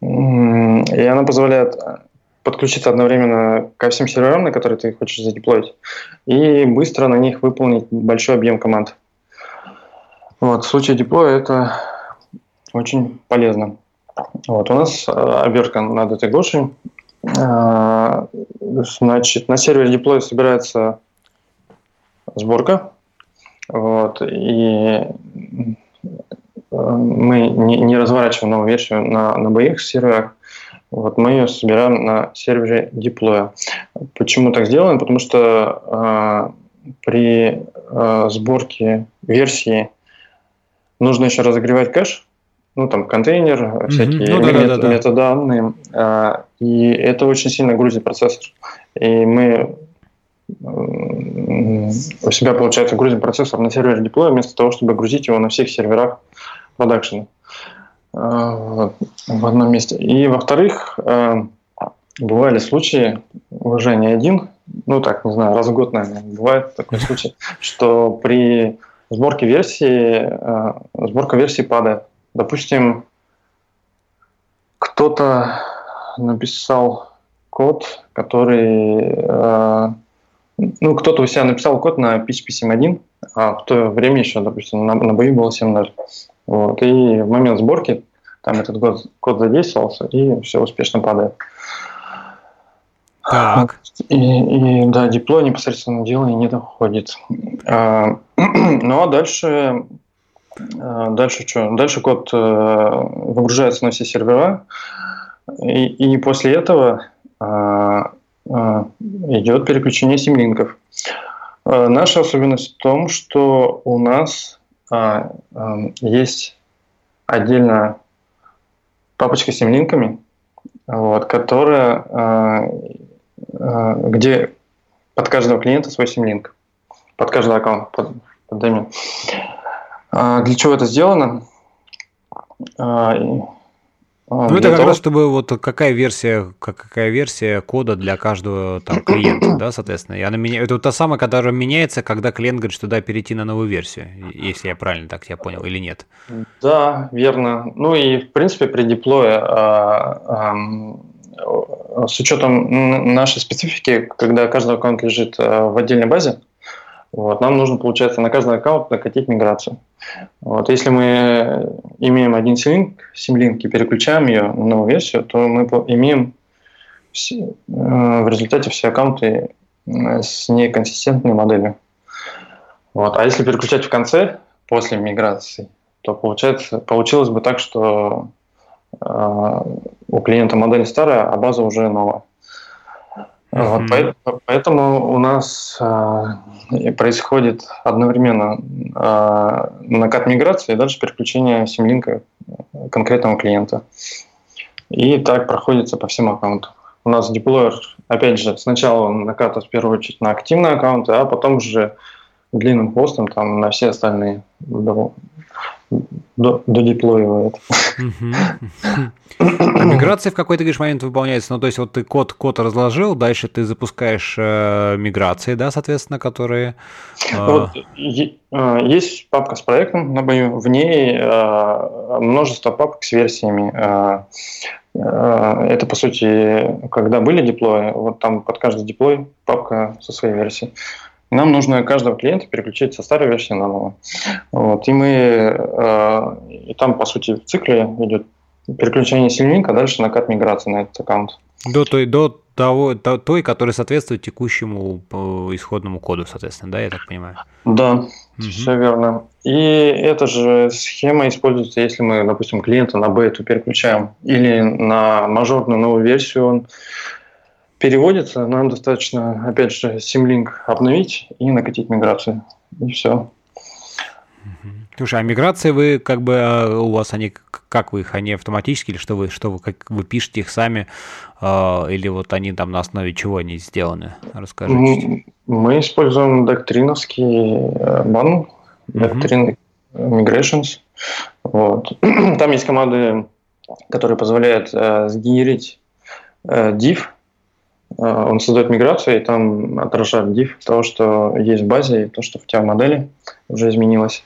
и она позволяет подключиться одновременно ко всем серверам, на которые ты хочешь задеплоить, и быстро на них выполнить большой объем команд. Вот, в случае деплоя это очень полезно. Вот, у нас э, обертка над этой гошей. Э, значит, на сервере деплоя собирается сборка. Вот, и мы не, не разворачиваем новую версию на, на BX серверах, вот мы ее собираем на сервере деплоя. Почему так сделано? Потому что э, при э, сборке версии нужно еще разогревать кэш, ну там контейнер, всякие mm-hmm. ну, да, мет, да, да, метаданные, э, и это очень сильно грузит процессор. И мы у себя, получается, грузим процессор на сервере деплоя вместо того, чтобы грузить его на всех серверах продакшена в одном месте. И, во-вторых, э, бывали случаи, уже не один, ну так, не знаю, раз в год, наверное, бывает такой случай, что при сборке версии, э, сборка версии падает. Допустим, кто-то написал код, который... Э, ну, кто-то у себя написал код на PHP 7.1, а в то время еще, допустим, на, на BOE было 7.0. Вот, и в момент сборки там этот код, код задействовался, и все успешно падает. Так. И, и да, дипло непосредственно дело не доходит. А, ну а дальше, а, дальше что? Дальше код а, выгружается на все сервера, и, и после этого а, а, идет переключение симлинков. А, наша особенность в том, что у нас есть отдельно папочка с линками, вот, которая, а, а, где под каждого клиента свой симлинк, под каждый аккаунт, под, под домен. А, для чего это сделано? А, Ну, это как того... раз, чтобы вот какая версия, какая версия кода для каждого там клиента, да, соответственно. И она меня... Это вот та самая, которая меняется, когда клиент говорит, что да, перейти на новую версию, если я правильно так тебя понял или нет. Да, верно. Ну и, в принципе, при деплое а, а, с учетом нашей специфики, когда каждый аккаунт лежит а, в отдельной базе, вот, нам нужно, получается, на каждый аккаунт накатить миграцию. Вот, если мы имеем один симлинк, симлинк и переключаем ее на новую версию, то мы имеем все, э, в результате все аккаунты э, с неконсистентной моделью. Вот. А если переключать в конце, после миграции, то получается, получилось бы так, что э, у клиента модель старая, а база уже новая. Вот, поэтому, поэтому у нас э, происходит одновременно э, накат миграции и дальше переключение симлинка конкретного клиента. И так проходится по всем аккаунтам. У нас деплойер, опять же, сначала он накатывает в первую очередь на активные аккаунты, а потом уже длинным хвостом там на все остальные додеплоивает. А миграция в какой-то, говоришь, момент выполняется? Ну, то есть вот ты код, код разложил, дальше ты запускаешь э, миграции, да, соответственно, которые... Э... Вот, э, есть папка с проектом на бою, в ней э, множество папок с версиями. Э, это, по сути, когда были деплои, вот там под каждый деплой папка со своей версией. Нам нужно каждого клиента переключить со старой версии на новую. Вот. И мы, э, и там, по сути, в цикле идет переключение сильника, а дальше накат миграции на этот аккаунт. До той, до того, до той, которая соответствует текущему э, исходному коду, соответственно, да, я так понимаю? Да, угу. все верно. И эта же схема используется, если мы, допустим, клиента на бету переключаем или на мажорную новую версию, он переводится, нам достаточно, опять же, симлинк обновить и накатить миграцию. И все. Слушай, а миграции вы как бы а, у вас они как вы их они автоматически или что вы что вы как вы пишете их сами а, или вот они там на основе чего они сделаны? Расскажите. Мы используем доктриновский э, бан, доктрин migrations. Вот. Там есть команды, которые позволяют э, сгенерить э, div он создает миграцию, и там отражает div того, что есть в базе, и то, что в тебя модели уже изменилось.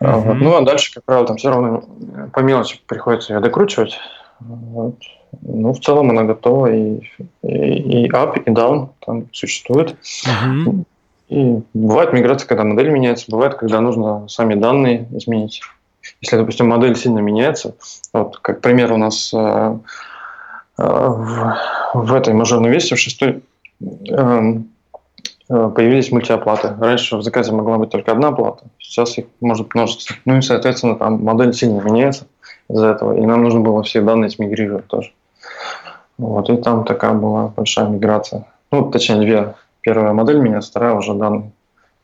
Uh-huh. Вот. Ну, а дальше, как правило, там все равно по мелочи приходится ее докручивать. Вот. Ну, в целом она готова, и, и, и up, и down там существует. Uh-huh. И бывает миграция, когда модель меняется, бывает, когда нужно сами данные изменить. Если, допустим, модель сильно меняется, вот, как пример у нас э, в, в этой мажорной версии, в шестой, эм, э, появились мультиоплаты. Раньше в заказе могла быть только одна оплата, сейчас их может множество. Ну и, соответственно, там модель сильно меняется из-за этого, и нам нужно было все данные смигрировать тоже. Вот, и там такая была большая миграция. Ну, точнее, две. Первая модель меняется, вторая уже данные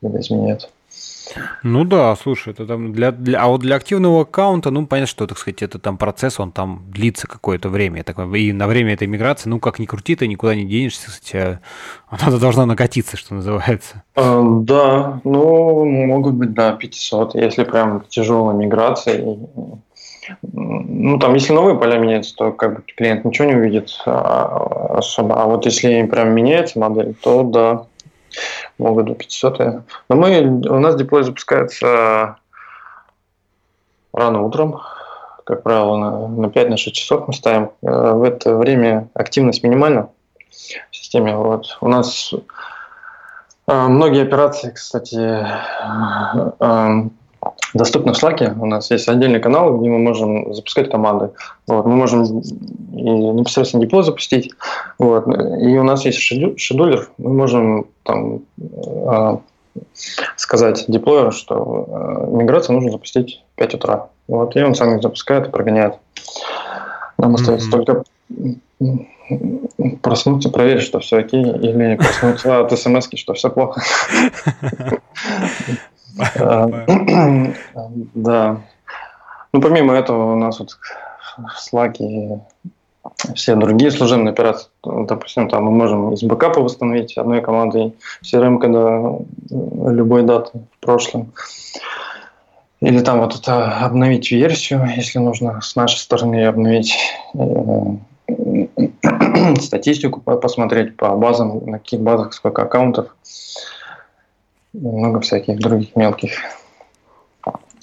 изменяется. Ну да, слушай, это там для, для, а вот для активного аккаунта, ну понятно, что, так сказать, это там процесс, он там длится какое-то время. Так, и на время этой миграции, ну как ни крути, ты никуда не денешься, кстати, она должна накатиться, что называется. А, да, ну могут быть, да, 500, если прям тяжелая миграция. Ну, там, если новые поля меняются, то как бы клиент ничего не увидит а, особо. А вот если прям меняется модель, то да, могут до 500. Но мы, у нас деплой запускается рано утром, как правило, на, на 5-6 часов мы ставим. Э, в это время активность минимальна в системе. Вот. У нас э, многие операции, кстати, доступны в Slack. У нас есть отдельный канал, где мы можем запускать команды. Вот, мы можем и непосредственно дипло запустить. Вот, и у нас есть шедулер. Мы можем там, э, сказать деплойеру, что э, миграцию нужно запустить в 5 утра. Вот, и он сам их запускает и прогоняет. Нам остается mm-hmm. только проснуться, проверить, что все окей, или проснуться от смс, что все плохо. Да. Ну, помимо этого, у нас вот в Slack все другие служебные операции, допустим, там мы можем из бэкапа восстановить одной командой CRM, когда любой даты в прошлом. Или там вот это обновить версию, если нужно с нашей стороны обновить статистику посмотреть по базам, на каких базах сколько аккаунтов, много всяких других мелких.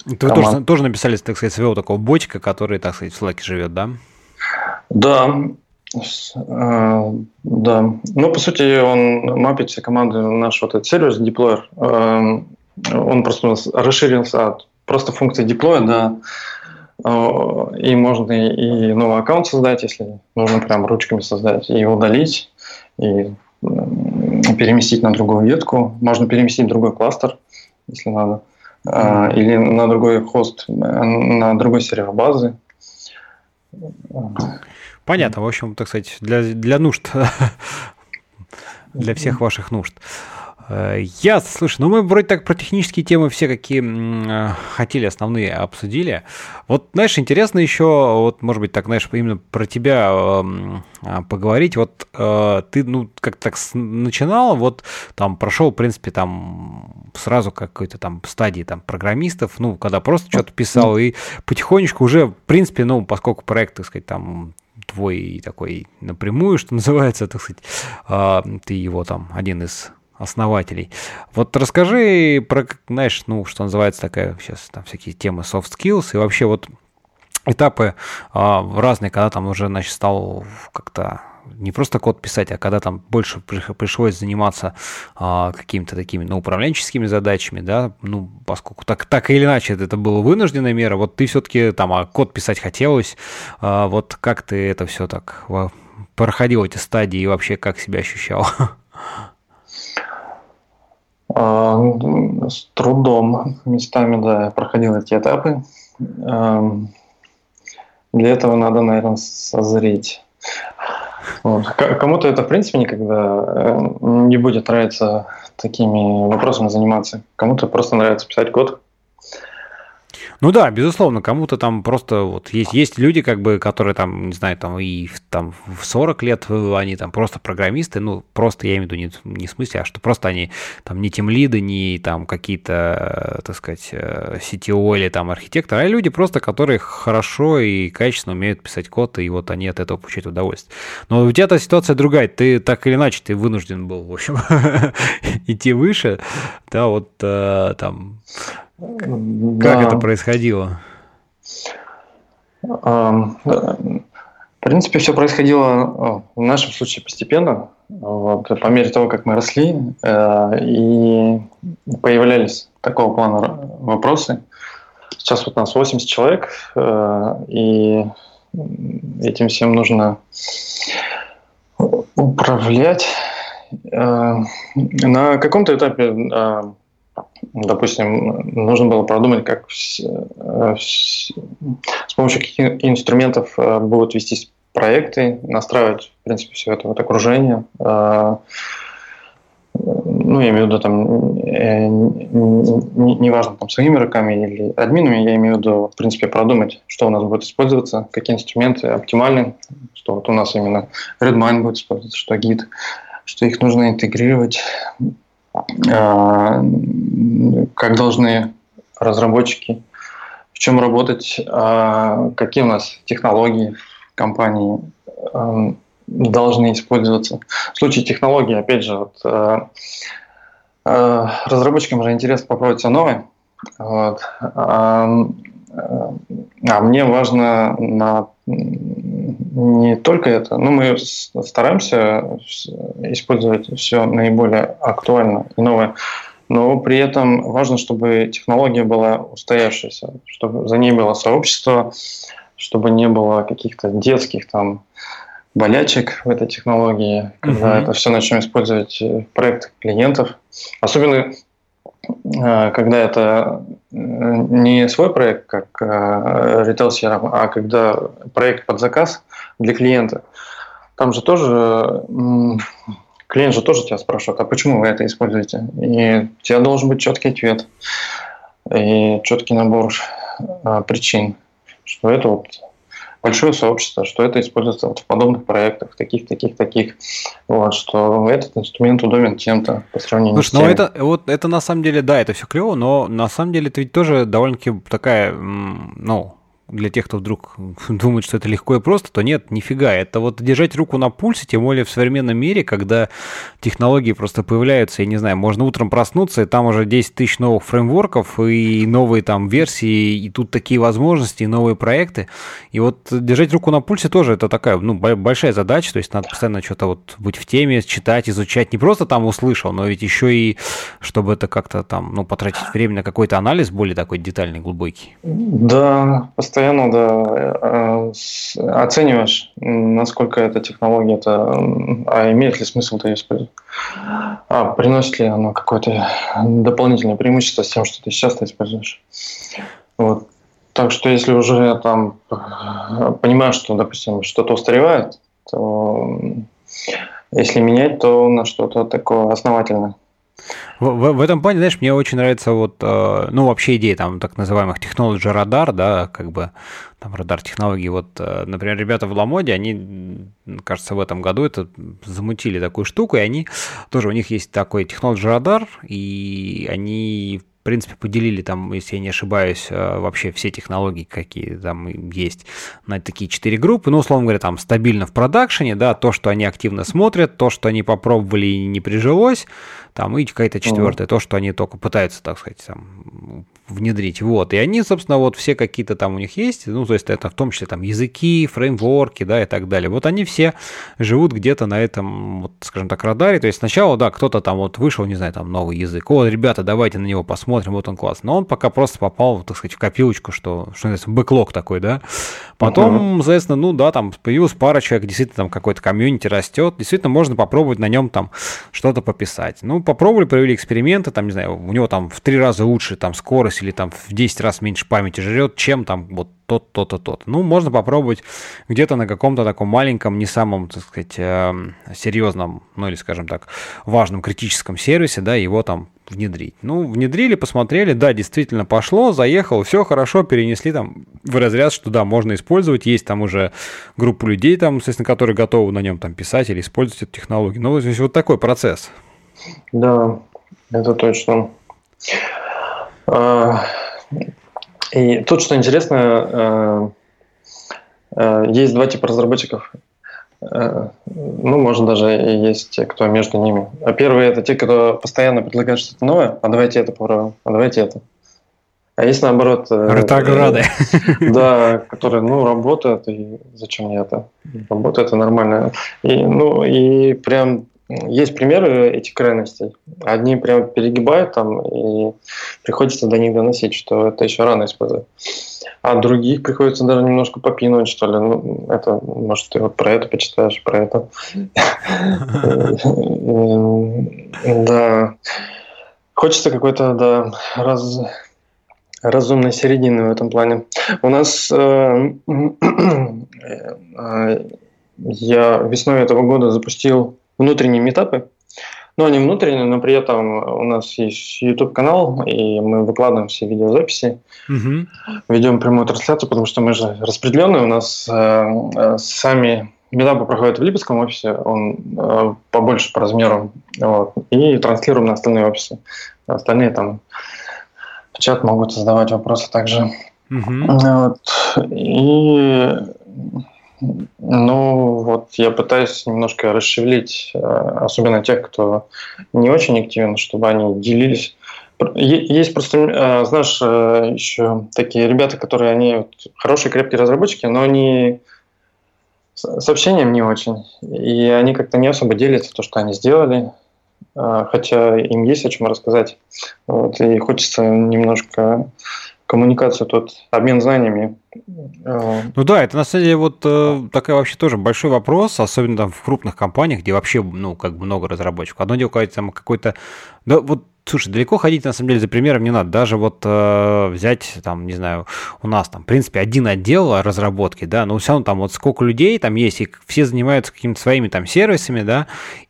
Вы тоже, тоже написали, так сказать, своего такого ботика, который, так сказать, в Slack живет, да? Да, э, да. Ну, по сути, он мапит все команды наш вот этот сервис, деплойер. Э, он просто расширился от просто функции деплоя до и можно и новый аккаунт создать, если нужно прям ручками создать, и удалить, и переместить на другую ветку. Можно переместить в другой кластер, если надо. Mm-hmm. Или на другой хост, на другой сервер базы. Понятно. В общем, так сказать, для, для нужд, для всех ваших нужд. Э, я, слушай, ну мы вроде так про технические темы все, какие э, хотели, основные обсудили. Вот, знаешь, интересно еще, вот, может быть, так, знаешь, именно про тебя эм, а, поговорить. Вот э, ты, ну, как так начинал, вот там прошел, в принципе, там сразу какой-то там стадии там программистов, ну, когда просто что-то писал, и потихонечку уже, в принципе, ну, поскольку проект, так сказать, там твой такой напрямую, что называется, так сказать, ты его там один из основателей. Вот расскажи про, знаешь, ну, что называется такая сейчас там всякие темы soft skills и вообще вот этапы а, разные, когда там уже, значит, стал как-то не просто код писать, а когда там больше пришлось заниматься а, какими-то такими, ну, управленческими задачами, да, ну, поскольку так, так или иначе это было вынужденная мера, вот ты все-таки там, а код писать хотелось, а, вот как ты это все так проходил эти стадии и вообще как себя ощущал? А, с трудом местами, да, проходил эти этапы. Эм, для этого надо, наверное, созреть. Вот. Кому-то это, в принципе, никогда э, не будет нравиться такими вопросами заниматься. Кому-то просто нравится писать код, ну да, безусловно, кому-то там просто вот есть, есть люди, как бы, которые там, не знаю, там и там в 40 лет они там просто программисты, ну, просто я имею в виду не, не в смысле, а что просто они там не тем лиды, не там какие-то, так сказать, CTO или там архитекторы, а люди просто, которые хорошо и качественно умеют писать код, и вот они от этого получают удовольствие. Но у тебя-то ситуация другая, ты так или иначе, ты вынужден был, в общем, идти выше, да, вот э, там как это происходило? В принципе, все происходило в нашем случае постепенно, вот, по мере того, как мы росли, э, и появлялись такого плана вопросы. Сейчас вот у нас 80 человек, э, и этим всем нужно управлять. Э, на каком-то этапе допустим, нужно было продумать, как с, с помощью каких инструментов э, будут вестись проекты, настраивать, в принципе, все это вот окружение. Э, ну, я имею в виду там, э, неважно, там, своими руками или админами, я имею в виду, в принципе, продумать, что у нас будет использоваться, какие инструменты оптимальны, что вот у нас именно Redmine будет использоваться, что Git, что их нужно интегрировать, как должны разработчики, в чем работать, а, какие у нас технологии в компании а, должны использоваться. В случае технологии, опять же, вот, разработчикам же интересно попробовать все новое. Вот. А мне важно на не только это, но мы стараемся использовать все наиболее актуально и новое, но при этом важно, чтобы технология была устоявшейся, чтобы за ней было сообщество, чтобы не было каких-то детских там болячек в этой технологии, когда uh-huh. это все начнем использовать в проектах клиентов. Особенно Э, когда это не свой проект, как э, ритейл CRM, а когда проект под заказ для клиента, там же тоже клиент же тоже тебя спрашивает, а почему вы это используете? И у тебя должен быть четкий ответ и четкий набор причин, что это вот большое сообщество, что это используется вот в подобных проектах, таких, таких, таких, вот, что этот инструмент удобен тем-то по сравнению Слушай, с тем. ну это, вот, это на самом деле, да, это все клево, но на самом деле это ведь тоже довольно-таки такая, ну, для тех, кто вдруг думает, что это легко и просто, то нет, нифига. Это вот держать руку на пульсе, тем более в современном мире, когда технологии просто появляются, я не знаю, можно утром проснуться, и там уже 10 тысяч новых фреймворков, и новые там версии, и тут такие возможности, и новые проекты. И вот держать руку на пульсе тоже это такая, ну, большая задача, то есть надо постоянно что-то вот быть в теме, читать, изучать, не просто там услышал, но ведь еще и, чтобы это как-то там, ну, потратить время на какой-то анализ более такой детальный, глубокий. Да, постоянно постоянно да, э, оцениваешь, насколько эта технология, это, а имеет ли смысл ее использовать, а приносит ли она какое-то дополнительное преимущество с тем, что ты сейчас используешь. Вот. Так что если уже там понимаешь, что, допустим, что-то устаревает, то если менять, то на что-то такое основательное. В, в, в этом плане, знаешь, мне очень нравится вот, э, ну, вообще идея там так называемых технологий радар, да, как бы там радар технологий. Вот, э, например, ребята в Ламоде, они, кажется, в этом году это замутили такую штуку, и они тоже, у них есть такой технологий радар, и они принципе, поделили там, если я не ошибаюсь, э, вообще все технологии, какие там есть, на такие четыре группы. Ну, условно говоря, там стабильно в продакшене, да, то, что они активно смотрят, то, что они попробовали и не прижилось, там, и какая-то четвертая, то, что они только пытаются, так сказать, там, внедрить. Вот. И они, собственно, вот все какие-то там у них есть, ну, то есть это в том числе там языки, фреймворки, да, и так далее. Вот они все живут где-то на этом, вот, скажем так, радаре. То есть сначала, да, кто-то там вот вышел, не знаю, там новый язык. О, ребята, давайте на него посмотрим, вот он класс. Но он пока просто попал, так сказать, в копилочку, что, что называется, бэклог такой, да. Потом, uh-huh. соответственно, ну, да, там появилась пара человек, действительно там какой-то комьюнити растет, действительно можно попробовать на нем там что-то пописать. Ну, попробовали, провели эксперименты, там, не знаю, у него там в три раза лучше там скорость скорость или там в 10 раз меньше памяти жрет, чем там вот тот, тот, то тот. Ну, можно попробовать где-то на каком-то таком маленьком, не самом, так сказать, эм, серьезном, ну или, скажем так, важном критическом сервисе, да, его там внедрить. Ну, внедрили, посмотрели, да, действительно пошло, заехал, все хорошо, перенесли там в разряд, что да, можно использовать, есть там уже группа людей, там, естественно, которые готовы на нем там писать или использовать эту технологию. Ну, то есть вот такой процесс. Да, это точно. А, и тут, что интересно, э, э, есть два типа разработчиков. Э, ну, может, даже и есть те, кто между ними. А первые – это те, кто постоянно предлагают что-то новое. А давайте это попробуем, а давайте это. А есть наоборот... Ретрограды. Да, которые, ну, работают, и зачем мне это? Работа – это нормально. И, ну, и прям есть примеры этих крайностей. Одни прям перегибают там, и приходится до них доносить, что это еще рано использовать. А других приходится даже немножко попинывать, что ли. Ну, это, может, ты вот про это почитаешь, про это. Да. Хочется какой-то, да, раз, разумной середины в этом плане. У нас э, э, я весной этого года запустил внутренние метапы. Ну, они внутренние, но при этом у нас есть YouTube-канал, и мы выкладываем все видеозаписи, угу. ведем прямую трансляцию, потому что мы же распределенные, у нас э, э, сами метапы проходят в Липецком офисе, он э, побольше по размеру, вот, и транслируем на остальные офисы. Остальные там в чат могут задавать вопросы также. Угу. Вот. И ну, вот я пытаюсь немножко расшевелить, э, особенно тех, кто не очень активен, чтобы они делились. Есть просто, э, знаешь, э, еще такие ребята, которые они хорошие, крепкие разработчики, но они с общением не очень. И они как-то не особо делятся то, что они сделали, хотя им есть о чем рассказать. Вот, и хочется немножко коммуникацию, тот обмен знаниями. Ну да, это на самом деле вот э, такая вообще тоже большой вопрос, особенно там в крупных компаниях, где вообще, ну, как много разработчиков. Одно дело, когда там какой-то... Да вот слушай, далеко ходить на самом деле за примером не надо. Даже вот э, взять, там, не знаю, у нас там, в принципе, один отдел разработки, да, но все равно там вот сколько людей там есть, и все занимаются какими-то своими там сервисами, да,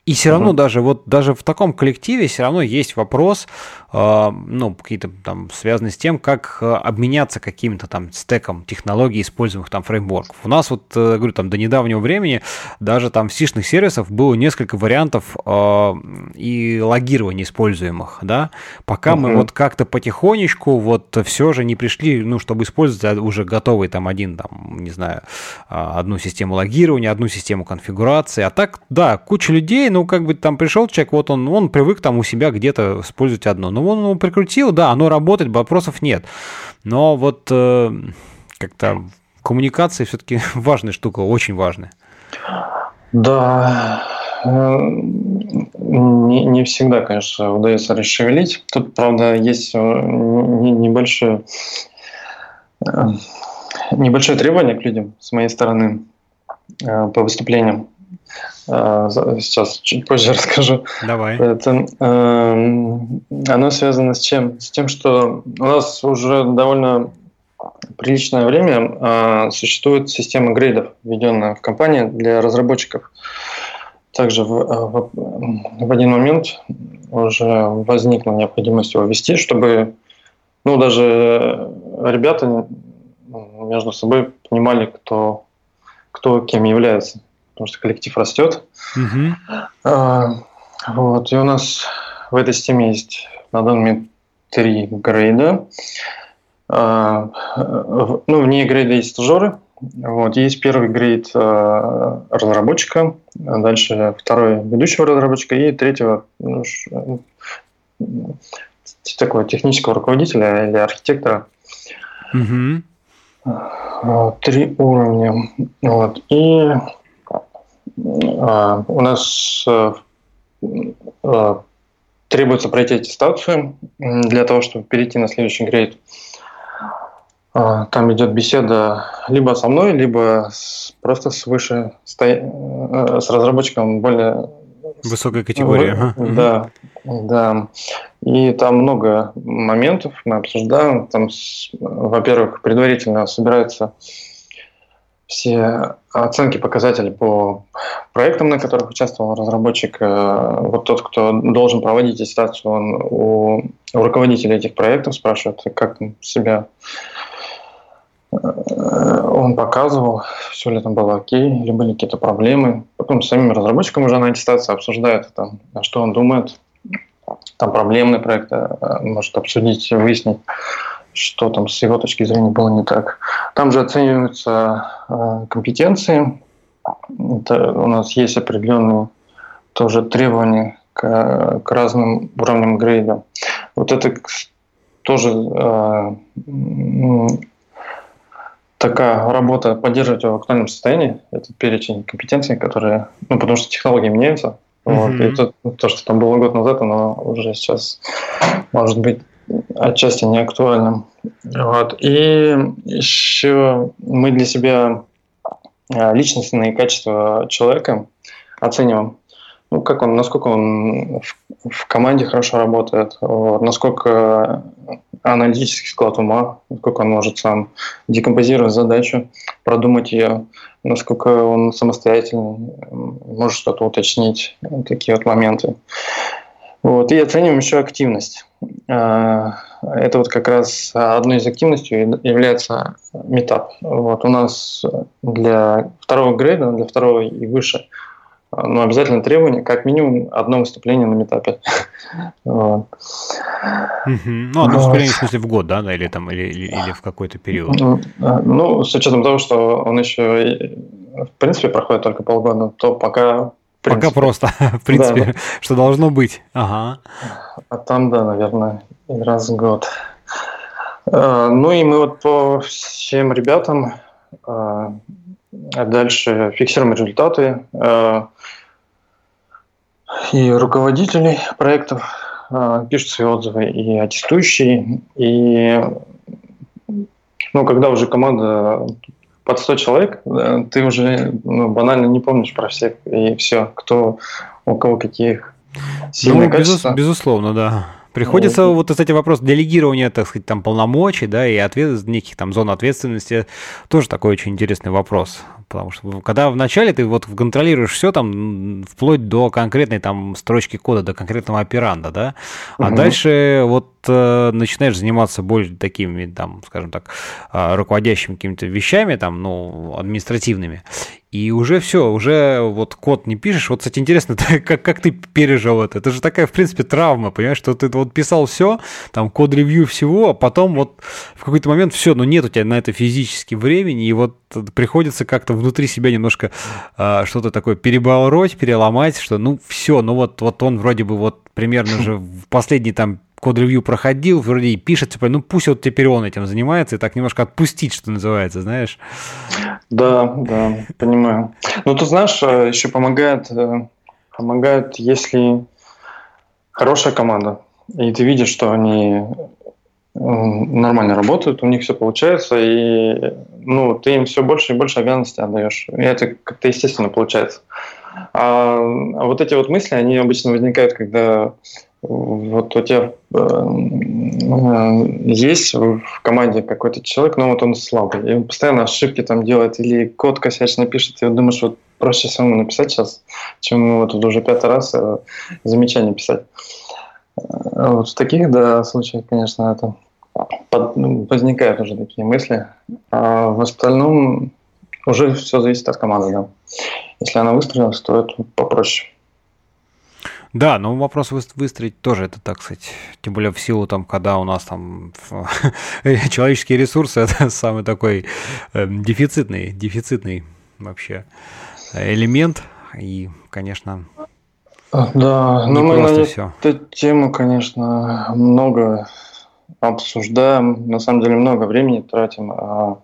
и все равно uh-huh. даже вот даже в таком коллективе все равно есть вопрос, э, ну, какие-то там связанные с тем, как э, обменяться каким-то там стеком технологий, используемых там фреймворков. У нас вот, э, говорю, там до недавнего времени даже там в сишных сервисов было несколько вариантов э, и логирования используемых, да, пока uh-huh. мы вот как-то потихонечку вот все же не пришли, ну, чтобы использовать уже готовый там один, там, не знаю, одну систему логирования, одну систему конфигурации, а так, да, куча людей, ну, как бы там пришел человек, вот он, он привык там у себя где-то использовать одно. Ну, он его прикрутил, да, оно работает, вопросов нет. Но вот э, как-то коммуникация все-таки важная штука, очень важная. Да, не, не всегда, конечно, удается расшевелить. Тут, правда, есть э, небольшое, э, небольшое требование к людям с моей стороны по выступлениям. Сейчас чуть позже расскажу. Давай. Это, э, оно связано с чем? С тем, что у нас уже довольно приличное время э, существует система грейдов, введенная в компании для разработчиков. Также в, в, в один момент уже возникла необходимость его ввести, чтобы ну, даже ребята между собой понимали, кто, кто кем является потому что коллектив растет. Угу. А, вот, и у нас в этой системе есть на данный момент три грейда. А, ну, в ней грейда есть стажеры. Вот, есть первый грейд а, разработчика, а дальше второй ведущего разработчика и третьего ну, такого технического руководителя или архитектора. Угу. Три уровня. Вот. И а, у нас э, э, требуется пройти аттестацию для того, чтобы перейти на следующий грейд. А, там идет беседа либо со мной, либо с, просто с выше, э, с разработчиком более Высокая категория. Ага. Да, да. И там много моментов мы обсуждаем. Там, во-первых, предварительно собирается все оценки показателей по проектам, на которых участвовал разработчик. Э, вот тот, кто должен проводить аттестацию, он у, у руководителя этих проектов спрашивает, как себя он показывал, все ли там было окей, или были какие-то проблемы. Потом с самим разработчиком уже на аттестации обсуждает, там, что он думает. Там проблемные проекты э, может обсудить, выяснить что там с его точки зрения было не так. Там же оцениваются э, компетенции. Это у нас есть определенные тоже требования к, к разным уровням грейда. Вот это тоже э, такая работа поддерживать его в актуальном состоянии. Это перечень компетенций, которые, ну, потому что технологии меняются. Mm-hmm. Вот, и то, то, что там было год назад, оно уже сейчас может быть отчасти не актуальным. Вот. И еще мы для себя а, личностные качества человека оцениваем. Ну, как он, насколько он в, в команде хорошо работает, вот, насколько аналитический склад ума, насколько он может сам декомпозировать задачу, продумать ее, насколько он самостоятельный, может что-то уточнить, такие вот моменты. Вот, и оцениваем еще активность. А, это вот как раз одной из активностей является метап. Вот у нас для второго грейда, для второго и выше, ну, обязательно требование как минимум одно выступление на метапе. Ну, одно выступление, в смысле, в год, да, или, там, или, в какой-то период? Ну, ну, с учетом того, что он еще, в принципе, проходит только полгода, то пока Пока просто, в принципе, что должно быть. Ага. А там, да, наверное, раз в год. А, ну и мы вот по всем ребятам а, дальше фиксируем результаты. А, и руководители проектов пишут свои отзывы, и аттестующие, и ну, когда уже команда под 100 человек, ты уже ну, банально не помнишь про всех, и все, кто у кого какие сильные ну, качества. Безус, безусловно, да. Приходится вот, вот кстати, вопрос делегирования, так сказать, там полномочий, да, и ответ, неких там зон ответственности, тоже такой очень интересный вопрос. Потому что когда вначале ты вот контролируешь все там вплоть до конкретной там строчки кода, до конкретного операнда, да, а угу. дальше вот э, начинаешь заниматься более такими там, скажем так, э, руководящими какими-то вещами там, ну, административными, и уже все, уже вот код не пишешь. Вот, кстати, интересно, как, как ты пережил это? Это же такая, в принципе, травма, понимаешь, что ты вот писал все, там код-ревью всего, а потом вот в какой-то момент все, но нет у тебя на это физически времени, и вот приходится как-то внутри себя немножко а, что-то такое перебороть, переломать, что ну все, ну вот, вот он вроде бы вот примерно же в последний там код-ревью проходил, вроде и пишет, типа, ну пусть вот теперь он этим занимается, и так немножко отпустить, что называется, знаешь. Да, да, понимаю. Ну, ты знаешь, э, еще помогает, э, помогает, если хорошая команда, и ты видишь, что они нормально работают, у них все получается, и ну, ты им все больше и больше обязанностей отдаешь. И это как-то естественно получается. А, а вот эти вот мысли, они обычно возникают, когда вот у тебя э, есть в команде какой-то человек, но вот он слабый, и он постоянно ошибки там делает, или код косячно пишет, и думаешь, вот проще самому написать сейчас, чем вот уже пятый раз э, замечание писать. Э, вот в таких, да, случаях, конечно, это под, ну, возникают уже такие мысли. А в остальном уже все зависит от команды, да. Если она выстроилась, то это попроще. Да, но вопрос выстроить тоже это, так сказать, тем более в силу там, когда у нас там человеческие ресурсы, это самый такой э, дефицитный, дефицитный вообще элемент, и, конечно, да, но мы на все. эту тему, конечно, много обсуждаем, на самом деле много времени тратим, а,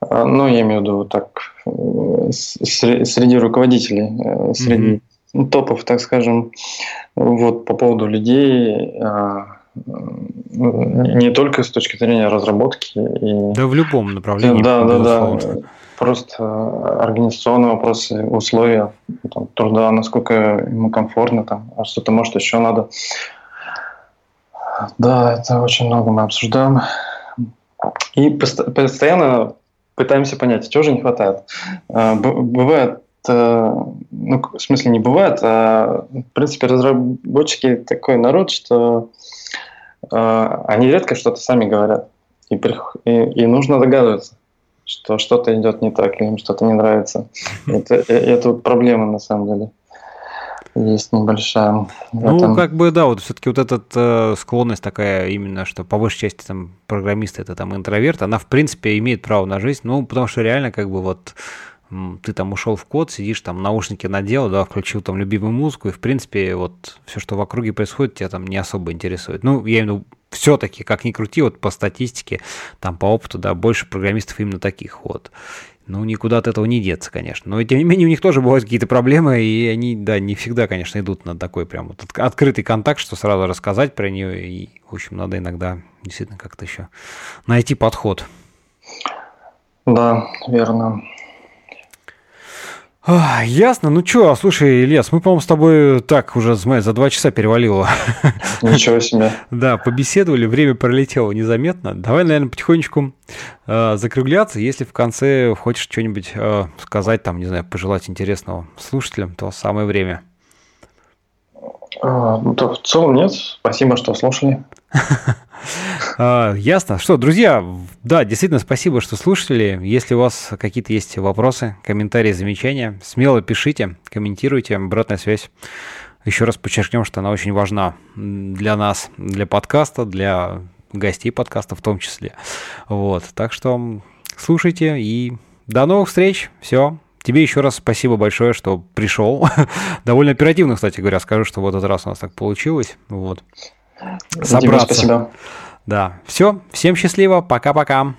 а, ну, я имею в виду так, э, среди руководителей, э, среди mm-hmm топов, так скажем, вот по поводу людей, а, не только с точки зрения разработки. И, да, в любом направлении. Да, да, да. Просто организационные вопросы, условия там, труда, насколько ему комфортно, там, а что-то может еще надо. Да, это очень много мы обсуждаем. И постоянно пытаемся понять, чего же не хватает. А, бывает ну, в смысле не бывает, а в принципе разработчики такой народ, что э, они редко что-то сами говорят. И, и, и нужно догадываться, что что-то идет не так, или им что-то не нравится. Это, э, это вот проблема на самом деле есть небольшая. Ну, этом... как бы, да, вот все-таки вот эта э, склонность такая именно, что по большей части там программисты это там интроверт, она в принципе имеет право на жизнь, ну, потому что реально как бы вот ты там ушел в код, сидишь там, наушники надел, да, включил там любимую музыку, и, в принципе, вот все, что в округе происходит, тебя там не особо интересует. Ну, я имею в виду, все-таки, как ни крути, вот по статистике, там по опыту, да, больше программистов именно таких вот. Ну, никуда от этого не деться, конечно. Но, тем не менее, у них тоже бывают какие-то проблемы, и они, да, не всегда, конечно, идут на такой прям вот открытый контакт, что сразу рассказать про нее. И, в общем, надо иногда действительно как-то еще найти подход. Да, верно. Ясно. Ну что, слушай, Ильяс, мы, по-моему, с тобой так уже за два часа перевалило. Ничего себе. Да, побеседовали, время пролетело незаметно. Давай, наверное, потихонечку э, закругляться. Если в конце хочешь что-нибудь э, сказать, там, не знаю, пожелать интересного слушателям, то самое время. А, ну, то в целом нет. Спасибо, что слушали. А, ясно. Что, друзья, да, действительно, спасибо, что слушали. Если у вас какие-то есть вопросы, комментарии, замечания, смело пишите, комментируйте. Обратная связь. Еще раз подчеркнем, что она очень важна для нас, для подкаста, для гостей подкаста в том числе. Вот. Так что слушайте и до новых встреч. Все. Тебе еще раз спасибо большое, что пришел. Довольно оперативно, кстати говоря, скажу, что в этот раз у нас так получилось. Вот. Собраться. Спасибо. Да. Все. Всем счастливо. Пока-пока.